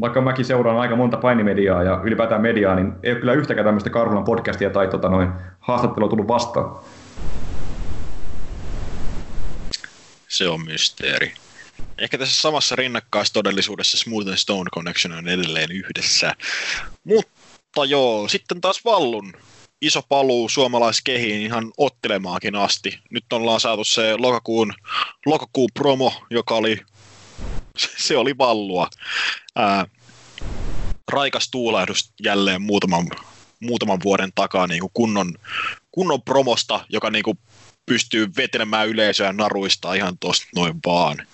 vaikka mäkin seuraan aika monta painimediaa ja ylipäätään mediaa, niin ei ole kyllä yhtäkään tämmöistä Karhulan podcastia tai tota, noin, haastattelua tullut vastaan. Se on mysteeri. Ehkä tässä samassa rinnakkaistodellisuudessa Smooth and Stone Connection on edelleen yhdessä. Mutta joo, sitten taas Vallun iso paluu suomalaiskehiin ihan ottelemaakin asti. Nyt ollaan saatu se lokakuun, lokakuun promo, joka oli, se oli vallua. Ää, raikas tuulahdus jälleen muutaman, muutaman vuoden takaa niin kuin kunnon, kunnon promosta, joka niin kuin pystyy vetelemään yleisöä naruista ihan tuosta noin vaan.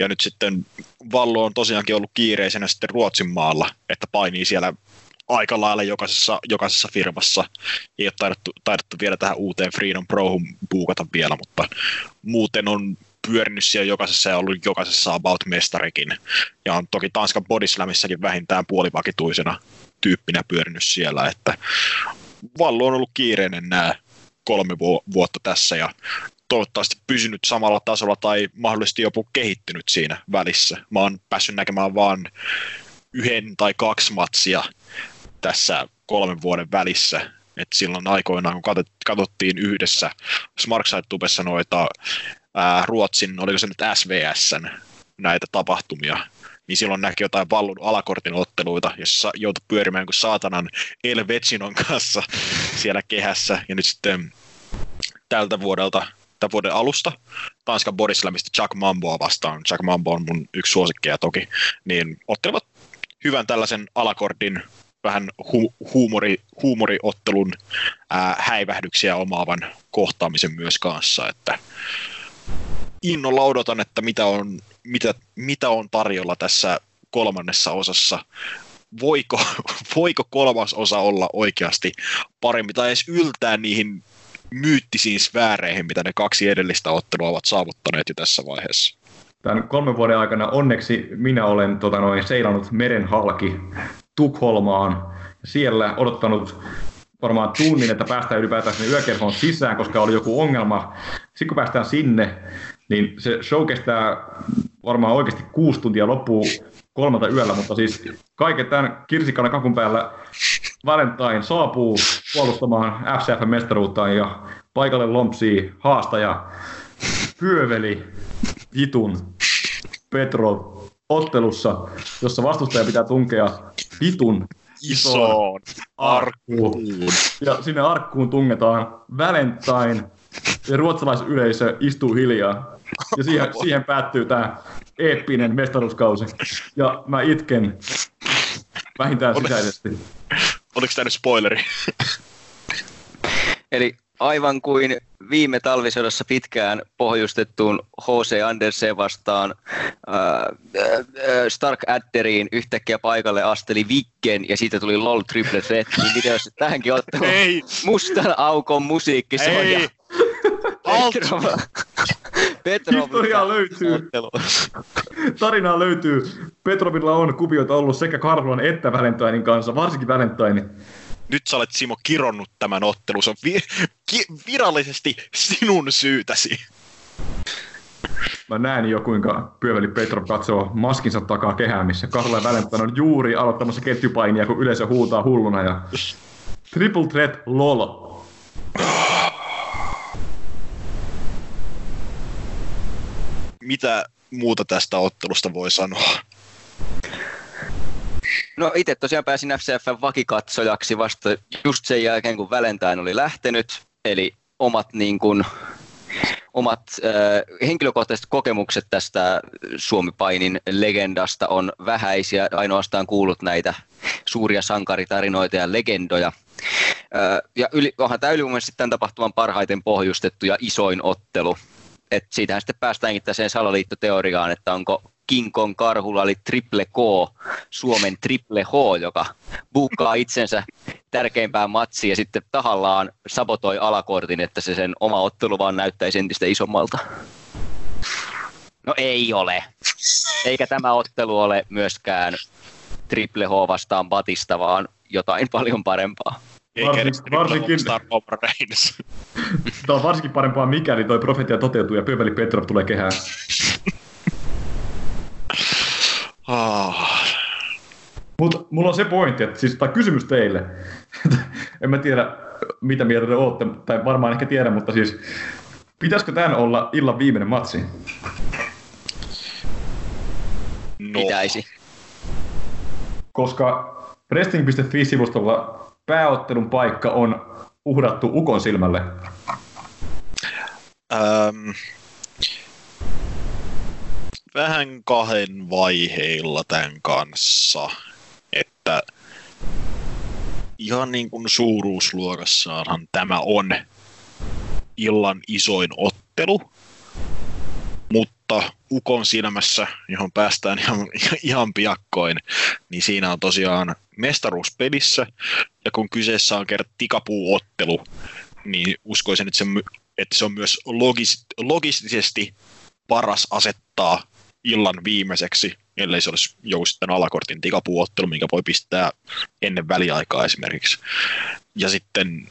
Ja nyt sitten Vallo on tosiaankin ollut kiireisenä sitten Ruotsin maalla, että painii siellä aika lailla jokaisessa, jokaisessa firmassa. Ei ole taidettu, taidettu vielä tähän uuteen Freedom Prohun puukata vielä, mutta muuten on pyörinyt siellä jokaisessa ja ollut jokaisessa about mestarikin. Ja on toki Tanskan Bodyslämissäkin vähintään puolivakituisena tyyppinä pyörinyt siellä, että Vallo on ollut kiireinen nämä kolme vuotta tässä ja toivottavasti pysynyt samalla tasolla tai mahdollisesti jopa kehittynyt siinä välissä. Mä oon päässyt näkemään vaan yhden tai kaksi matsia tässä kolmen vuoden välissä. Et silloin aikoinaan, kun katsottiin yhdessä Smarkside-tubessa noita ää, Ruotsin, oliko se nyt SVSn näitä tapahtumia, niin silloin näki jotain vallun alakortin otteluita, jossa joutui pyörimään kuin saatanan El Vecinon kanssa siellä kehässä. Ja nyt sitten tältä vuodelta, tämän vuoden alusta, Tanskan Bodyslamista Chuck Mamboa vastaan, Chuck Mambo on mun yksi suosikkeja toki, niin ottelevat hyvän tällaisen alakortin vähän hu- huumori, huumoriottelun ää, häivähdyksiä omaavan kohtaamisen myös kanssa, että innolla odotan, että mitä on, mitä, mitä on tarjolla tässä kolmannessa osassa. Voiko, voiko kolmas osa olla oikeasti parempi tai edes yltää niihin myyttisiin sfääreihin, mitä ne kaksi edellistä ottelua ovat saavuttaneet jo tässä vaiheessa? Tämän kolmen vuoden aikana onneksi minä olen tota noin, seilannut meren halki Tukholmaan. Siellä odottanut varmaan tunnin, että päästään ylipäätään sinne yökerhoon sisään, koska oli joku ongelma. Sitten kun päästään sinne, niin se show kestää varmaan oikeasti kuusi tuntia loppuu kolmelta yöllä, mutta siis kaiken tämän kirsikana kakun päällä Valentine saapuu puolustamaan FCF-mestaruuttaan ja paikalle lompsii haastaja pyöveli vitun Petro ottelussa, jossa vastustaja pitää tunkea vitun isoon arkkuun. Ja sinne arkkuun tungetaan Valentine ja ruotsalaisyleisö istuu hiljaa. Ja siihen, siihen päättyy tämä eeppinen mestaruuskausi. Ja mä itken vähintään sisäisesti. Oliko tämä nyt spoileri? Eli aivan kuin viime talvisodassa pitkään pohjustettuun H.C. Andersen vastaan äh, äh, Stark Adderiin yhtäkkiä paikalle asteli Vikken ja siitä tuli LOL Triple Threat, niin videossa tähänkin ottaa mustan aukon musiikki soja. Petrova. Petrov. Historiaa löytyy. Tarinaa löytyy. Petrovilla on kuvioita ollut sekä Karhulan että Valentinein kanssa, varsinkin Valentine nyt sä olet Simo kironnut tämän ottelun, se on vi- ki- virallisesti sinun syytäsi. Mä näen jo, kuinka pyöveli Petrov katsoo maskinsa takaa kehää, missä Karla Valentine on juuri aloittamassa ketjupainia, kun yleisö huutaa hulluna ja Triple Threat LOL. Mitä muuta tästä ottelusta voi sanoa? No itse tosiaan pääsin FCFn vakikatsojaksi vasta just sen jälkeen, kun Valentine oli lähtenyt. Eli omat, niin kuin, omat äh, henkilökohtaiset kokemukset tästä Suomi-painin legendasta on vähäisiä. Ainoastaan kuullut näitä suuria sankaritarinoita ja legendoja. Äh, ja yli, onhan tämä ylivoimaisesti tämän tapahtuman parhaiten pohjustettu ja isoin ottelu. Et siitähän sitten päästäänkin täseen salaliittoteoriaan, että onko King Kong Karhulla oli Triple K, Suomen Triple H, joka buukkaa itsensä tärkeimpään matsiin ja sitten tahallaan sabotoi alakortin, että se sen oma ottelu vaan näyttäisi entistä isommalta. No ei ole. Eikä tämä ottelu ole myöskään Triple H vastaan Batista, vaan jotain paljon parempaa. Varsinkin- Reigns. Tämä on varsinkin parempaa mikäli toi profetia toteutuu ja Pöveli Petrov tulee kehään. Ah. Mutta mulla on se pointti, että siis, tai kysymys teille. en mä tiedä, mitä mieltä te ootte, tai varmaan ehkä tiedä, mutta siis pitäisikö tämän olla illan viimeinen matsi? No. Pitäisi. Koska wrestling.fi-sivustolla pääottelun paikka on uhrattu Ukon silmälle. Ähm, vähän kahden vaiheilla tämän kanssa, että ihan niin kuin suuruusluokassaanhan tämä on illan isoin ottelu, mutta Ukon silmässä, johon päästään ihan, ihan piakkoin, niin siinä on tosiaan mestaruuspelissä, ja kun kyseessä on kerran tikapuuottelu, niin uskoisin, että se, että se on myös logis- logistisesti paras asettaa illan viimeiseksi, ellei se olisi joku sitten alakortin tikapuuottelu, minkä voi pistää ennen väliaikaa esimerkiksi. Ja sitten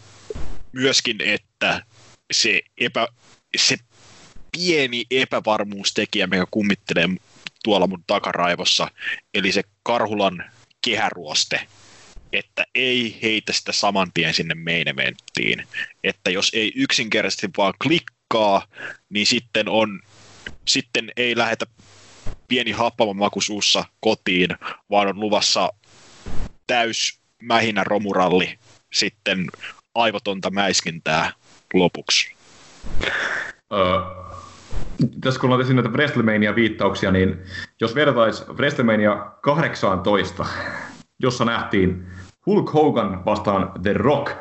myöskin, että se, epä, se pieni epävarmuustekijä, mikä kummittelee tuolla mun takaraivossa, eli se Karhulan kehäruoste, että ei heitä sitä saman tien sinne main eventtiin. Että jos ei yksinkertaisesti vaan klikkaa, niin sitten on sitten ei lähetä pieni happama maku suussa kotiin, vaan on luvassa täys mähinä romuralli sitten aivotonta mäiskintää lopuksi. Öö, tässä kun ollaan näitä WrestleMania-viittauksia, niin jos vertais WrestleMania 18, jossa nähtiin Hulk Hogan vastaan The Rock,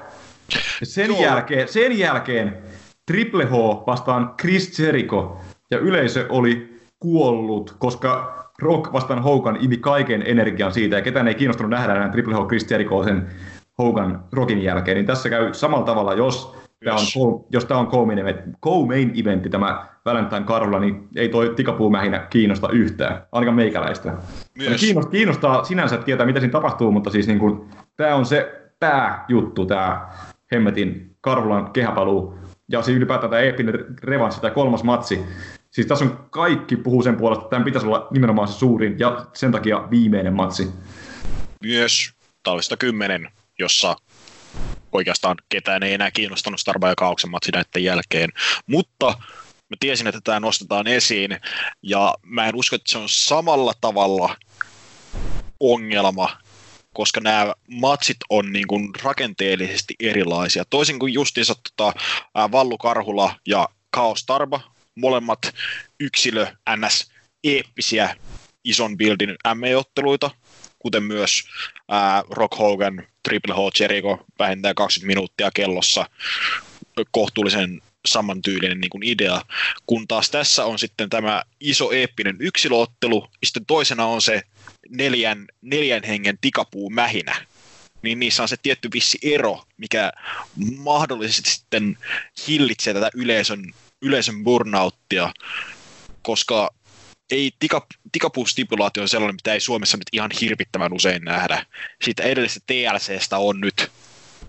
sen, Joo. jälkeen, sen jälkeen Triple H vastaan Chris Jericho, ja yleisö oli kuollut, koska Rock vastaan Hogan imi kaiken energian siitä, ja ketään ei kiinnostunut nähdä enää Triple H Chris Jericho sen Hogan Rockin jälkeen, niin tässä käy samalla tavalla, jos tämä on, jos tämä on co-main, event, co-main eventti, tämä Valentine Karula, niin ei toi tikapuumähinä kiinnosta yhtään, ainakaan meikäläistä. Myös. Kiinnostaa, kiinnostaa sinänsä että tietää, mitä siinä tapahtuu, mutta siis niin kuin, tämä on se pääjuttu, tämä Hemmetin Karhulan kehäpaluu, ja siis ylipäätään tämä eeppinen revanssi, tämä kolmas matsi. Siis tässä on kaikki puhuu sen puolesta, että tämän pitäisi olla nimenomaan se suurin ja sen takia viimeinen matsi. Myös talvista 10, jossa oikeastaan ketään ei enää kiinnostanut Starba ja Kaauksen matsi näiden jälkeen. Mutta mä tiesin, että tämä nostetaan esiin, ja mä en usko, että se on samalla tavalla ongelma, koska nämä matsit on niin kuin rakenteellisesti erilaisia. Toisin kuin justiinsa tota, Vallu Karhula ja Kaos Tarba, molemmat yksilö NS eeppisiä ison buildin ME-otteluita, kuten myös ää, Rock Hogan, Triple H, Jericho vähintään 20 minuuttia kellossa. Kohtuullisen samantyylinen niin kuin idea, kun taas tässä on sitten tämä iso eeppinen yksilöottelu, ja sitten toisena on se neljän, neljän hengen tikapuu mähinä, niin niissä on se tietty vissi ero, mikä mahdollisesti sitten hillitsee tätä yleisön, yleisön burnouttia, koska ei tika, tikapuustipulaatio on sellainen, mitä ei Suomessa nyt ihan hirvittävän usein nähdä. Siitä edellisestä TLCstä on nyt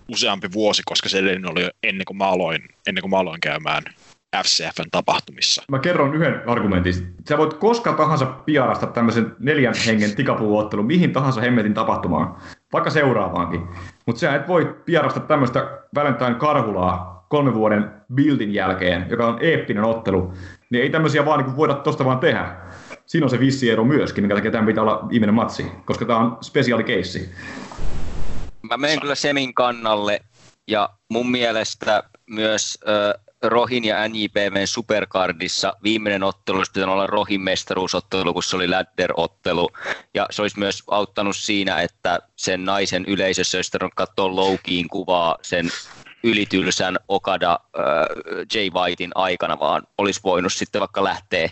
useampi vuosi, koska se edellinen oli ennen kuin mä aloin, ennen kuin mä aloin käymään FCFn tapahtumissa. Mä kerron yhden argumentin. Sä voit koska tahansa piarasta tämmöisen neljän hengen tikapuuottelun mihin tahansa hemmetin tapahtumaan, vaikka seuraavaankin. Mutta sä et voi piarasta tämmöistä Valentine Karhulaa kolmen vuoden buildin jälkeen, joka on eeppinen ottelu, niin ei tämmöisiä vaan niin voida tosta vaan tehdä. Siinä on se vissi ero myöskin, minkä takia tämän pitää olla viimeinen matsi, koska tämä on spesiaalikeissi. Mä menen kyllä Semin kannalle ja mun mielestä myös äh, Rohin ja NJPVn Supercardissa viimeinen ottelu olisi pitänyt olla Rohin mestaruusottelu, kun se oli ladder-ottelu. Ja se olisi myös auttanut siinä, että sen naisen yleisössä olisi tarvinnut katsoa Loukiin kuvaa sen ylitylsän Okada äh, Jay Whitein aikana, vaan olisi voinut sitten vaikka lähteä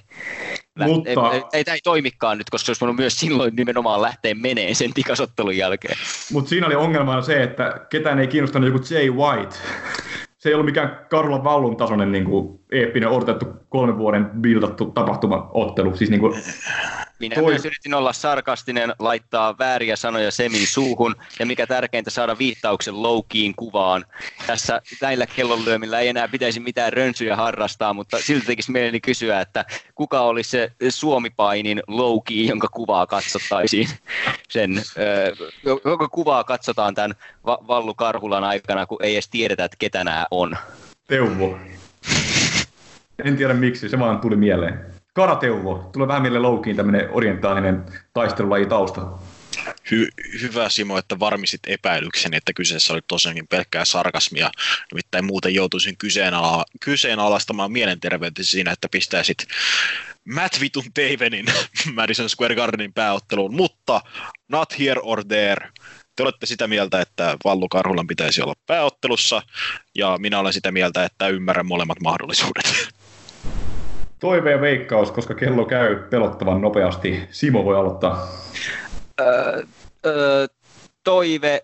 Mutta- ei, ei, tämä ei toimikaan nyt, koska se olisi voinut myös silloin nimenomaan lähteä meneen sen tikasottelun jälkeen. Mutta siinä oli ongelmana se, että ketään ei kiinnostanut joku Jay White. Se ei ollut mikään Karulan Vallun tasoinen niin kuin, eeppinen odotettu kolmen vuoden bildattu tapahtuma-ottelu. Siis niin kuin, Minä Toi- myös yritin olla sarkastinen, laittaa vääriä sanoja Semin suuhun ja mikä tärkeintä saada viittauksen Loukiin kuvaan. Tässä näillä kellonlyömillä ei enää pitäisi mitään rönsyjä harrastaa, mutta silti tekisi mieleni kysyä, että kuka olisi se Suomipainin Louki, jonka kuvaa katsottaisiin sen, ö, jonka kuvaa katsotaan tämän Va- Vallu Karhulan aikana, kun ei edes tiedetä, että ketä nämä on. Teuvo. En tiedä miksi, se vaan tuli mieleen. Karateuvo. Tulee vähän mieleen loukiin tämmöinen orientaalinen taistelulaji tausta. Hy- hyvä Simo, että varmistit epäilykseni, että kyseessä oli tosiaankin pelkkää sarkasmia. Nimittäin muuten joutuisin kyseenala- kyseenalaistamaan mielenterveytesi siinä, että pistäisit Matt Vitun Tavenin Madison Square Gardenin pääotteluun, mutta not here or there. Te olette sitä mieltä, että Vallu Karhulan pitäisi olla pääottelussa, ja minä olen sitä mieltä, että ymmärrän molemmat mahdollisuudet. Toive ja veikkaus, koska kello käy pelottavan nopeasti. Simo voi aloittaa. Öö, öö, toive,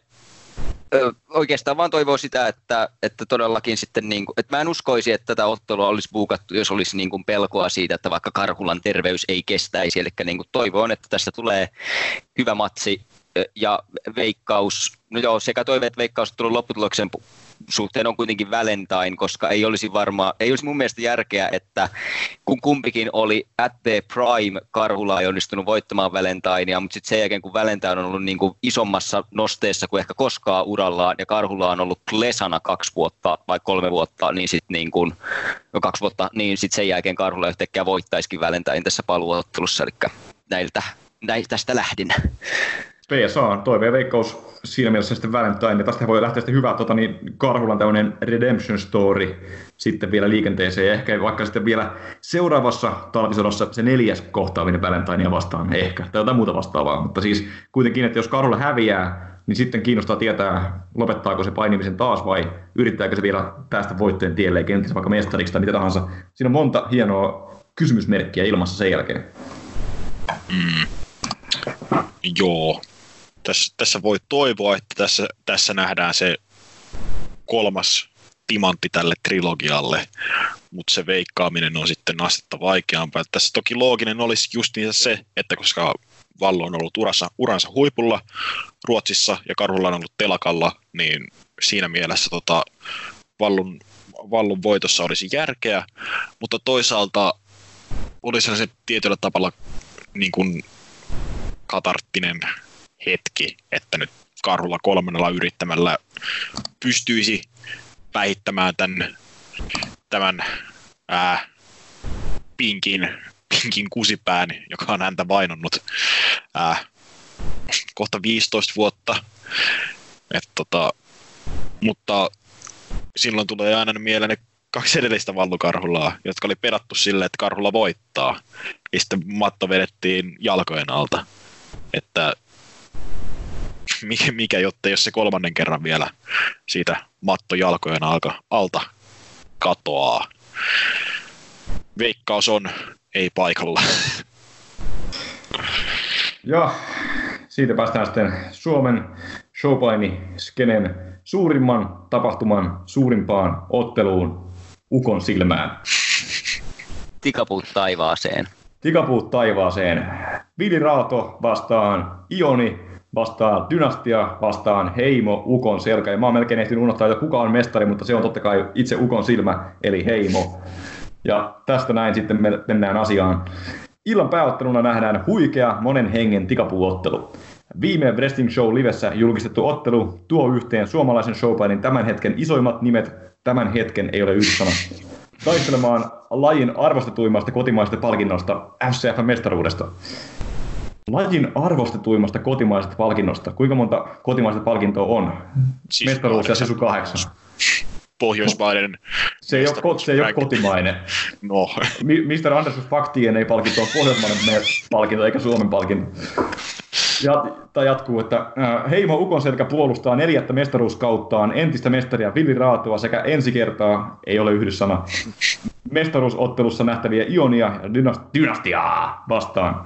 öö, oikeastaan vaan toivoo sitä, että, että todellakin sitten, niin kuin, että mä en uskoisi, että tätä ottelua olisi buukattu, jos olisi niin kuin pelkoa siitä, että vaikka Karhulan terveys ei kestäisi, eli niin kuin toivon, että tästä tulee hyvä matsi ö, ja veikkaus, no joo, sekä toive että veikkaus tullut lopputuloksen pu- suhteen on kuitenkin Valentine, koska ei olisi varmaan, ei olisi mun mielestä järkeä, että kun kumpikin oli at the prime, Karhula ei onnistunut voittamaan Valentinea, mutta sitten sen jälkeen kun Valentine on ollut niin kuin isommassa nosteessa kuin ehkä koskaan urallaan, ja Karhula on ollut Klesana kaksi vuotta vai kolme vuotta, niin sitten niin kuin, no kaksi vuotta, niin sitten sen jälkeen Karhula yhtäkkiä voittaisikin Valentine tässä paluottelussa, eli näiltä, näiltä tästä lähdin. PSA, toive ja veikkaus siinä mielessä sitten Valentine. Ja tästä voi lähteä sitten hyvä tota, niin Karhulan tämmöinen redemption story sitten vielä liikenteeseen. Ja ehkä vaikka sitten vielä seuraavassa talvisodassa se neljäs kohtaaminen Valentinea vastaan ehkä, tai jotain muuta vastaavaa. Mutta siis kuitenkin, että jos Karhulla häviää, niin sitten kiinnostaa tietää, lopettaako se painimisen taas vai yrittääkö se vielä päästä voittojen tielle ja kenties vaikka mestariksi tai mitä tahansa. Siinä on monta hienoa kysymysmerkkiä ilmassa sen jälkeen. Joo. Tässä, tässä voi toivoa, että tässä, tässä nähdään se kolmas timantti tälle trilogialle, mutta se veikkaaminen on sitten astetta vaikeampaa. Tässä toki looginen olisi just se, että koska Vallo on ollut urassa, uransa huipulla Ruotsissa ja Karhulla on ollut telakalla, niin siinä mielessä tota, Vallun, Vallun voitossa olisi järkeä, mutta toisaalta olisi se tietyllä tavalla niin kuin katarttinen hetki, että nyt Karhulla kolmannella yrittämällä pystyisi päihittämään tämän, tämän ää, pinkin, pinkin kusipään, joka on häntä vainonnut ää, kohta 15 vuotta. Et tota, mutta silloin tulee aina mieleen ne kaksi edellistä vallukarhulaa, jotka oli pedattu sille, että karhulla voittaa. Ja sitten matto vedettiin jalkojen alta. Että mikä, mikä jotta jos se kolmannen kerran vielä siitä matto jalkojen alka, alta katoaa. Veikkaus on ei paikalla. Ja siitä päästään sitten Suomen showpaini skenen suurimman tapahtuman suurimpaan otteluun Ukon silmään. Tikapuut taivaaseen. Tikapuut taivaaseen. Vili Raato vastaan Ioni, vastaan Dynastia, vastaan Heimo, Ukon selkä. Ja mä oon melkein ehtinyt unohtaa, että kuka on mestari, mutta se on totta kai itse Ukon silmä, eli Heimo. Ja tästä näin sitten me mennään asiaan. Illan pääotteluna nähdään huikea monen hengen tikapuuottelu. Viime Wrestling Show livessä julkistettu ottelu tuo yhteen suomalaisen showpainin tämän hetken isoimmat nimet, tämän hetken ei ole yhdyssana, taistelemaan lajin arvostetuimmasta kotimaisesta palkinnosta, FCF-mestaruudesta. Lajin arvostetuimmasta kotimaisesta palkinnosta. Kuinka monta kotimaista palkintoa on? Sisu Mestaruus ja. Sisu kahdeksan. Pohjoismaiden Se ei, ole, se ei ole kotimainen. No, Mr. Andersus Faktien ei palkinto on pohjoismainen palkinto eikä Suomen palkinto. Ja, tai jatkuu, että äh, Heimo Ukonselkä puolustaa neljättä mestaruuskauttaan entistä mestaria Villi Raatoa sekä ensi kertaa, ei ole yhdyssana, mestaruusottelussa nähtäviä Ionia ja dynast- Dynastiaa vastaan.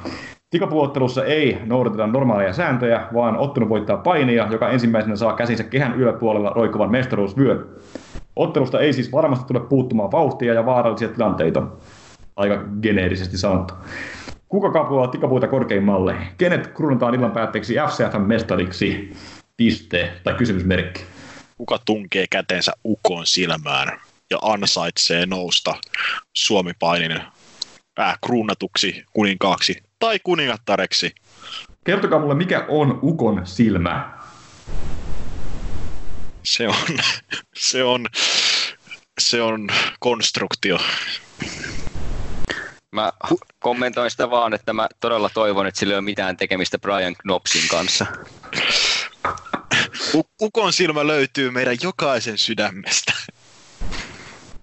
Tikapuottelussa ei noudateta normaaleja sääntöjä, vaan ottelun voittaa painia, joka ensimmäisenä saa käsinsä kehän yläpuolella roikuvan mestaruusvyön. Ottelusta ei siis varmasti tule puuttumaan vauhtia ja vaarallisia tilanteita. Aika geneerisesti sanottu. Kuka kapuaa tikapuita korkeimmalle? Kenet kruunataan illan päätteeksi FCFn mestariksi? Piste tai kysymysmerkki. Kuka tunkee kätensä ukon silmään ja ansaitsee nousta Suomi-painin äh, kruunatuksi kuninkaaksi tai kuningattareksi? Kertokaa mulle, mikä on ukon silmä? Se on, se on, se on konstruktio. Mä kommentoin sitä vaan, että mä todella toivon, että sillä ei ole mitään tekemistä Brian Knopsin kanssa. U- ukon silmä löytyy meidän jokaisen sydämestä.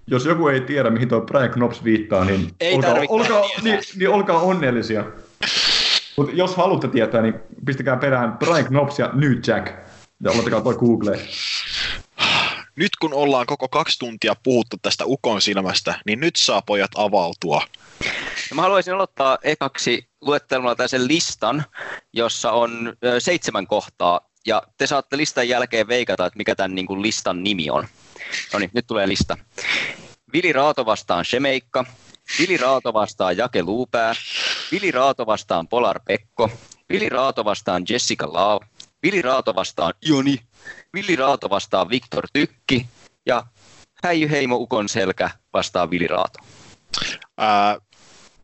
Jos joku ei tiedä, mihin tuo Brian Knops viittaa, niin, Ei olkaa, olkaa, niin, niin olkaa onnellisia. Mutta jos haluatte tietää, niin pistäkää perään Brian Knops ja New Jack. Ja laittakaa toi Googleen. Nyt kun ollaan koko kaksi tuntia puhuttu tästä ukon silmästä, niin nyt saa pojat avautua. Mä haluaisin aloittaa ekaksi luettelemalla tällaisen listan, jossa on ö, seitsemän kohtaa, ja te saatte listan jälkeen veikata, että mikä tämän niin kuin, listan nimi on. No niin, nyt tulee lista. Vili Raato vastaan Shemeikka, Vili Raato vastaan Jake Luupää, Vili Raato vastaan Polar Pekko, Vili Raato vastaan Jessica Lau, Vili Raato vastaan Joni, Vili Raato vastaan Viktor Tykki ja Häijy Heimo Ukon selkä vastaan Vili Raato. Ää,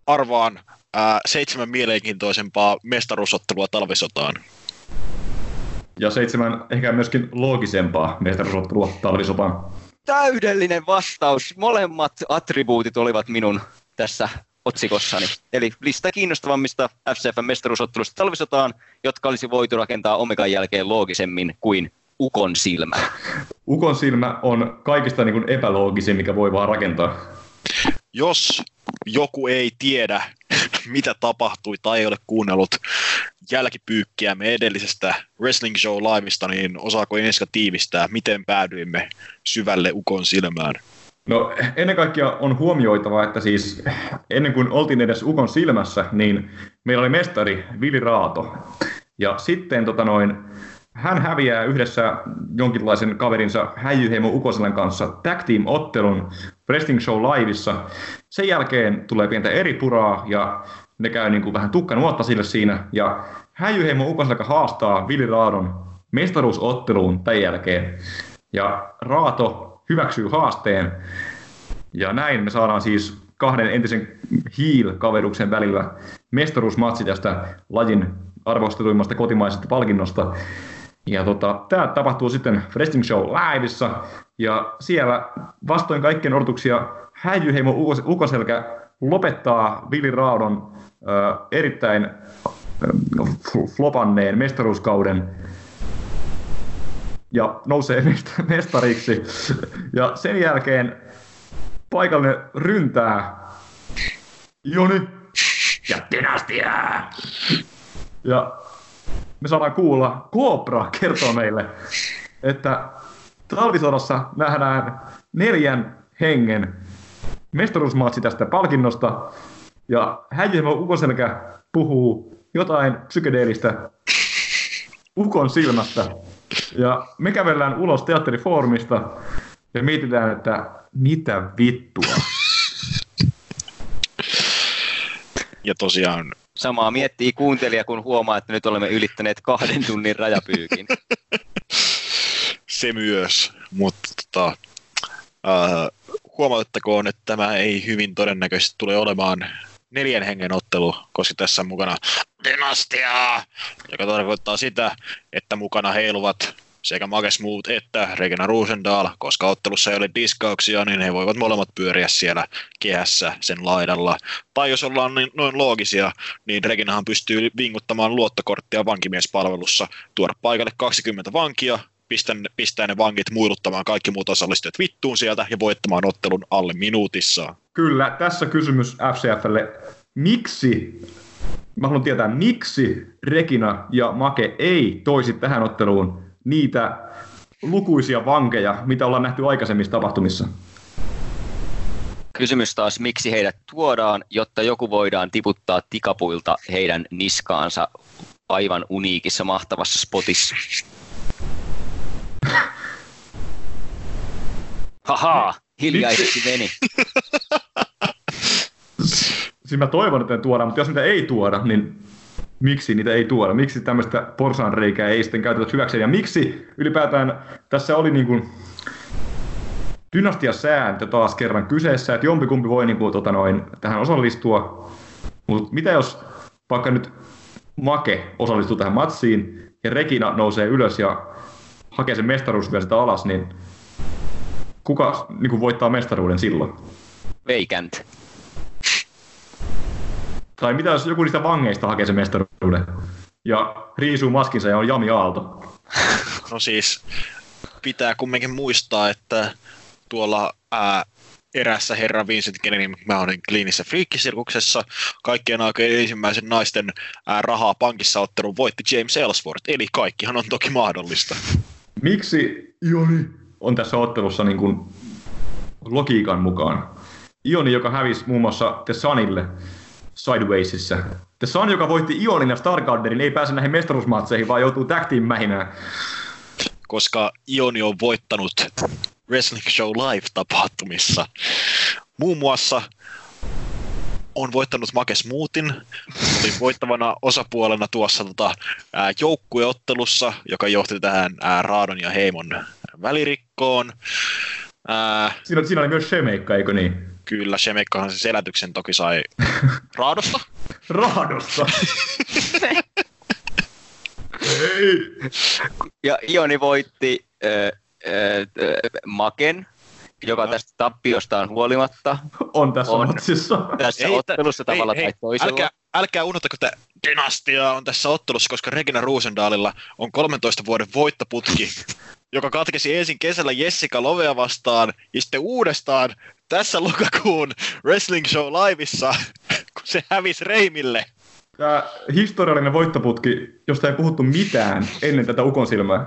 arvaan ää, seitsemän mielenkiintoisempaa mestaruusottelua talvisotaan. Ja seitsemän ehkä myöskin loogisempaa mestaruusottelua talvisotaan. Täydellinen vastaus. Molemmat attribuutit olivat minun tässä otsikossani. Eli lista kiinnostavammista FCFn mestaruusottelusta talvisotaan, jotka olisi voitu rakentaa Omegan jälkeen loogisemmin kuin Ukon silmä. Ukon silmä on kaikista niin kuin epäloogisin, mikä voi vaan rakentaa. Jos joku ei tiedä, mitä tapahtui tai ei ole kuunnellut jälkipyykkiämme edellisestä Wrestling Show Liveista, niin osaako Enska tiivistää, miten päädyimme syvälle ukon silmään? No ennen kaikkea on huomioitava, että siis ennen kuin oltiin edes Ukon silmässä, niin meillä oli mestari Vili Raato. Ja sitten tota noin, hän häviää yhdessä jonkinlaisen kaverinsa Häijyheimo Ukoselän kanssa tag team-ottelun Wrestling Show Liveissa. Sen jälkeen tulee pientä eri puraa ja ne käy niin kuin vähän tukkanuotta sille siinä. Ja Häijyheimo Ukoselka haastaa Vili Raadon mestaruusotteluun tämän jälkeen. Ja Raato hyväksyy haasteen. Ja näin me saadaan siis kahden entisen heel-kaveruksen välillä mestaruusmatsi tästä lajin arvostetuimmasta kotimaisesta palkinnosta. Ja tota, tämä tapahtuu sitten Wrestling Show Liveissa, ja siellä vastoin kaikkien odotuksia Häijyheimo Ukos- Ukoselkä lopettaa Vili Raudon ö, erittäin flopanneen mestaruuskauden ja nousee mest- mestariksi. Ja sen jälkeen paikallinen ryntää Joni ja Dynastia. Ja me saadaan kuulla, Cobra kertoo meille, että talvisodassa nähdään neljän hengen mestaruusmatsi tästä palkinnosta. Ja Häijyhmo Ukoselkä puhuu jotain psykedeellistä Ukon silmästä. Ja me kävellään ulos teatterifoorumista ja mietitään, että mitä vittua. Ja tosiaan Samaa miettii kuuntelija, kun huomaa, että nyt olemme ylittäneet kahden tunnin rajapyykin. se myös, mutta tota, äh, huomautettakoon, että tämä ei hyvin todennäköisesti tule olemaan neljän hengen ottelu, koska tässä mukana Dynastia, joka tarkoittaa sitä, että mukana heiluvat sekä Mages Muut että Regina Ruusendaal, koska ottelussa ei ole diskauksia, niin he voivat molemmat pyöriä siellä kehässä sen laidalla. Tai jos ollaan niin, noin loogisia, niin Reginahan pystyy vinguttamaan luottokorttia vankimiespalvelussa, tuoda paikalle 20 vankia, pistää, pistää ne vankit muiluttamaan kaikki muut osallistujat vittuun sieltä ja voittamaan ottelun alle minuutissa. Kyllä, tässä kysymys FCFlle. Miksi, mä haluan tietää, miksi Regina ja Make ei toisi tähän otteluun niitä lukuisia vankeja, mitä ollaan nähty aikaisemmissa tapahtumissa? Kysymys taas, miksi heidät tuodaan, jotta joku voidaan tiputtaa tikapuilta heidän niskaansa aivan uniikissa mahtavassa spotissa. Haha, hiljaisesti meni. siis mä toivon, että ne tuodaan, mutta jos niitä ei tuoda, niin miksi niitä ei tuoda? Miksi tämmöistä porsaanreikää ei sitten käytetä hyväkseen? Ja miksi ylipäätään tässä oli niin kuin dynastiasääntö taas kerran kyseessä, että jompikumpi voi niin kuin, tota noin, tähän osallistua. Mutta mitä jos vaikka nyt Make osallistuu tähän matsiin ja Regina nousee ylös ja hakee sen mestaruus vielä sitä alas, niin kuka niin kuin voittaa mestaruuden silloin? Veikant. Tai mitä jos joku niistä vangeista hakee sen mestaruuden ja riisuu maskinsa ja on Jami Aalto? No siis pitää kumminkin muistaa, että tuolla ää, erässä herra Vincent Kennedy McMahonin kliinisessä friikkisirkuksessa kaikkien aikojen ensimmäisen naisten ää, rahaa pankissa ottelun voitti James Ellsworth, eli kaikkihan on toki mahdollista. Miksi Ioni on tässä ottelussa niin kuin logiikan mukaan? Ioni, joka hävisi muun muassa The Sunille Sidewaysissa. The Sun, joka voitti Ionin ja Stargarderin, ei pääse näihin mestaruusmatseihin, vaan joutuu tag mähinään. koska Ioni on voittanut Wrestling Show Live-tapahtumissa. Muun muassa on voittanut Make Smoothin, oli voittavana osapuolena tuossa tota, joukkueottelussa, joka johti tähän ää, Raadon ja Heimon välirikkoon. Ää, Siinä, siinä oli myös Shemeikka, eikö niin? kyllä, Shemekkahan se selätyksen toki sai Raadosta. Raadossa! ei! Ja Ioni voitti äh, äh, Maken, joka tästä tappiostaan huolimatta On tässä On. matsissa. tässä Ei, ottelussa hei, tavalla hei, tai toisella. Älkää, älkää unohtako, että dynastia on tässä ottelussa, koska Regina Roosendaalilla on 13 vuoden voittoputki, joka katkesi ensin kesällä Jessica Lovea vastaan ja sitten uudestaan tässä lokakuun Wrestling Show Liveissa, kun se hävisi Reimille. Tämä historiallinen voittoputki, josta ei puhuttu mitään ennen tätä ukon silmää.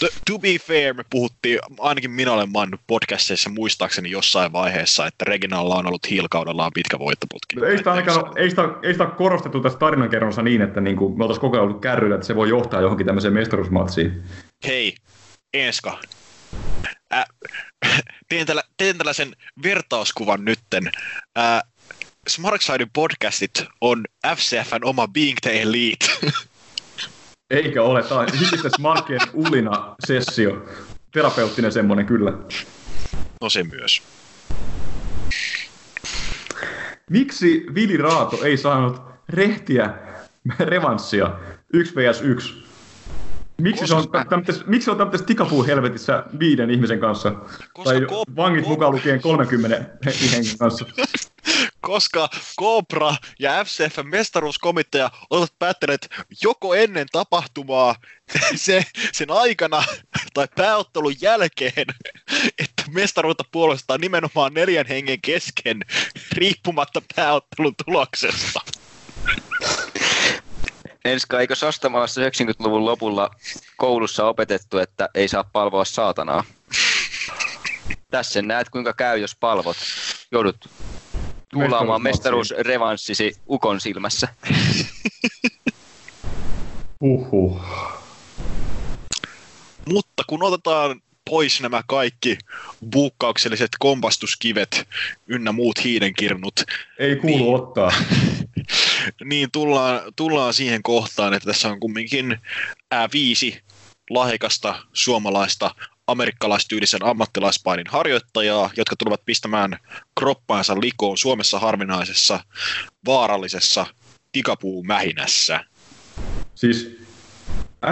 To, to be fair, me puhuttiin, ainakin minä olen mannut podcasteissa muistaakseni jossain vaiheessa, että Reginalla on ollut hiilkaudellaan pitkä voittoputki. Ei sitä ainakaan ei sitä, ei sitä korostettu tässä tarinankerronsa niin, että niin kuin me oltaisiin koko ajan ollut kärryillä, että se voi johtaa johonkin tämmöiseen mestaruusmatsiin. Hei, Enska. Ä, teen, tällä, teen tällaisen vertauskuvan nytten. Ä, Smarksidein podcastit on FCFn oma Being the Elite. Eikä ole. Tämä on smarkkien ulina sessio. Terapeuttinen semmoinen kyllä. no se myös. Miksi Vili Raato ei saanut rehtiä revanssia 1 vs 1? Miksi se on, tämmötes, miksi on tämmöisessä tikapuu helvetissä viiden ihmisen kanssa? Koska tai ko- vangit ko- mukaan lukien 30 he- hengen kanssa. Koska Cobra ja FCFn mestaruuskomitea ovat päättäneet joko ennen tapahtumaa, se, sen aikana tai pääottelun jälkeen, että mestaruutta puolustaa nimenomaan neljän hengen kesken riippumatta pääottelun tuloksesta. Enska, eikö Sastamalassa 90-luvun lopulla koulussa opetettu, että ei saa palvoa saatanaa? Tässä näet, kuinka käy, jos palvot. Joudut tuulaamaan mestaruusrevanssisi ukon silmässä. Uhuh. Mutta kun otetaan pois nämä kaikki buukkaukselliset kompastuskivet ynnä muut hiidenkirnut, Ei kuulu ottaa. niin tullaan, tullaan siihen kohtaan, että tässä on kumminkin ää, viisi lahjakasta suomalaista amerikkalaistyylisen ammattilaispainin harjoittajaa, jotka tulevat pistämään kroppaansa likoon Suomessa harvinaisessa vaarallisessa tikapuumähinässä. Siis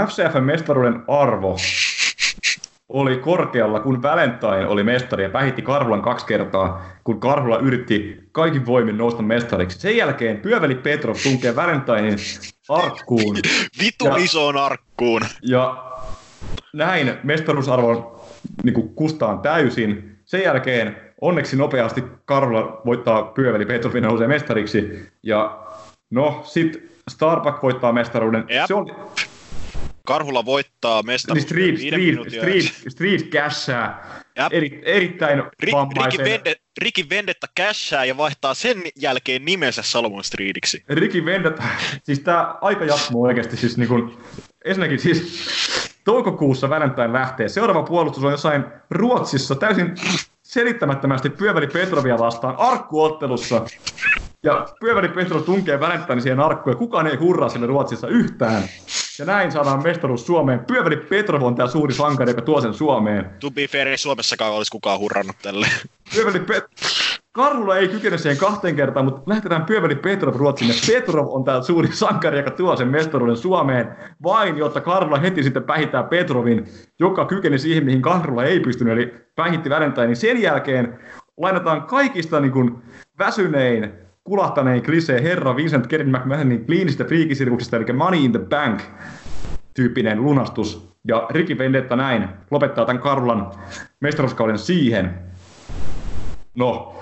FCFn mestaruuden arvo oli korkealla, kun Valentine oli mestari ja pähitti Karhulan kaksi kertaa, kun Karhula yritti kaikin voimin nousta mestariksi. Sen jälkeen Pyöveli Petrov tunkee Valentinein arkkuun Vitun Ja- isoon arkkuun. ja näin mestaruusarvon niin kustaan täysin. Sen jälkeen onneksi nopeasti Karhula voittaa Pyöveli Petrovin nousee mestariksi. Ja no, sit Starbuck voittaa mestaruuden. Jep. Se on, Karhula voittaa Niin mestaruuden street, street, street, street cashää eri, erittäin Ri- Ricky, vammaisen... Vende, Ricky Vendetta cashaa ja vaihtaa sen jälkeen nimensä Salomon Streetiksi. Ricky Vendetta, siis tää aika jatkuu oikeasti siis niin kun, ensinnäkin siis toukokuussa Valentine lähtee. Seuraava puolustus on jossain Ruotsissa täysin selittämättömästi Pyöveli Petrovia vastaan arkkuottelussa. Ja Pyöväri Petrov tunkee välittäni siihen arkkuun ja kukaan ei hurraa sinne Ruotsissa yhtään. Ja näin saadaan mestaruus Suomeen. Pyöväri Petrov on tämä suuri sankari, joka tuo sen Suomeen. To be fair, ei Suomessakaan olisi kukaan hurrannut tälle. Pyöväri Pet- Karula ei kykene siihen kahteen kertaan, mutta lähetetään Pyöväri Petrov Ruotsiin. Petrov on tämä suuri sankari, joka tuo sen mestaruuden Suomeen, vain jotta Karula heti sitten päihittää Petrovin, joka kykeni siihen, mihin Karula ei pystynyt, eli päihitti Valentine. Sen jälkeen lainataan kaikista niin kuin, väsynein, kulahtanein klisee herra Vincent Kevin McMahonin kliinistä friikisirkuksista, eli Money in the Bank tyyppinen lunastus. Ja Ricky Vendetta näin lopettaa tämän Karulan mestaruuskauden siihen. No,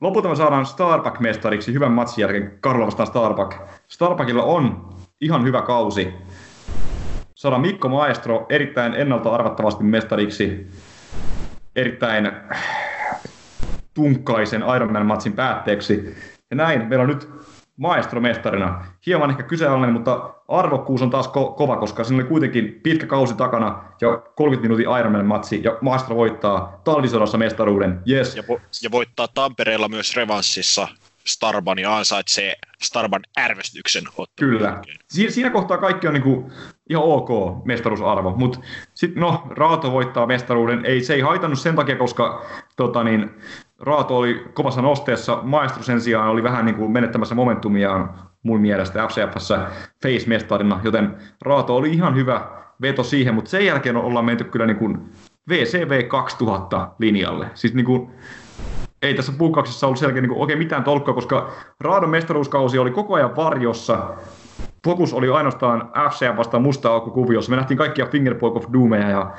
lopulta me saadaan Starbuck-mestariksi hyvän matsin jälkeen Karla vastaan Starbuck. Starbuckilla on ihan hyvä kausi. Saadaan Mikko Maestro erittäin ennalta arvattavasti mestariksi. Erittäin tunkkaisen Ironman-matsin päätteeksi. Ja näin, meillä on nyt Maestro mestarina. Hieman ehkä kyseenalainen, mutta arvokkuus on taas ko- kova, koska siinä oli kuitenkin pitkä kausi takana ja 30 minuutin Ironman-matsi ja Maestro voittaa talvisodassa mestaruuden. Yes. Ja, vo- ja voittaa Tampereella myös revanssissa Starban ja ansaitsee Starban ärvestyksen ottelun Kyllä. Si- siinä kohtaa kaikki on niinku ihan ok mestaruusarvo, mutta sitten no, Raato voittaa mestaruuden. Ei, se ei haitannut sen takia, koska tota, niin, Raato oli kovassa nosteessa, Maestro sen sijaan oli vähän niin kuin menettämässä momentumiaan mun mielestä FCFssä face-mestarina, joten Raato oli ihan hyvä veto siihen, mutta sen jälkeen ollaan menty kyllä niin kuin VCV 2000 linjalle. Siis niin kuin, ei tässä puukkauksessa ollut selkeä niin kuin, oikein mitään tolkkua, koska Raadon mestaruuskausi oli koko ajan varjossa. Fokus oli ainoastaan FCM vastaan musta aukko kuviossa. Me nähtiin kaikkia Fingerpoke of Doomeja ja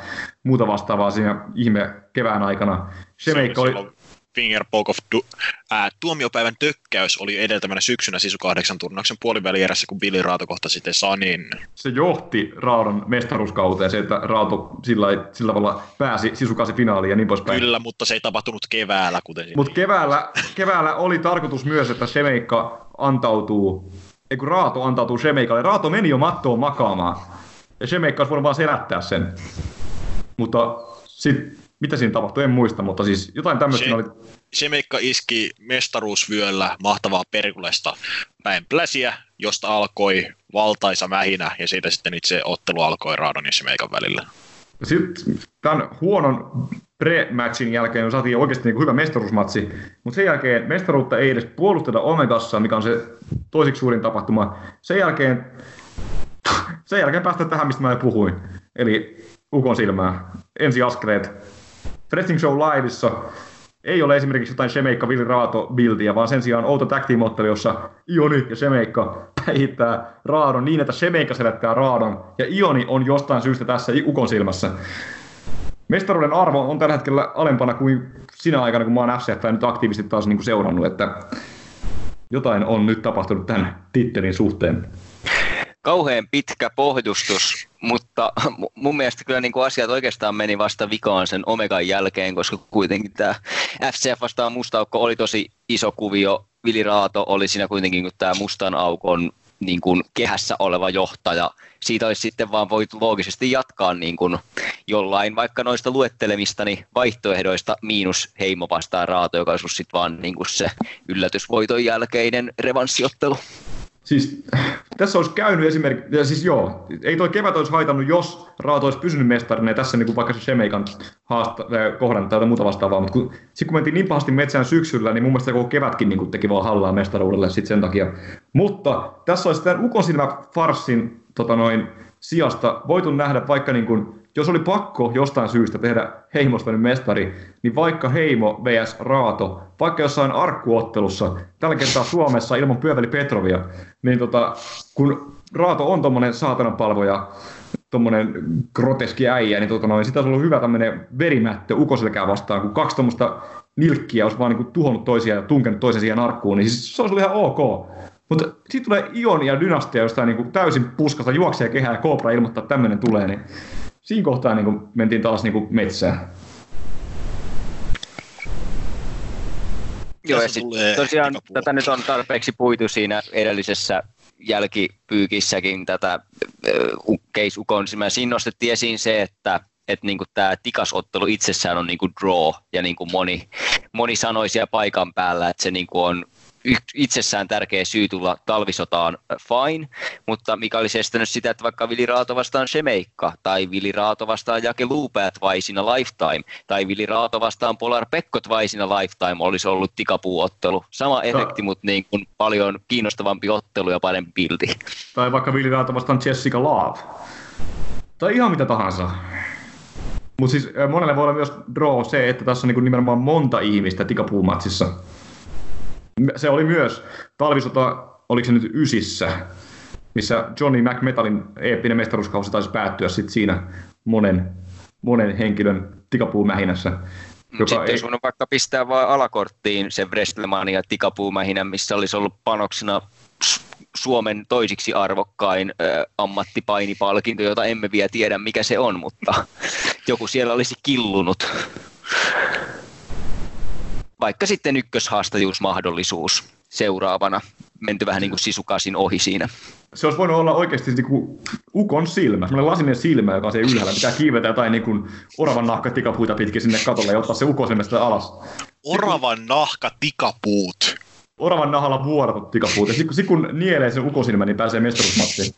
muuta vastaavaa siinä ihme kevään aikana. Shemeikka oli, Silloin Fingerpoke of du- ää, tuomiopäivän tökkäys oli edeltävänä syksynä Sisu 8 turnauksen puolivälierässä, kun Billy Raato kohtasi sitten Sanin. se johti Raadon mestaruuskauteen, se, että Raato sillä, sillä tavalla pääsi sisukasi finaaliin ja niin poispäin. Kyllä, mutta se ei tapahtunut keväällä, kuten Mutta keväällä, keväällä oli tarkoitus myös, että Shemeikka antautuu, ei kun Raato antautuu Shemeikalle. Raato meni jo mattoon makaamaan. Ja Shemeikka olisi voinut vaan selättää sen. Mutta sit, mitä siinä tapahtui, en muista, mutta siis jotain tämmöistä Se- oli. Semeikka iski mestaruusvyöllä mahtavaa Perkulesta päin pläsiä, josta alkoi valtaisa mähinä, ja siitä sitten itse ottelu alkoi Raadon ja Semeikan välillä. Sitten tämän huonon pre-matchin jälkeen me saatiin oikeasti niin hyvä mestaruusmatsi, mutta sen jälkeen mestaruutta ei edes puolusteta Omegassa, mikä on se toiseksi suurin tapahtuma. Sen jälkeen, sen jälkeen päästään tähän, mistä mä jo puhuin, eli Ukon silmää. Ensi askeleet. Wrestling Show Liveissa ei ole esimerkiksi jotain Shemeikka Vili Raato bildiä, vaan sen sijaan outo tag team jossa Ioni ja Shemeikka päihittää Raadon niin, että Shemeikka selättää Raadon, ja Ioni on jostain syystä tässä Ukon silmässä. Mestaruuden arvo on tällä hetkellä alempana kuin sinä aikana, kun mä oon FCF nyt aktiivisesti taas niin kuin seurannut, että jotain on nyt tapahtunut tämän tittelin suhteen. Kauhean pitkä pohdustus, mutta mu- mun mielestä kyllä niin kuin asiat oikeastaan meni vasta vikaan sen Omegan jälkeen, koska kuitenkin tämä FCF vastaan mustaukko oli tosi iso kuvio. Vili Raato oli siinä kuitenkin kuin tämä mustan aukon niin kuin kehässä oleva johtaja. Siitä olisi sitten vaan voitu loogisesti jatkaa niin kuin jollain vaikka noista luettelemistani vaihtoehdoista miinus heimo vastaan Raato, joka olisi sitten vaan niin kuin se yllätysvoiton jälkeinen revanssiottelu. Siis tässä olisi käynyt esimerkiksi, ja siis joo, ei toi kevät olisi haitannut, jos Raato olisi pysynyt mestarina, ja tässä niin kuin vaikka se Shemeikan haasta, kohdan tai muuta vastaavaa, mutta kun, sit kun mentiin niin pahasti metsään syksyllä, niin mun mielestä koko kevätkin niin kuin teki vaan hallaa mestaruudelle sit sen takia. Mutta tässä olisi tämän ukonsilmä farssin tota noin, sijasta voitu nähdä vaikka niin kuin, jos oli pakko jostain syystä tehdä heimosta nyt mestari, niin vaikka heimo vs Raato, vaikka jossain arkkuottelussa, tällä kertaa Suomessa ilman Pyöveli Petrovia, niin tota, kun Raato on tommonen saatanan palvoja, tommonen groteski äijä, niin tota noin, sitä olisi ollut hyvä tämmönen verimättö ukoselkää vastaan, kun kaksi tommoista nilkkiä olisi vaan niin tuhonnut toisiaan ja tunkenut toisen siihen arkkuun, niin siis se olisi ollut ihan ok. Mutta sitten tulee Ion ja Dynastia jostain niin täysin puskasta juoksee kehää ja Cobra ilmoittaa, että tämmöinen tulee, niin siinä kohtaa niin kuin mentiin taas niin kuin metsään. Joo, ja Tässä sit tulee tosiaan tätä nyt on tarpeeksi puitu siinä edellisessä jälkipyykissäkin tätä Case Ukon. Siinä siinä nostettiin esiin se, että että niinku tämä tikasottelu itsessään on niinku draw ja niinku moni, moni sanoi siellä paikan päällä, että se niinku on itsessään tärkeä syy tulla talvisotaan fine, mutta mikä olisi estänyt sitä, että vaikka Vili Raato vastaan Shemeikka, tai Vili Raato vastaan Jake Luupäät Vaisina Lifetime, tai Vili Raato vastaan Polar Pekkot Vaisina Lifetime olisi ollut tikapuuottelu. Sama efekti, mutta niin kuin paljon kiinnostavampi ottelu ja parempi pilti. Tai vaikka Vili Raato vastaan Jessica Love. Tai ihan mitä tahansa. Mutta siis monelle voi olla myös draw se, että tässä on niin nimenomaan monta ihmistä tikapuumatsissa se oli myös talvisota, oliko se nyt ysissä, missä Johnny McMetalin eeppinen mestaruuskausi taisi päättyä sit siinä monen, monen henkilön tikapuumähinässä. Joka Sitten ei... jos on vaikka pistää vain alakorttiin se Wrestlemania tikapuumähinä, missä olisi ollut panoksena Suomen toisiksi arvokkain ä, ammattipainipalkinto, jota emme vielä tiedä mikä se on, mutta joku siellä olisi killunut vaikka sitten ykköshaastajuusmahdollisuus seuraavana, menty vähän niin kuin sisukasin ohi siinä. Se olisi voinut olla oikeasti niin kuin ukon silmä, semmoinen lasinen silmä, joka on siellä ylhäällä, pitää kiivetä jotain niin kuin oravan nahka tikapuita pitkin sinne katolle ja ottaa se ukosilmasta alas. Oravan nahka tikapuut. Oravan nahalla vuoratut tikapuut. Ja sitten kun nielee sen ukosilmä, niin pääsee mestaruusmattiin.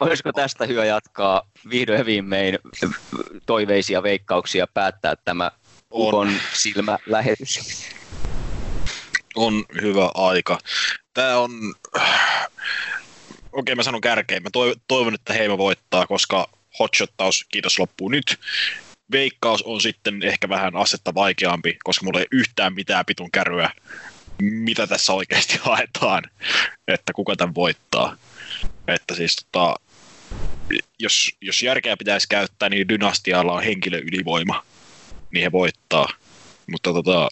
Olisiko tästä hyvä jatkaa vihdoin ja viimein toiveisia veikkauksia päättää tämä on. silmä lähetys. On hyvä aika. Tämä on... Okei, mä sanon kärkeen. Mä toivon, että Heimo voittaa, koska hotshottaus, kiitos, loppuu nyt. Veikkaus on sitten ehkä vähän asetta vaikeampi, koska mulla ei yhtään mitään pitun kärryä, mitä tässä oikeasti haetaan, että kuka tämän voittaa. Että siis tota, jos, jos järkeä pitäisi käyttää, niin dynastialla on henkilö ylivoima niin he voittaa. Mutta tota,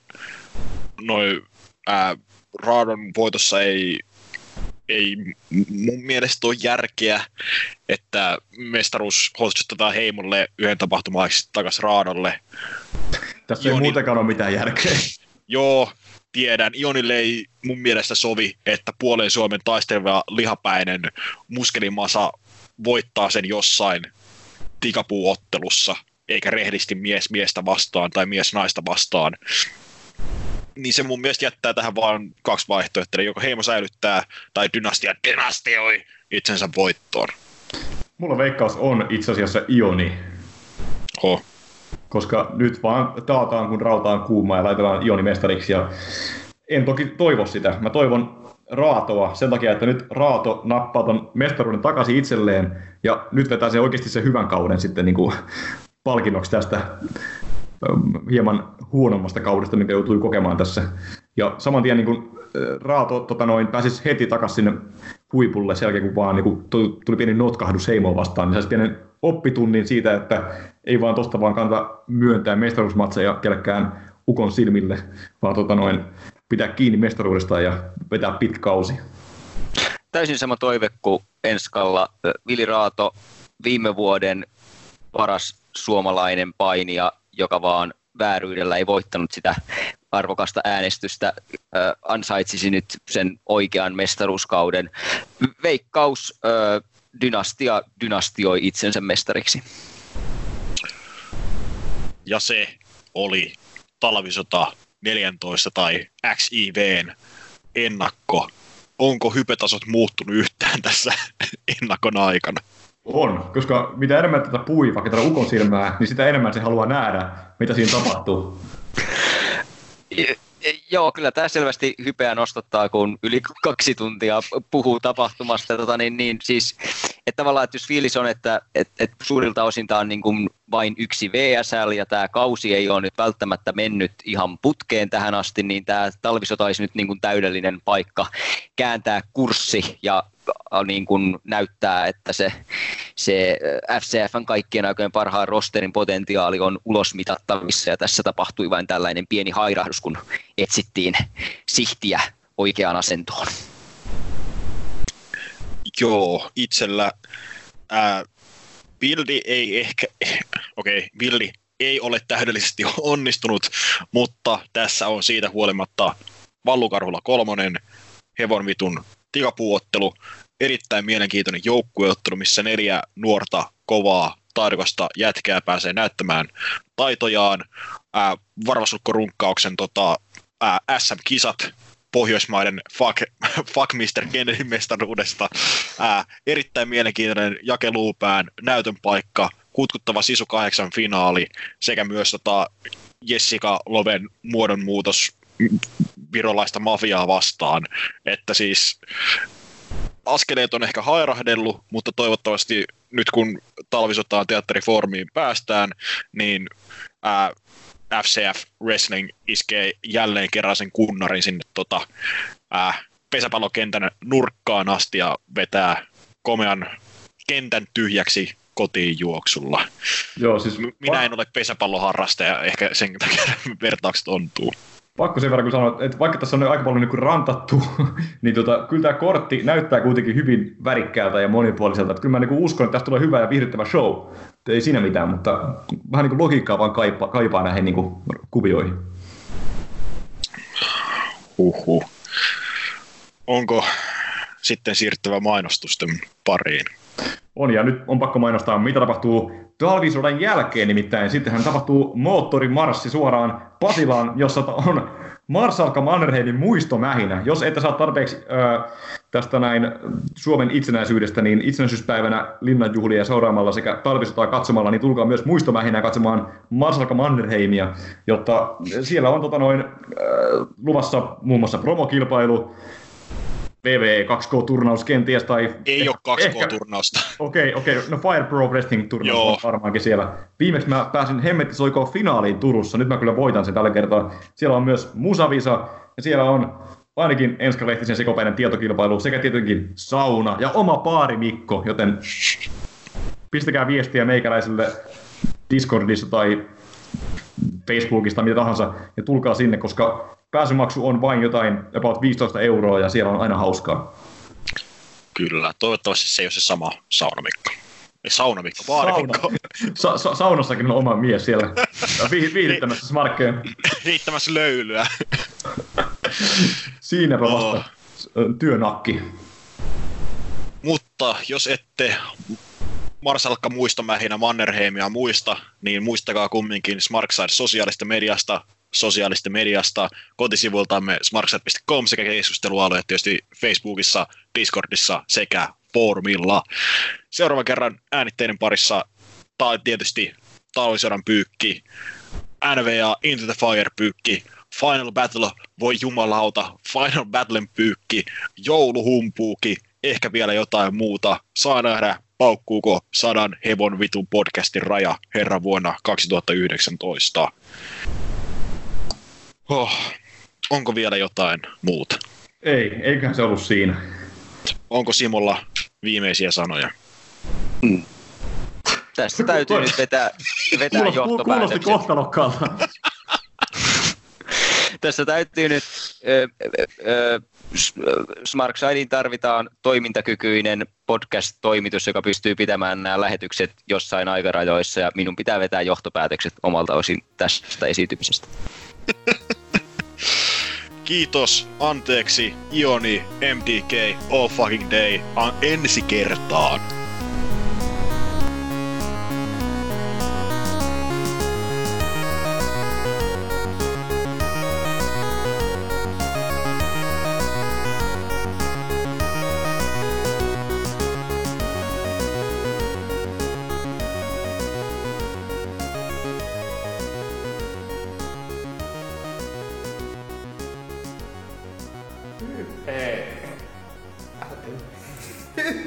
noin ää, Raadon voitossa ei, ei mun mielestä ole järkeä, että mestaruus hoistetaan Heimolle yhden tapahtumaksi takaisin Raadolle. Tässä ei muutenkaan ole mitään järkeä. Joo, tiedän. Ionille ei mun mielestä sovi, että puolen Suomen taisteleva lihapäinen muskelimasa voittaa sen jossain tikapuuottelussa – eikä rehdisti mies miestä vastaan tai mies naista vastaan. Niin se mun mielestä jättää tähän vaan kaksi vaihtoehtoa, joko Heimo säilyttää tai dynastia dynastioi itsensä voittoon. Mulla veikkaus on itse asiassa Ioni. Oh. Koska nyt vaan taataan, kun rautaan kuumaa ja laitetaan Ioni mestariksi. Ja en toki toivo sitä. Mä toivon Raatoa sen takia, että nyt Raato nappaa ton mestaruuden takaisin itselleen ja nyt vetää se oikeasti se hyvän kauden sitten niin kuin palkinnoksi tästä ähm, hieman huonommasta kaudesta, mikä joutui kokemaan tässä. Ja saman tien niin kuin, äh, Raato tota noin, pääsisi heti takaisin sinne huipulle sen jälkeen, kun vaan niin kuin, tuli pieni notkahdus Heimoa vastaan, niin saisi pienen oppitunnin siitä, että ei vaan tosta vaan kannata myöntää mestaruusmatseja kelkään ukon silmille, vaan tota noin, pitää kiinni mestaruudesta ja vetää pitkä kausi. Täysin sama toive kuin Enskalla. Vili Raato viime vuoden paras suomalainen painija, joka vaan vääryydellä ei voittanut sitä arvokasta äänestystä, äh, ansaitsisi nyt sen oikean mestaruuskauden. Veikkaus äh, dynastia dynastioi itsensä mestariksi. Ja se oli talvisota 14 tai XIVn ennakko. Onko hypetasot muuttunut yhtään tässä ennakon aikana? On, koska mitä enemmän tätä pui vaikka tätä ukon silmää, niin sitä enemmän se haluaa nähdä, mitä siinä tapahtuu. Joo, kyllä tämä selvästi hypeä nostattaa, kun yli kaksi tuntia puhuu tapahtumasta. Tota, niin, niin, siis, että tavallaan, että jos fiilis on, että että että suurilta osin tämä on niin kuin vain yksi VSL ja tämä kausi ei ole nyt välttämättä mennyt ihan putkeen tähän asti, niin tämä talvisota olisi nyt niin kuin täydellinen paikka kääntää kurssi ja niin kuin näyttää, että se, se FCFn kaikkien aikojen parhaan rosterin potentiaali on ulosmitattavissa ja tässä tapahtui vain tällainen pieni hairahdus, kun etsittiin sihtiä oikeaan asentoon. Joo, itsellä ää, Bildi ei ehkä, okei, okay, Bildi ei ole täydellisesti onnistunut, mutta tässä on siitä huolimatta Vallukarhulla kolmonen, Hevonvitun tikapuuottelu, erittäin mielenkiintoinen joukkueottelu, missä neljä nuorta, kovaa, taidokasta jätkää pääsee näyttämään taitojaan. Ää, runkkauksen tota, ää, SM-kisat Pohjoismaiden fuck, fuck Mr. Kennedy mestaruudesta. Ää, erittäin mielenkiintoinen jakeluupään näytön paikka, kutkuttava Sisu 8 finaali sekä myös tota, Jessica Loven muodonmuutos virolaista mafiaa vastaan. Että siis askeleet on ehkä hairahdellut, mutta toivottavasti nyt kun talvisotaan teatteriformiin päästään, niin ää, FCF Wrestling iskee jälleen kerran sen kunnarin sinne tota, ää, pesäpallokentän nurkkaan asti ja vetää komean kentän tyhjäksi kotiin juoksulla. Joo, siis Minä en ole pesäpalloharrastaja, ehkä sen takia vertaukset ontuu. Pakko sen verran kun sanoa, että vaikka tässä on aika paljon niin rantattu, niin tota, kyllä tämä kortti näyttää kuitenkin hyvin värikkäältä ja monipuoliselta. Että kyllä mä niin uskon, että tästä tulee hyvä ja viihdyttävä show. Et ei siinä mitään, mutta vähän niin logiikkaa vaan kaipaa, kaipaa näihin niin kuvioihin. Huhhuh. Onko sitten siirryttävä mainostusten pariin? On, ja nyt on pakko mainostaa, mitä tapahtuu talvisodan jälkeen, nimittäin sittenhän tapahtuu moottorimarssi suoraan Pasilaan, jossa on Marsalka Mannerheimin muistomähinä. Jos ette saa tarpeeksi ää, tästä näin Suomen itsenäisyydestä, niin itsenäisyyspäivänä linnanjuhlia seuraamalla sekä talvisotaa katsomalla, niin tulkaa myös muistomähinä katsomaan Marsalka Mannerheimia, jotta siellä on tota noin, ää, luvassa muun muassa promokilpailu, VV 2K-turnaus kenties, tai... Ei ehkä- ole ehkä- 2K-turnausta. Okei, okei. No Fire Pro Wrestling turnaus Joo. on varmaankin siellä. Viimeksi mä pääsin Hemmetti soikoon finaaliin Turussa. Nyt mä kyllä voitan sen tällä kertaa. Siellä on myös Musavisa ja siellä on ainakin Enska Lehtisen sekopäinen tietokilpailu sekä tietenkin sauna ja oma paari Mikko, joten pistäkää viestiä meikäläiselle Discordissa tai Facebookista, mitä tahansa, ja tulkaa sinne, koska pääsymaksu on vain jotain about 15 euroa ja siellä on aina hauskaa. Kyllä, toivottavasti se ei ole se sama saunamikko. Ei saunamikko, baarimikko. Sa- sa- saunassakin on oma mies siellä vi- viihdyttämässä smarkkeja. Riittämässä löylyä. Siinäpä vasta työnakki. Mutta jos ette Marsalkka muistomähinä Mannerheimia muista, niin muistakaa kumminkin Smarkside sosiaalista mediasta, sosiaalista mediasta, kotisivultamme smarkside.com sekä keskustelualueet tietysti Facebookissa, Discordissa sekä foorumilla. Seuraavan kerran äänitteiden parissa tai tietysti talvisodan pyykki, NVA Into the Fire pyykki, Final Battle, voi jumalauta, Final Battlen pyykki, jouluhumpuuki, ehkä vielä jotain muuta. Saa nähdä, paukkuuko sadan hevon vitun podcastin raja herran vuonna 2019. Oh, onko vielä jotain muuta? Ei, eiköhän se ollut siinä. Onko Simolla viimeisiä sanoja? Tästä täytyy nyt vetää, vetää Kuulosti, kuulosti johtopäätökset. kohtalokkaalta. Tässä täytyy nyt, ö, ö, S- ö, Smarksidein tarvitaan toimintakykyinen podcast-toimitus, joka pystyy pitämään nämä lähetykset jossain aikarajoissa, ja minun pitää vetää johtopäätökset omalta osin tästä esitymisestä. Kiitos, anteeksi, Ioni, MDK, all fucking day, ensi kertaan.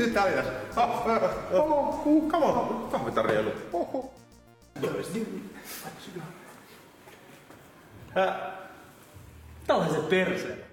Tää oli tässä. Oh, oh, oh, come on. Kahvitarjoilu. Oh, oh. Tällaiset perse.